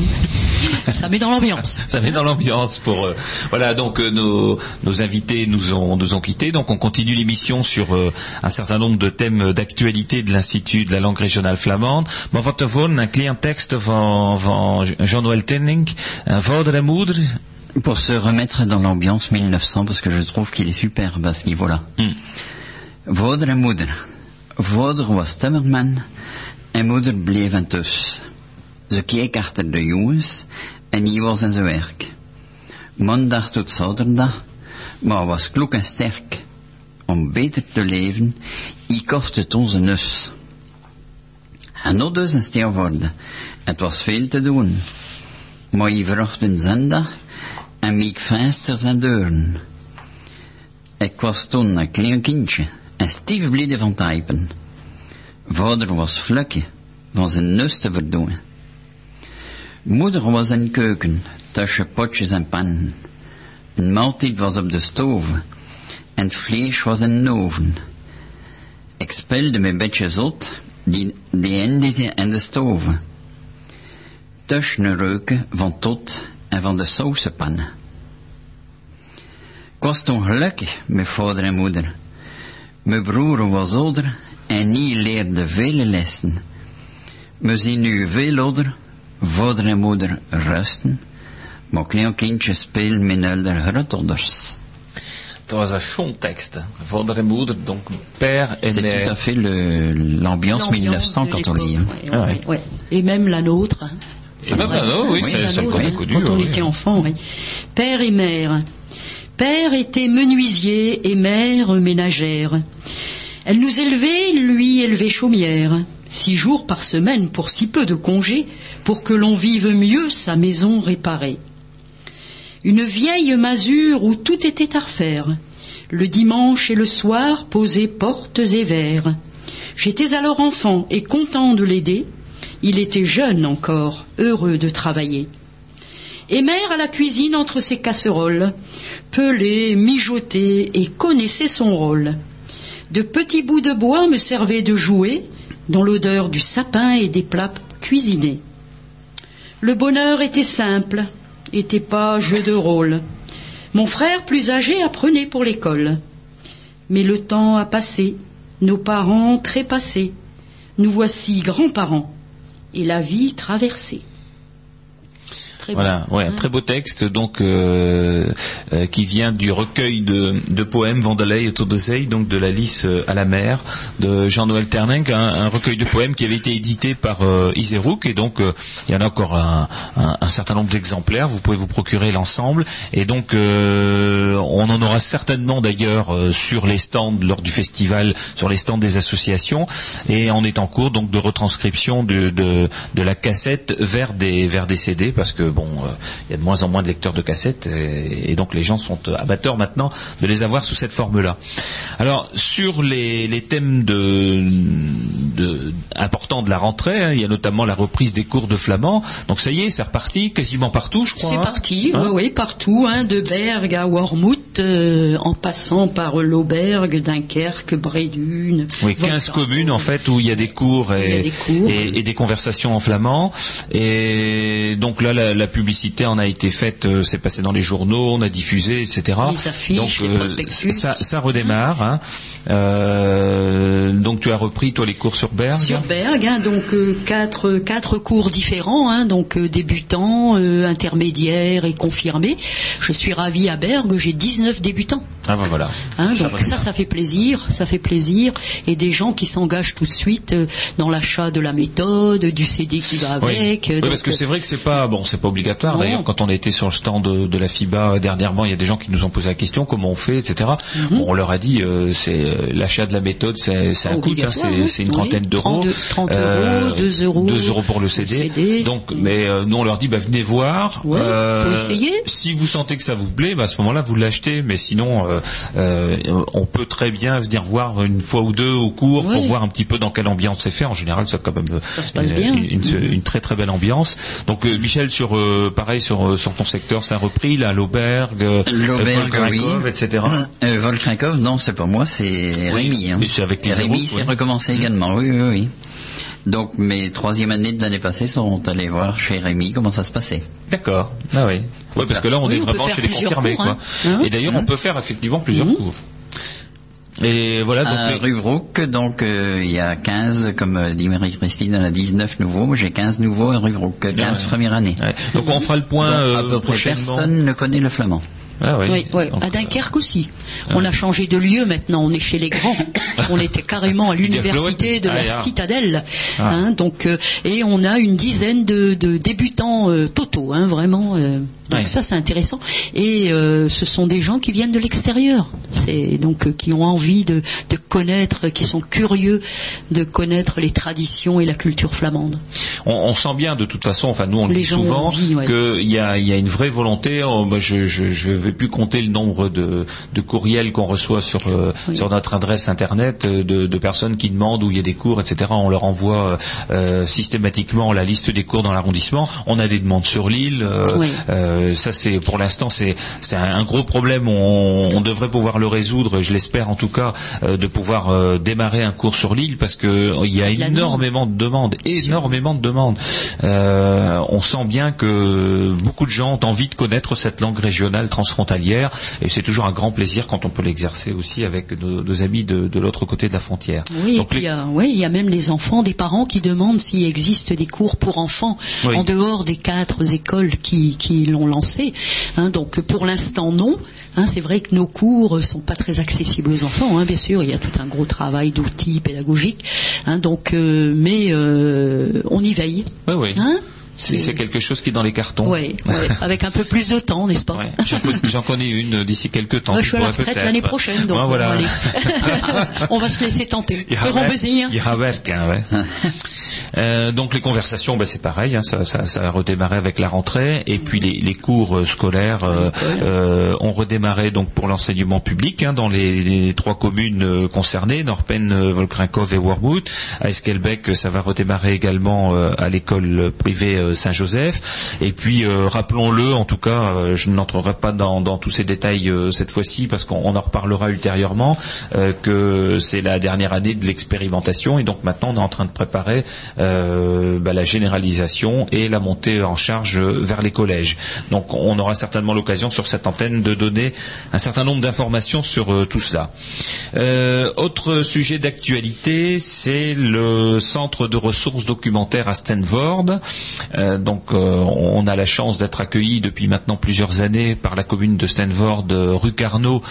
Ça met dans l'ambiance. Ça met dans l'ambiance pour euh, voilà donc euh, nos, nos invités nous ont nous ont quittés donc on continue l'émission sur euh, un certain nombre de thèmes d'actualité de l'Institut de la langue régionale flamande. Maar wat ervan een klein tekst van van Jean-Noël Tenning, un vader en moeder. Pour se remettre dans l'ambiance 1900, parce que je trouve qu'il est superbe à ce niveau-là. Vader en moeder. Vader was timmerman en moeder bleef een tus. Ze keek achter de jongens en hij was in zijn werk. Maandag tot zaterdag, maar was kloek en sterk. Om beter te leven, hij kocht het onze nus. En nog dus een stil worden. Het was veel te doen. Maar hij vroeg een zondag en meek vensters en deuren. Ik was toen een klein kindje en stief blide van typen. Vader was vlukje van zijn neus te verdoen. Moeder was in de keuken, tussen potjes en pannen. Een maaltijd was op de stoven en vlees was een oven. Ik speelde met beetje zot, die, die eindigde in de stoven. Tussen reuken van tot en van de. Ik was toen gelukkig met vader en moeder. Mijn broer was ouder en niet leerde vele lessen. We zien nu veel ouder, vader en moeder rusten, maar klein kindje spelen met elder grootouders. Het was een chon texte. Vader et moeder, donc père et C'est tout à fait le- l'ambiance L'ambiance 1900 de quand on lit. hein. l'époque, ouais, Ah ouais, ouais. Et même la nôtre. hein. C'est oui, c'est. Quand on oui. était enfant, oui. Père et mère. Père était menuisier et mère ménagère. Elle nous élevait, lui élevait chaumière. Six jours par semaine pour si peu de congés, pour que l'on vive mieux sa maison réparée. Une vieille masure où tout était à refaire. Le dimanche et le soir posaient portes et verres. J'étais alors enfant et content de l'aider. Il était jeune encore, heureux de travailler. Et mère à la cuisine entre ses casseroles, pelait, mijotait et connaissait son rôle. De petits bouts de bois me servaient de jouets, dans l'odeur du sapin et des plats cuisinés. Le bonheur était simple, était pas jeu de rôle. Mon frère plus âgé apprenait pour l'école. Mais le temps a passé, nos parents trépassés. Nous voici grands-parents, et la vie traversée. Très Voilà, beau, ouais, un hein. très beau texte donc euh, euh, qui vient du recueil de, de poèmes Vandelay autour de Zey, donc de la Lys à la mer de Jean-Noël Ternenck, un, un recueil de poèmes qui avait été édité par euh, Iserouk et donc il y en a encore un, un- un certain nombre d'exemplaires. Vous pouvez vous procurer l'ensemble et donc on en aura certainement d'ailleurs sur les stands lors du festival, sur les stands des associations et on est en cours donc de retranscription de, de, de la cassette vers des vers des CD parce que bon euh, il y a de moins en moins de lecteurs de cassettes et, et donc les gens sont euh, amateurs maintenant de les avoir sous cette forme-là. Alors sur les, les thèmes de, de importants de la rentrée, hein, il y a notamment la reprise des cours de flamand. Donc ça y est, c'est reparti quasiment partout, je crois. C'est hein. parti, Hein oui, oui, partout, hein, de Berg à Wormhout, euh, en passant par l'Aubergue, Dunkerque, Brédune. Oui, 15 Volta. communes en fait où il y a des cours et, a des cours. et- et des conversations en flamand. Et donc là, la, la publicité en a été faite, euh, c'est passé dans les journaux, on a diffusé, etc. Les affiches, donc les prospectus. ça, ça redémarre. hein. Euh, donc tu as repris toi les cours sur Berg. Sur Berg, hein, donc euh, quatre, quatre cours différents, hein, donc euh, débutants, euh, intermédiaires et confirmés. Je suis ravie à Berg, j'ai 19 débutants. Ah ben voilà. Hein, Ça donc ça, ça fait plaisir, ça fait plaisir, et des gens qui s'engagent tout de suite euh, dans l'achat de la méthode, du CD qui va avec. euh, Oui, parce que c'est vrai que c'est pas bon, c'est pas obligatoire. D'ailleurs, quand on était sur le stand de, de la FIBA euh, dernièrement, il y a des gens qui nous ont posé la question comment on fait, etc. Bon, on leur a dit euh, c'est euh, l'achat de la méthode, c'est un coût, hein, c'est oui. c'est une Oui. trentaine d'euros, 32 30 euros, 2 euros. 2 euros pour le CD. CD. Donc, mais euh, nous on leur dit bah venez voir. Ouais, faut essayer. Si vous sentez que ça vous plaît, bah, à ce moment-là vous l'achetez. Mais sinon, euh, euh, on peut très bien venir voir une fois ou deux au cours pour voir un petit peu dans quelle ambiance c'est fait. En général, c'est quand même euh, Ça une, bien. une- une- une très très belle ambiance. Donc euh, Michel, sur euh, pareil sur euh, sur ton secteur, c'est un repris là, l'Aubergue, euh, Volkrakov, oui. etc. Euh, Volkrakov, non, c'est pas moi, c'est Rémi. Hein. mais c'est avec les Rémi s'est oui. recommencé également, oui, oui, oui. Donc mes troisième années de l'année passée sont allés voir chez Rémi comment ça se passait. D'accord. Ah oui. Ouais, parce que là on Oui, est on vraiment chez les confirmés, cours, quoi. hein. Hein Et d'ailleurs, on peut faire effectivement plusieurs cours. Et voilà. Donc, à les- rue Brook, donc euh, il y a 15, comme euh, dit Marie-Christine, elle a 19 nouveaux, j'ai 15 nouveaux à rue Brook, 15 ouais. première année. ouais. Donc on fera le point Donc, euh, à peu près prochainement. personne ne connaît le flamand. Ah oui. Oui, oui. Donc, à Dunkerque aussi. On a changé de lieu maintenant, on est chez les grands. on était carrément à l'université de Ah, la ja. Citadelle. Ah. Hein, donc, euh, et on a une dizaine de, de débutants euh, totaux, hein, vraiment. euh, donc Ouais. ça c'est intéressant. Et euh, ce sont des gens qui viennent de l'extérieur. C'est donc euh, qui ont envie de, de connaître, qui sont curieux de connaître les traditions et la culture flamande. on, on sent bien de toute façon, enfin nous on le dit souvent, ouais. qu'il y a, il y a une vraie volonté. Oh, je, je, je vais plus compter le nombre de, de courriels qu'on reçoit sur euh, Oui. sur notre adresse internet de, de personnes qui demandent où il y a des cours, etc. On leur envoie systématiquement la liste des cours dans l'arrondissement. On a des demandes sur l'île. Oui. Euh, ça, c'est pour l'instant, c'est un, un gros problème. On, on devrait pouvoir le résoudre. Je l'espère en tout cas euh, de pouvoir euh, démarrer un cours sur l'île parce que il y a énormément de demandes, énormément de demandes. On sent bien que beaucoup de gens ont envie de connaître cette langue régionale transfrontalière et c'est toujours un grand plaisir quand on peut l'exercer aussi avec nos, nos amis de, de l'autre côté de la frontière. Oui, et puis les- il y a, oui, il y a même les enfants, des parents qui demandent s'il existe des cours pour enfants Oui. en dehors des quatre écoles qui, qui l'ont lancé. Hein, donc pour l'instant non. Hein, c'est vrai que nos cours sont pas très accessibles aux enfants. Hein, bien sûr, il y a tout un gros travail d'outils pédagogiques. Donc, euh, mais euh, on y veille. Oui, oui. C'est quelque chose qui est dans les cartons. Ouais, avec un peu plus de temps, n'est-ce pas Ouais. J'en con- J'en connais une euh, d'ici quelques temps. Moi, je suis à la retraite peut-être- l'année prochaine, donc Ouais, voilà. on va se laisser tenter. Euh, donc les conversations, bah, c'est pareil, hein, ça, ça, ça a redémarré avec la rentrée, et puis les, les cours euh, scolaires euh, euh, ont redémarré donc pour l'enseignement public hein, dans les, les trois communes euh, concernées, Norpen, Volkrinkov et Warwood. À Esquelbec, euh, ça va redémarrer également à l'école privée Saint-Joseph. Et puis euh, rappelons-le, en tout cas, euh, je n'entrerai pas dans, tous ces détails euh, cette fois-ci parce qu'on on en reparlera ultérieurement, que c'est la dernière année de l'expérimentation et donc maintenant on est en train de préparer bah, la généralisation et la montée en charge vers les collèges. Donc on aura certainement l'occasion sur cette antenne de donner un certain nombre d'informations sur tout cela. Autre sujet d'actualité, c'est le centre de ressources documentaires à Stanford. Euh, donc euh, on a la chance d'être accueilli depuis maintenant plusieurs années par la commune de Stanford, euh, rue Carnot,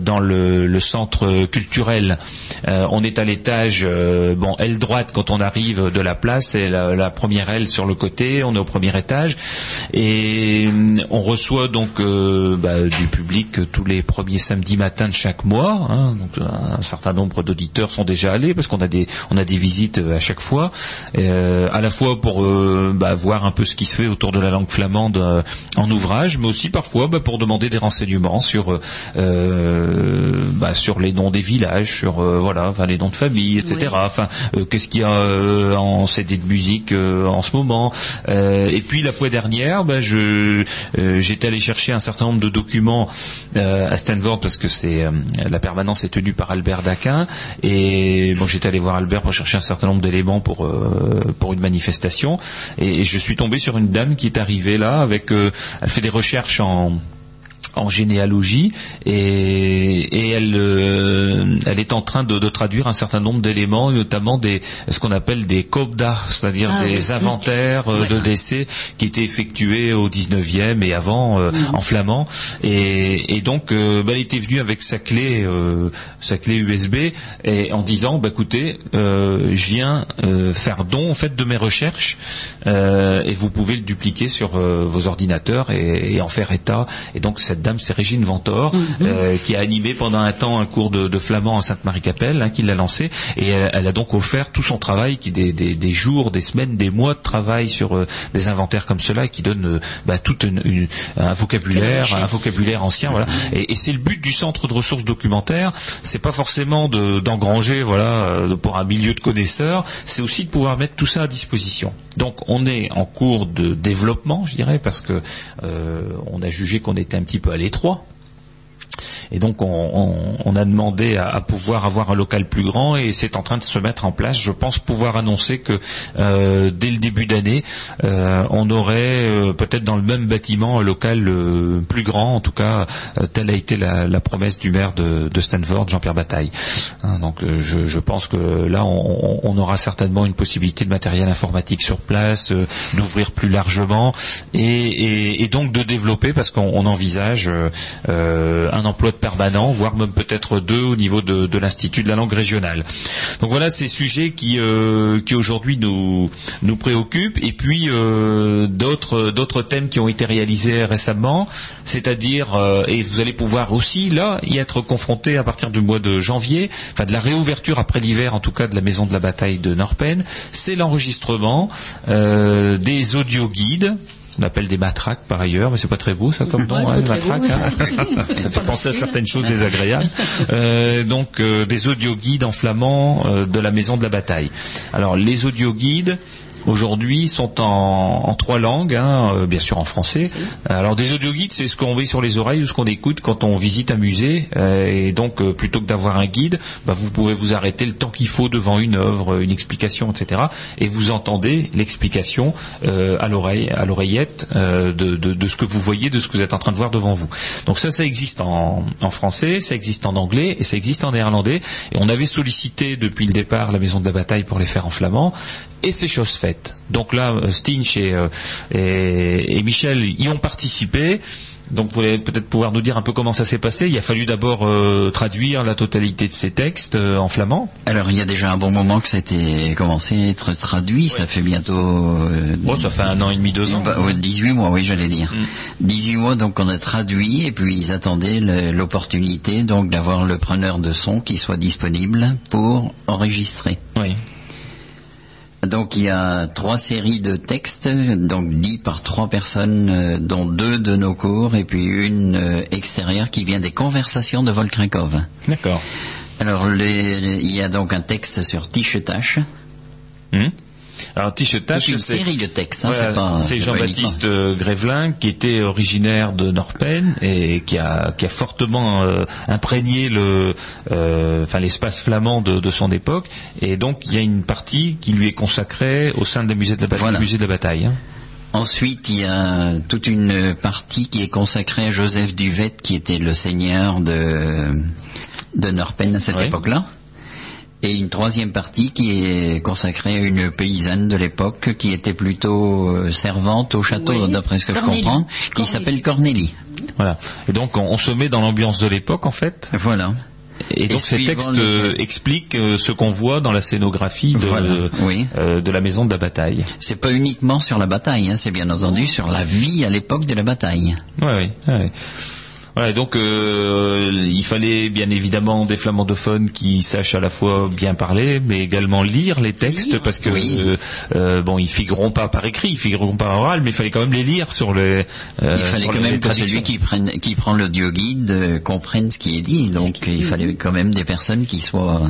dans le, le centre culturel. On est à l'étage, bon, aile droite quand on arrive de la place, et la, première aile sur le côté, on est au premier étage, et on reçoit donc euh, bah, du public tous les premiers samedis matins de chaque mois. hein. donc un certain nombre d'auditeurs sont déjà allés parce qu'on a des on a des visites à chaque fois, euh, à la fois pour euh, bah, voir un peu ce qui se fait autour de la langue flamande euh, en ouvrage, mais aussi parfois bah, pour demander des renseignements sur euh, bah, sur les noms des villages, sur euh, voilà, enfin les noms de famille, etc. Oui. Enfin, euh, qu'est-ce qu'il y a euh, en CD de musique euh, en ce moment Euh, Et puis la fois dernière, bah, je euh, j'étais allé chercher un certain nombre de documents euh, à Stanford parce que c'est euh, la permanence est tenue par Albert Daquin et bon j'étais allé voir Albert pour chercher un certain nombre d'éléments pour euh, pour une manifestation et, et je suis tombé sur une dame qui est arrivée là avec euh, elle fait des recherches en en généalogie et, et elle, euh, elle est en train de, de traduire un certain nombre d'éléments, notamment des ce qu'on appelle des copda, c'est-à-dire Ah des oui. inventaires euh, de décès qui étaient effectués au 19e et avant euh, en flamand. Et, et donc, euh, bah, elle était venue avec sa clé, euh, sa clé USB, et en disant, bah, écoutez, euh, je viens euh, faire don en fait de mes recherches, euh, et vous pouvez le dupliquer sur euh, vos ordinateurs et, et en faire état. Et donc cette dame, c'est Régine Ventor, euh, qui a animé pendant un temps un cours de, de flamand en Sainte-Marie-Capelle, hein, qui l'a lancé, et elle, elle a donc offert tout son travail, qui des, des, des jours, des semaines, des mois de travail sur euh, des inventaires comme cela, et qui donne euh, bah, tout une- une- un vocabulaire, un vocabulaire ancien, voilà. Et, et c'est le but du centre de ressources documentaires. C'est pas forcément de- d'engranger, voilà, pour un milieu de connaisseurs. C'est aussi de pouvoir mettre tout ça à disposition. Donc, on est en cours de développement, je dirais, parce que on a jugé qu'on était un petit peu à l'étroit. Et donc on, a demandé à, pouvoir avoir un local plus grand et c'est en train de se mettre en place. Je pense pouvoir annoncer que euh, dès le début d'année, euh, on aurait euh, peut-être dans le même bâtiment un local plus grand. En tout cas, telle a été la, promesse du maire de, Stanford, Jean-Pierre Bataille. Hein, donc je, pense que là, on, aura certainement une possibilité de matériel informatique sur place, d'ouvrir plus largement et, et- donc de développer parce qu'on on envisage euh, un emploi de permanent, voire même peut-être deux au niveau de, l'Institut de la langue régionale. Donc voilà ces sujets qui, euh, qui aujourd'hui nous, nous préoccupent. Et puis euh, d'autres thèmes qui ont été réalisés récemment, c'est-à-dire, euh, et vous allez pouvoir aussi là y être confronté à partir du mois de janvier, enfin de la réouverture après l'hiver en tout cas de la maison de la bataille de Norpen, c'est l'enregistrement des audio guides on appelle des matraques par ailleurs, mais c'est pas très beau ça comme nom, Ouais, hein, les matraques. beau. hein. ça C'est fait penser à certaines choses désagréables. Euh, donc euh, des audio guides en flamand euh, de la maison de la bataille. Alors les audio guides, aujourd'hui sont en, en trois langues, hein, euh, bien sûr en français. Alors des audioguides, c'est ce qu'on met sur les oreilles ou ce qu'on écoute quand on visite un musée. Euh, et donc euh, plutôt que d'avoir un guide, bah, vous pouvez vous arrêter le temps qu'il faut devant une œuvre, une explication, etc. Et vous entendez l'explication euh, à l'oreille, à l'oreillette euh, de, de- de ce que vous voyez, de ce que vous êtes en train de voir devant vous. Donc ça, ça existe en, en français, ça existe en anglais et ça existe en néerlandais. Et on avait sollicité depuis le départ la Maison de la Bataille pour les faire en flamand. Et c'est chose faite. Donc là, euh, Stinch et, euh, et, et Michel y ont participé. Donc vous allez peut-être pouvoir nous dire un peu comment ça s'est passé. Il a fallu d'abord euh, traduire la totalité de ces textes euh, en flamand. Alors il y a déjà un bon moment que ça a été commencé à être traduit, ça fait bientôt... euh, Bon, ça fait un an et demi, deux ans. bah, ouais, 18 mois, oui, j'allais dire. Mm. 18 mois, donc on a traduit, et puis ils attendaient l'opportunité donc d'avoir le preneur de son qui soit disponible pour enregistrer. Oui. Donc il y a trois séries de textes, donc dit par trois personnes, euh, dont deux de nos cours et puis une euh, extérieure qui vient des conversations de Volkrinkov. D'accord. Alors les- les- il y a donc un texte sur Tichetache, Hmm. Alors une série de textes. hein, Voilà, c'est pas- c'est Jean-Baptiste Grévelin qui était originaire de Norpen et qui a, qui a fortement euh, imprégné le, euh, enfin l'espace flamand de, de son époque. Et donc il y a une partie qui lui est consacrée au sein des musées de la, bataille- Voilà. musée de la bataille. hein. Ensuite, il y a toute une partie qui est consacrée à Joseph Duvet, qui était le seigneur de, de Norpen à cette Oui. époque-là. Et une troisième partie qui est consacrée à une paysanne de l'époque qui était plutôt euh, servante au château, Oui. d'après ce que Cornélie. je comprends, qui s'appelle Cornélie. Voilà. Et donc on, on se met dans l'ambiance de l'époque en fait. Voilà. Et donc ces textes euh, expliquent euh, ce qu'on voit dans la scénographie de, Voilà, oui. euh, de la maison de la bataille. C'est pas uniquement sur la bataille, hein, c'est bien entendu sur la vie à l'époque de la bataille. Ouais, ouais, ouais. Voilà, et donc euh, il fallait bien évidemment des flamandophones qui sachent à la fois bien parler, mais également lire les textes, Lire. parce que Oui. euh, euh, bon, ils figureront pas par écrit, ils figureront par oral, mais il fallait quand même les lire sur les. euh, Il fallait quand même que celui qui, prenne, qui prend l'audio guide comprenne ce qui est dit. Donc il fallait quand même des personnes qui soient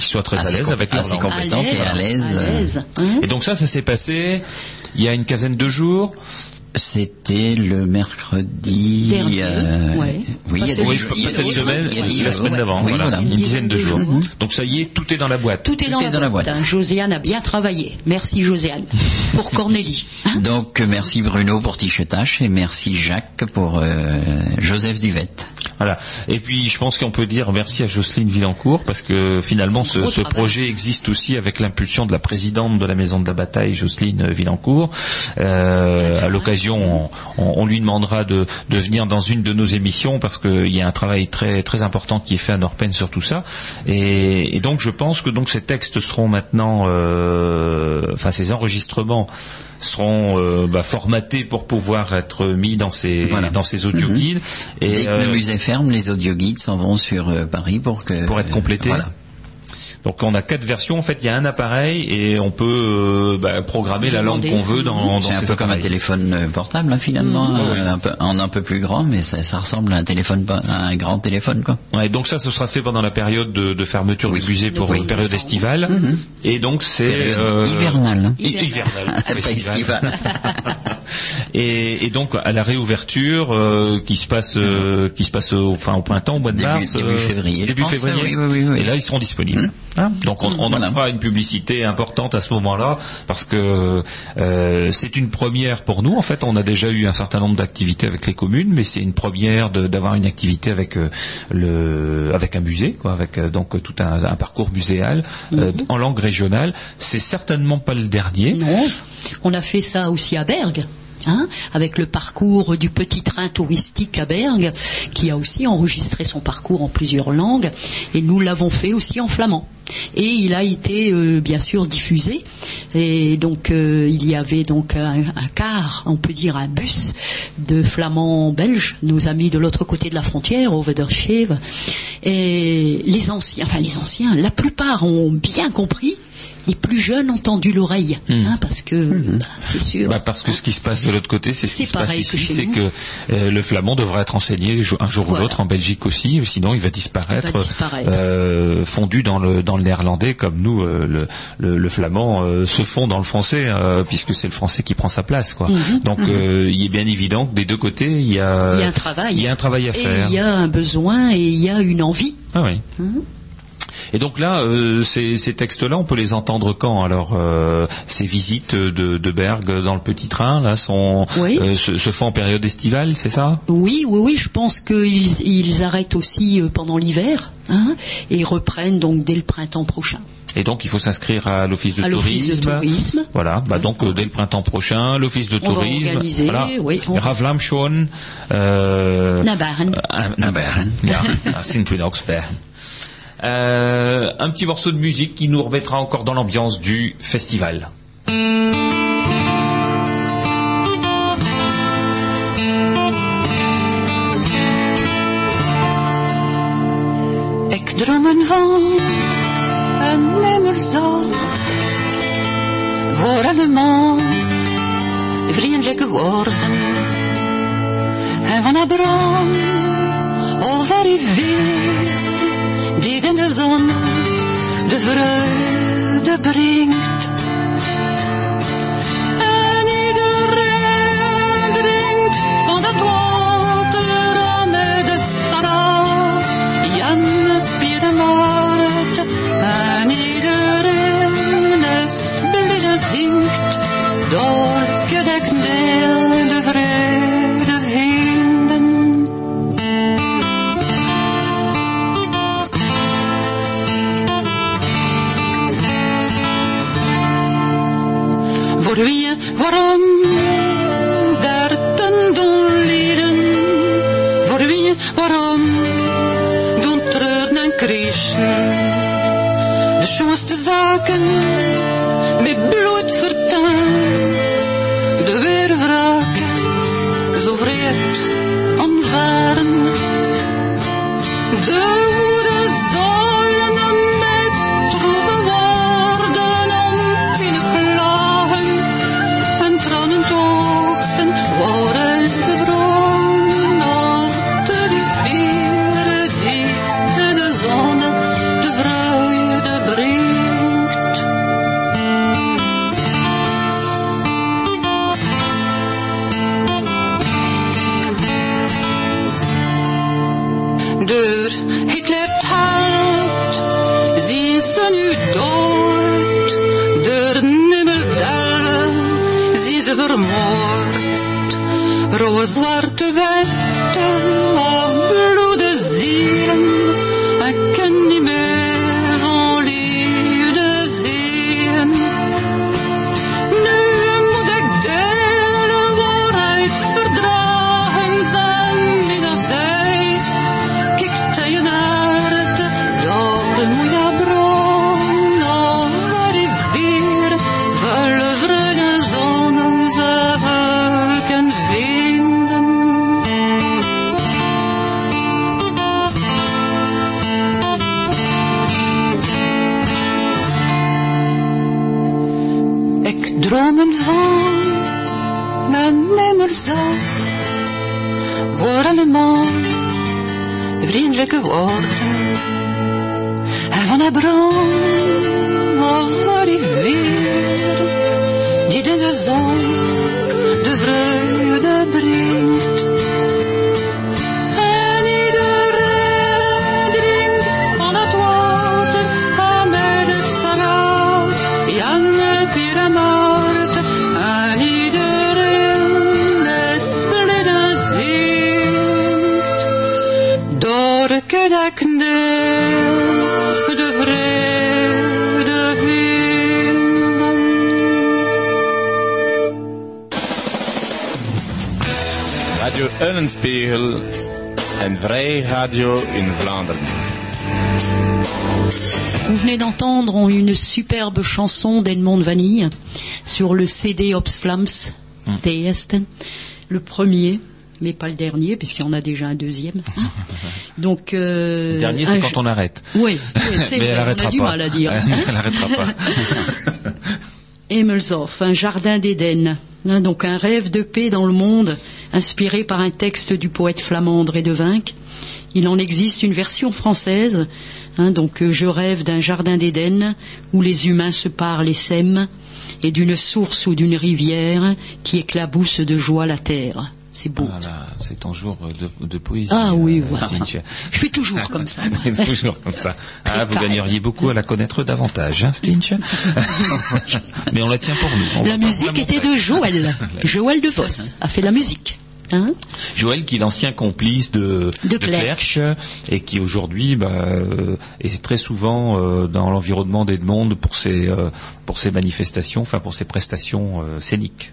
Qu'ils soient très à l'aise avec leur assez langue. compétentes et à l'aise. Et donc ça, ça s'est passé il y a une quinzaine de jours. C'était le mercredi. Dernier, euh, ouais. Oui, il y a Oui, pas cette semaine, il y a dix la jours, semaine d'avant, Oui, voilà, voilà. une dizaine de jours. Mhm. Donc ça y est, tout est dans la boîte. Tout est dans, Tout la, est dans la boîte. hein. Josiane a bien travaillé. Merci Josiane. Pour Cornélie. Hein Donc euh, merci Bruno pour Tichetache et merci Jacques pour euh, Joseph Duvet. Voilà. Et puis je pense qu'on peut dire merci à Jocelyne Villancourt parce que finalement ce, projet existe aussi avec l'impulsion de la présidente de la Maison de la Bataille, Jocelyne Villancourt. Euh, à l'occasion, on, on- on lui demandera de, de venir dans une de nos émissions parce qu'il y a un travail très très important qui est fait à Norpen sur tout ça. Et, et donc je pense que donc ces textes seront maintenant, euh, enfin ces enregistrements seront euh, bah, formatés pour pouvoir être mis dans ces Voilà. dans ces audio Mhm. guides. Et, Dès que euh, le musée ferme, les audioguides s'en vont sur euh, Paris pour que Pour être complétés. Voilà. Donc on a quatre versions. En fait, il y a un appareil et on peut euh, bah, programmer la langue qu'on veut dans, dans C'est un peu comme un téléphone euh, portable hein, finalement, Mhm. euh, Oui, oui. un peu, en un peu plus grand, mais ça, ça ressemble à un téléphone, à un grand téléphone quoi. Ouais, donc ça, ce sera fait pendant la période de, de fermeture Oui. du musée pour Oui. une période estivale. Et donc c'est euh, hivernale. hein. hi- hivernale, pas estivale. et, et donc à la réouverture qui se passe qui se passe au, enfin au printemps au mois de Début- mars début février, début février et là ils seront disponibles Hein donc on, on Voilà. en fera une publicité importante à ce moment-là parce que euh, c'est une première pour nous. En fait on a déjà eu un certain nombre d'activités avec les communes mais c'est une première d'avoir une activité avec euh, le avec un musée quoi avec euh, donc tout un, un parcours muséal euh, en langue régionale. C'est certainement pas le dernier. Non, on a fait ça aussi à Bergue. Hein, avec le parcours du petit train touristique à Bergue, qui a aussi enregistré son parcours en plusieurs langues, et nous l'avons fait aussi en flamand. Et il a été euh, bien sûr diffusé, et donc euh, il y avait donc un, car, on peut dire un bus de flamands belges, nos amis de l'autre côté de la frontière, au Wederscheeve, et les anciens, enfin les anciens, la plupart ont bien compris les plus jeunes ont tendu l'oreille, Hmm. hein, parce que bah, c'est sûr. Bah, parce que ce qui se passe de l'autre côté, c'est ce qui se passe ici, c'est que euh, le flamand devra être enseigné un jour ou l'autre en Belgique aussi, ou sinon il va disparaître, Il va disparaître. euh, fondu dans le dans le néerlandais comme nous euh, le, le, le flamand euh, se fond dans le français euh, puisque c'est le français qui prend sa place quoi. Mhm, Donc euh, il est bien évident que des deux côtés il y a il y a un travail. il y a un travail à et faire. il y a un besoin et il y a une envie. Ah oui. Et donc là, euh, ces, ces textes-là, on peut les entendre quand Alors, euh, ces visites de, de Berg dans le petit train, là, sont Oui. euh, se, se font en période estivale, c'est ça? Oui, oui, oui, je pense qu'ils ils arrêtent aussi pendant l'hiver hein, et reprennent donc dès le printemps prochain. Et donc, il faut s'inscrire à l'office de de tourisme. Voilà. Bah donc, euh, dès le printemps prochain, l'office de On va tourisme. organiser, voilà. oui, on- Ravlamschon, euh, Nabaren. Ja, sind wir. Euh, un petit morceau de musique qui nous remettra encore dans l'ambiance du festival. Die in de zon en Vrij Radio in Vlaanderen. Vous venez d'entendre une superbe chanson d'Edmond Vanille sur le CD Ops Flams. Teesten, le premier, mais pas le dernier, puisqu'il y en a déjà un deuxième. Donc, euh, Le dernier, c'est quand on arrête. Oui, oui, c'est Mais vrai, elle on arrêtera a du pas. mal à dire. Elle arrêtera pas. Himmelhof, un jardin d'Éden. Hein, donc un rêve de paix dans le monde, inspiré par un texte du poète flamand André. Il en existe une version française. hein, donc euh, je rêve d'un jardin d'Éden où les humains se parlent et s'aiment, et d'une source ou d'une rivière qui éclabousse de joie la terre. C'est beau. Voilà, c'est ton jour de, de poésie. Ah oui, euh, voilà. Je fais toujours comme ça. toujours comme ça. Ah, vous gagneriez beaucoup à la connaître davantage, hein, Stinch Mais on la tient pour nous. On La musique la était de Joël. Joël de Vos a fait la musique. Hein Joël, qui est l'ancien complice de, De Clerc. et qui aujourd'hui bah, euh, est très souvent euh, dans l'environnement d'Edmond pour ses euh, pour ses manifestations, enfin pour ses prestations scéniques.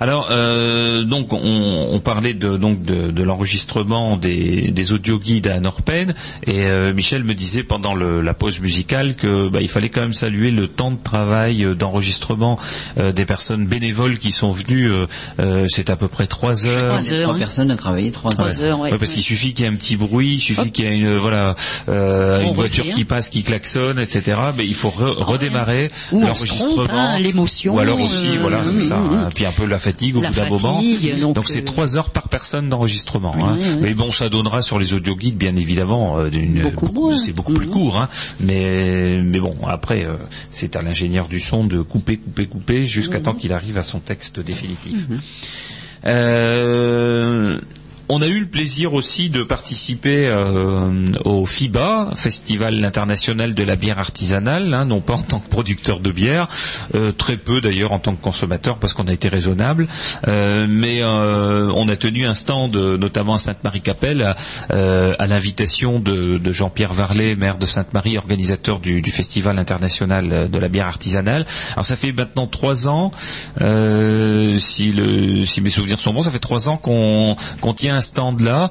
Alors, euh, donc, on, on parlait de, donc de, de l'enregistrement des, des audio-guides à Norpen, et euh, Michel me disait pendant le- la pause musicale que bah, il fallait quand même saluer le temps de travail euh, d'enregistrement euh, des personnes bénévoles qui sont venues. euh, euh, C'est à peu près trois heures. Trois heures, Trois hein. personnes à travailler trois Trois heures. ouais. Ouais, parce qu'il suffit qu'il y ait un petit bruit, il suffit qu'il y ait une voilà euh, une voiture qui passe, qui klaxonne, etc. Mais il faut re- redémarrer trompe, l'enregistrement, hein, l'émotion, ou alors aussi euh, voilà c'est hum, ça, hum, hein. puis un peu la fatigue au La bout d'un moment. fatigue, donc, c'est euh, trois heures par personne d'enregistrement. hein. Mais bon, ça donnera sur les audio guides bien évidemment euh, c'est beaucoup plus Mhm. court, hein. mais mais bon après euh, c'est à l'ingénieur du son de couper, couper, couper jusqu'à Mhm. temps qu'il arrive à son texte définitif. Euh, on a eu le plaisir aussi de participer euh, au FIBA, Festival international de la bière artisanale, hein, non pas en tant que producteur de bière, euh, très peu d'ailleurs en tant que consommateur parce qu'on a été raisonnable, euh, mais on a tenu un stand notamment à Sainte-Marie-Capelle à, l'invitation de, Jean-Pierre Varlet, maire de Sainte-Marie, organisateur du, Festival international de la bière artisanale. Alors ça fait maintenant trois ans, si, mes souvenirs sont bons, ça fait trois ans qu'on tient stand là.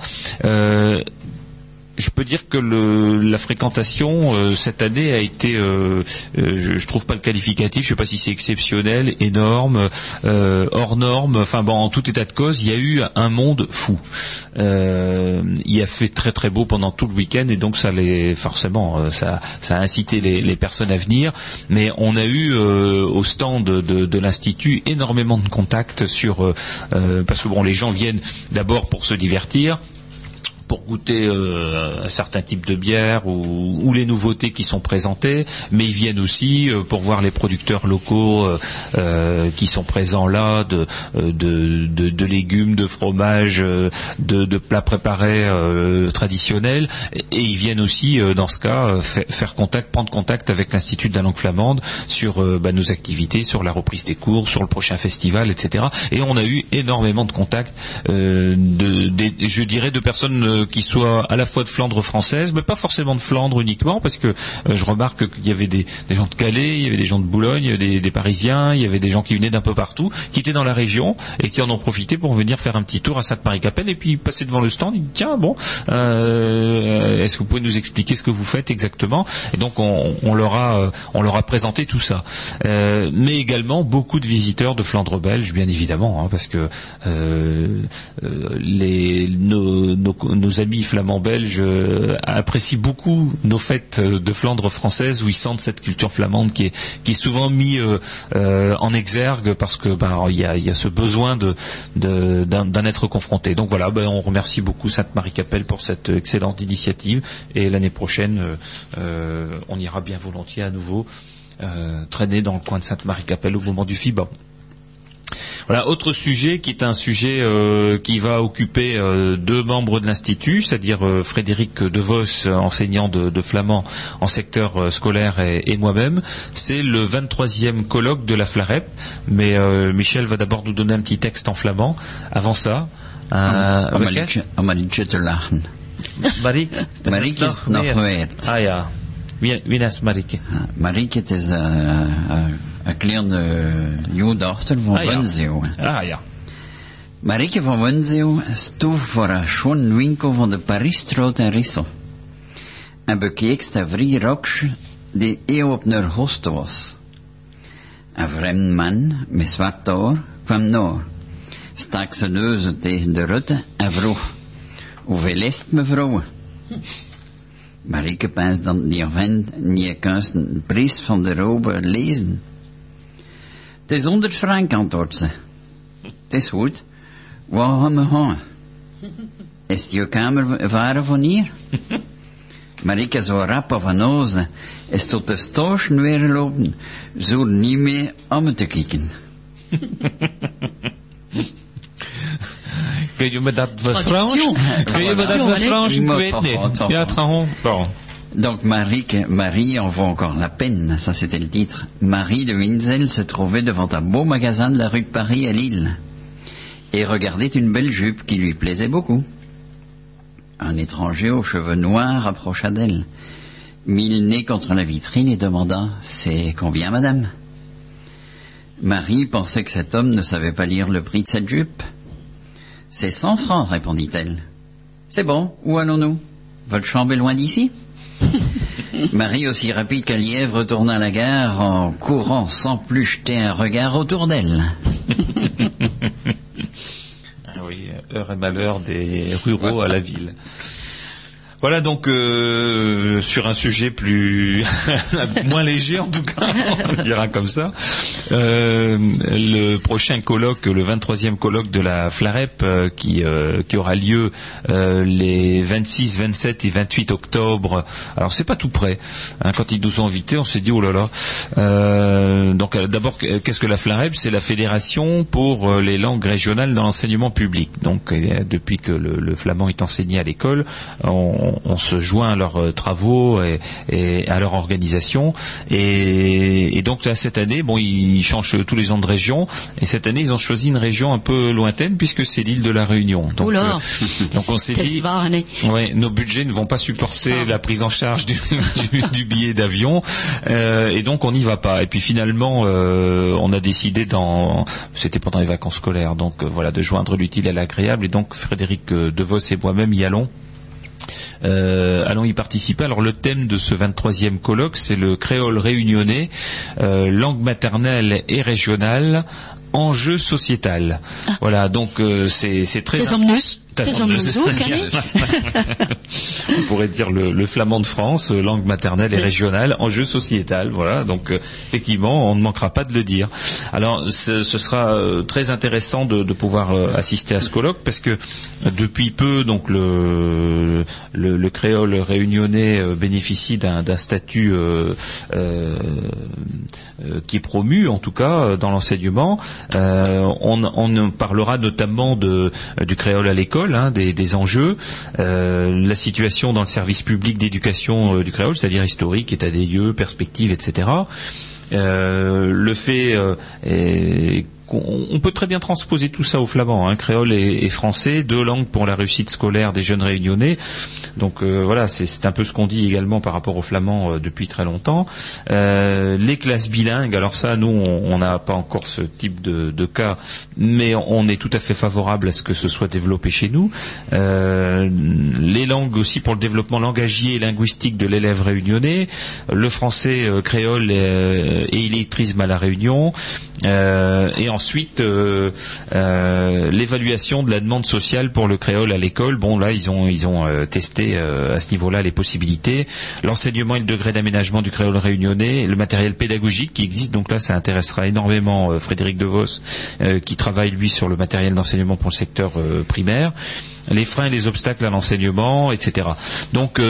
Je peux dire que le, la fréquentation euh, cette année a été, euh, euh, je, je trouve pas le qualificatif, je sais pas si c'est exceptionnel, énorme, euh, hors norme. Enfin bon, en tout état de cause, il y a eu un monde fou. Euh, il a fait très très beau pendant tout le week-end et donc ça les forcément ça, ça a incité les, les personnes à venir. Mais on a eu au stand de, de, de l'institut énormément de contacts sur parce que bon les gens viennent d'abord pour se divertir pour goûter euh, un certain type de bière ou, ou les nouveautés qui sont présentées, mais ils viennent aussi euh, pour voir les producteurs locaux euh, euh, qui sont présents là, de, euh, de, de, de légumes, de fromages, euh, de, de plats préparés traditionnels, et, ils viennent aussi, dans ce cas, fa- faire contact, prendre contact avec l'Institut de la langue flamande sur bah, nos activités, sur la reprise des cours, sur le prochain festival, etc. Et on a eu énormément de contacts, de, des- je dirais, de personnes euh, qui soient à la fois de Flandre française, mais pas forcément de Flandre uniquement, parce que euh, je remarque qu'il y avait des, gens de Calais, il y avait des gens de Boulogne, des, des Parisiens, il y avait des gens qui venaient d'un peu partout, qui étaient dans la région et qui en ont profité pour venir faire un petit tour à Sainte-Marie-Capelle et puis passer devant le stand. Ils disent, tiens, bon, euh, est-ce que vous pouvez nous expliquer ce que vous faites exactement? Et donc on, leur a, on leur a présenté tout ça. Mais également beaucoup de visiteurs de Flandre belge, bien évidemment, hein, parce que les, nos amis flamands belges euh, apprécient beaucoup nos fêtes euh, de Flandre française où ils sentent cette culture flamande qui est, souvent mis euh, en exergue parce que ben, il y, a, ce besoin de, être confronté. Donc voilà, ben, on remercie beaucoup Sainte-Marie-Capelle pour cette excellente initiative et l'année prochaine, on ira bien volontiers à nouveau traîner dans le coin de Sainte-Marie-Capelle au moment du FIBA. Voilà, autre sujet qui est un sujet euh, qui va occuper euh, deux membres de l'Institut, c'est-à-dire euh, Frédéric DeVos, enseignant de, de flamand en secteur euh, scolaire, et, et moi-même. C'est le 23e colloque de la FLAREP, mais Michel va d'abord nous donner un petit texte en flamand. Avant ça, un... Marik? Marieke is nog weer. Ah ja, wie, wie is Marieke? Marieke, het is een, een kleine jooddochter van Ah, ja. Ah ja. Marieke van Wenzeeuw stoof voor een schoon winkel van de Parisstraat en Rissel. En bekeek de vrije roksje die eeuw op haar hoste was. Een vreemd man met zwart haar kwam naar. Straks zijn neuzen tegen de rutte en vroeg, hoeveel is het mevrouw? Marieke pijst dan die vent niet kunst een prijs van de robe lezen. Het is 100 frank, antwoordt ze. Het is goed. Waar gaan we gaan? Is het je kamer varen van hier? Marieke zo rap van ozen is tot de stoorschen weer lopen, zo niet meer om me te kijken. Kun je me dat. Frans? Kun je me dat Frans? Ik weet Maar niet. Ja, trouwens. Donc Marie, Marie en vaut encore la peine, ça c'était le titre. Marie de Winzel se trouvait devant un beau magasin de la rue de Paris à Lille et regardait une belle jupe qui lui plaisait beaucoup. Un étranger aux cheveux noirs approcha d'elle, mit le nez contre la vitrine et demanda C'est combien, madame? Marie pensait que cet homme ne savait pas lire le prix de cette jupe. C'est cent francs, répondit-elle. C'est bon, où allons-nous? Votre chambre est loin d'ici Marie, aussi rapide qu'un lièvre, retourna à la gare en courant sans plus jeter un regard autour d'elle. Ah oui, heure et malheur des ruraux à la ville. Voilà donc euh, sur un sujet plus moins léger en tout cas, on dira comme ça. Euh, le prochain colloque, le 23e colloque de la Flarep euh, qui euh, qui aura lieu les 26, 27 et 28 octobre. Alors c'est pas tout près. hein. quand ils nous ont invités, on s'est dit oh là là. Donc d'abord qu'est-ce que la Flarep? C'est la fédération pour les langues régionales dans l'enseignement public. Donc depuis que le, le flamand est enseigné à l'école, on, on se joint à leurs euh, travaux et, et à leur organisation. Et, et donc là cette année, bon, ils changent tous les ans de région. Et cette année, ils ont choisi une région un peu lointaine puisque c'est l'île de la Réunion. Donc, Oula. euh, donc on s'est dit, Ouais, nos budgets ne vont pas supporter la prise en charge du, du- du billet d'avion euh, et donc on n'y va pas. Et puis finalement, euh, on a décidé dans, c'était pendant les vacances scolaires, donc euh, voilà, de joindre l'utile à l'agréable. Et donc Frédéric Devos et moi-même y allons. Euh, allons y participer. Alors le thème de ce 23e colloque, c'est le créole réunionnais, euh, langue maternelle et régionale, enjeu sociétal. Voilà, donc euh, c'est très on pourrait dire le, le flamand de France, euh, langue maternelle et Oui. régionale, enjeu sociétal. Voilà, donc euh, effectivement, on ne manquera pas de le dire. Alors, ce, ce sera euh, très intéressant de, de pouvoir euh, assister à ce colloque parce que euh, depuis peu, donc le, le, le créole réunionnais euh, bénéficie d'un d'un statut euh, euh, euh, qui est promu, en tout cas, dans l'enseignement. Euh, on, on parlera notamment de, du créole à l'école, hein, des, enjeux, euh, la situation dans le service public d'éducation euh, du créole, c'est-à-dire historique, état des lieux, perspectives, etc. Euh, le fait euh, on peut très bien transposer tout ça au flamand, hein, créole et, et français, deux langues pour la réussite scolaire des jeunes réunionnais. Donc euh, voilà, c'est- un peu ce qu'on dit également par rapport au flamand euh, depuis très longtemps. Euh, les classes bilingues, alors ça, nous, on n'a pas encore ce type de, cas, mais on est tout à fait favorable à ce que ce soit développé chez nous. Les langues aussi pour le développement langagier et linguistique de l'élève réunionnais, le français créole et illettrisme à la Réunion, et ensuite euh, euh, l'évaluation de la demande sociale pour le créole à l'école. Bon là ils ont ils ont euh, testé à ce niveau-là les possibilités, l'enseignement et le degré d'aménagement du créole réunionnais, le matériel pédagogique qui existe. Donc là ça intéressera énormément Frédéric Devos qui travaille lui sur le matériel d'enseignement pour le secteur primaire, les freins et les obstacles à l'enseignement, etc. Donc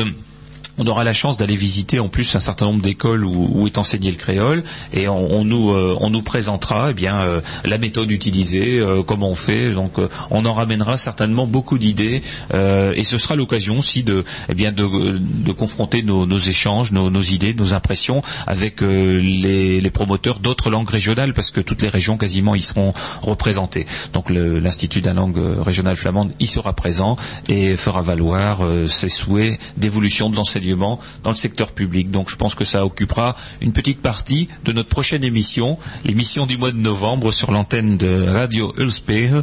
on aura la chance d'aller visiter en plus un certain nombre d'écoles où, est enseigné le créole et on, euh, nous présentera eh bien euh, la méthode utilisée, euh, comment on fait. Donc on en ramènera certainement beaucoup d'idées et ce sera l'occasion aussi de eh bien de, confronter nos, échanges, nos, idées, nos impressions avec les, promoteurs d'autres langues régionales parce que toutes les régions quasiment y seront représentées. Donc l'Institut de la langue régionale flamande y sera présent et fera valoir ses souhaits d'évolution de l'enseignement enseignement dans le secteur public. Donc je pense que ça occupera une petite partie de notre prochaine émission, l'émission du mois de novembre sur l'antenne de Radio Ulspeer,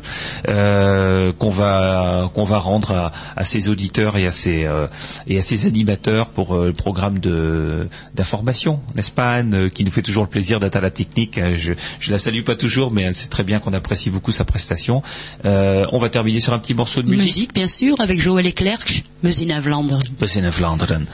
euh, qu'on va qu'on va rendre à, à ses auditeurs et à ses euh, et à ses animateurs pour euh, le programme de d'information, n'est-ce pas Anne, euh, qui nous fait toujours le plaisir d'être à la technique. Euh, Je, je la salue pas toujours, mais elle sait très bien qu'on apprécie beaucoup sa prestation. Euh, on va terminer sur un petit morceau de musique. Musique, bien sûr, avec Joël Leclerc, Muziek naar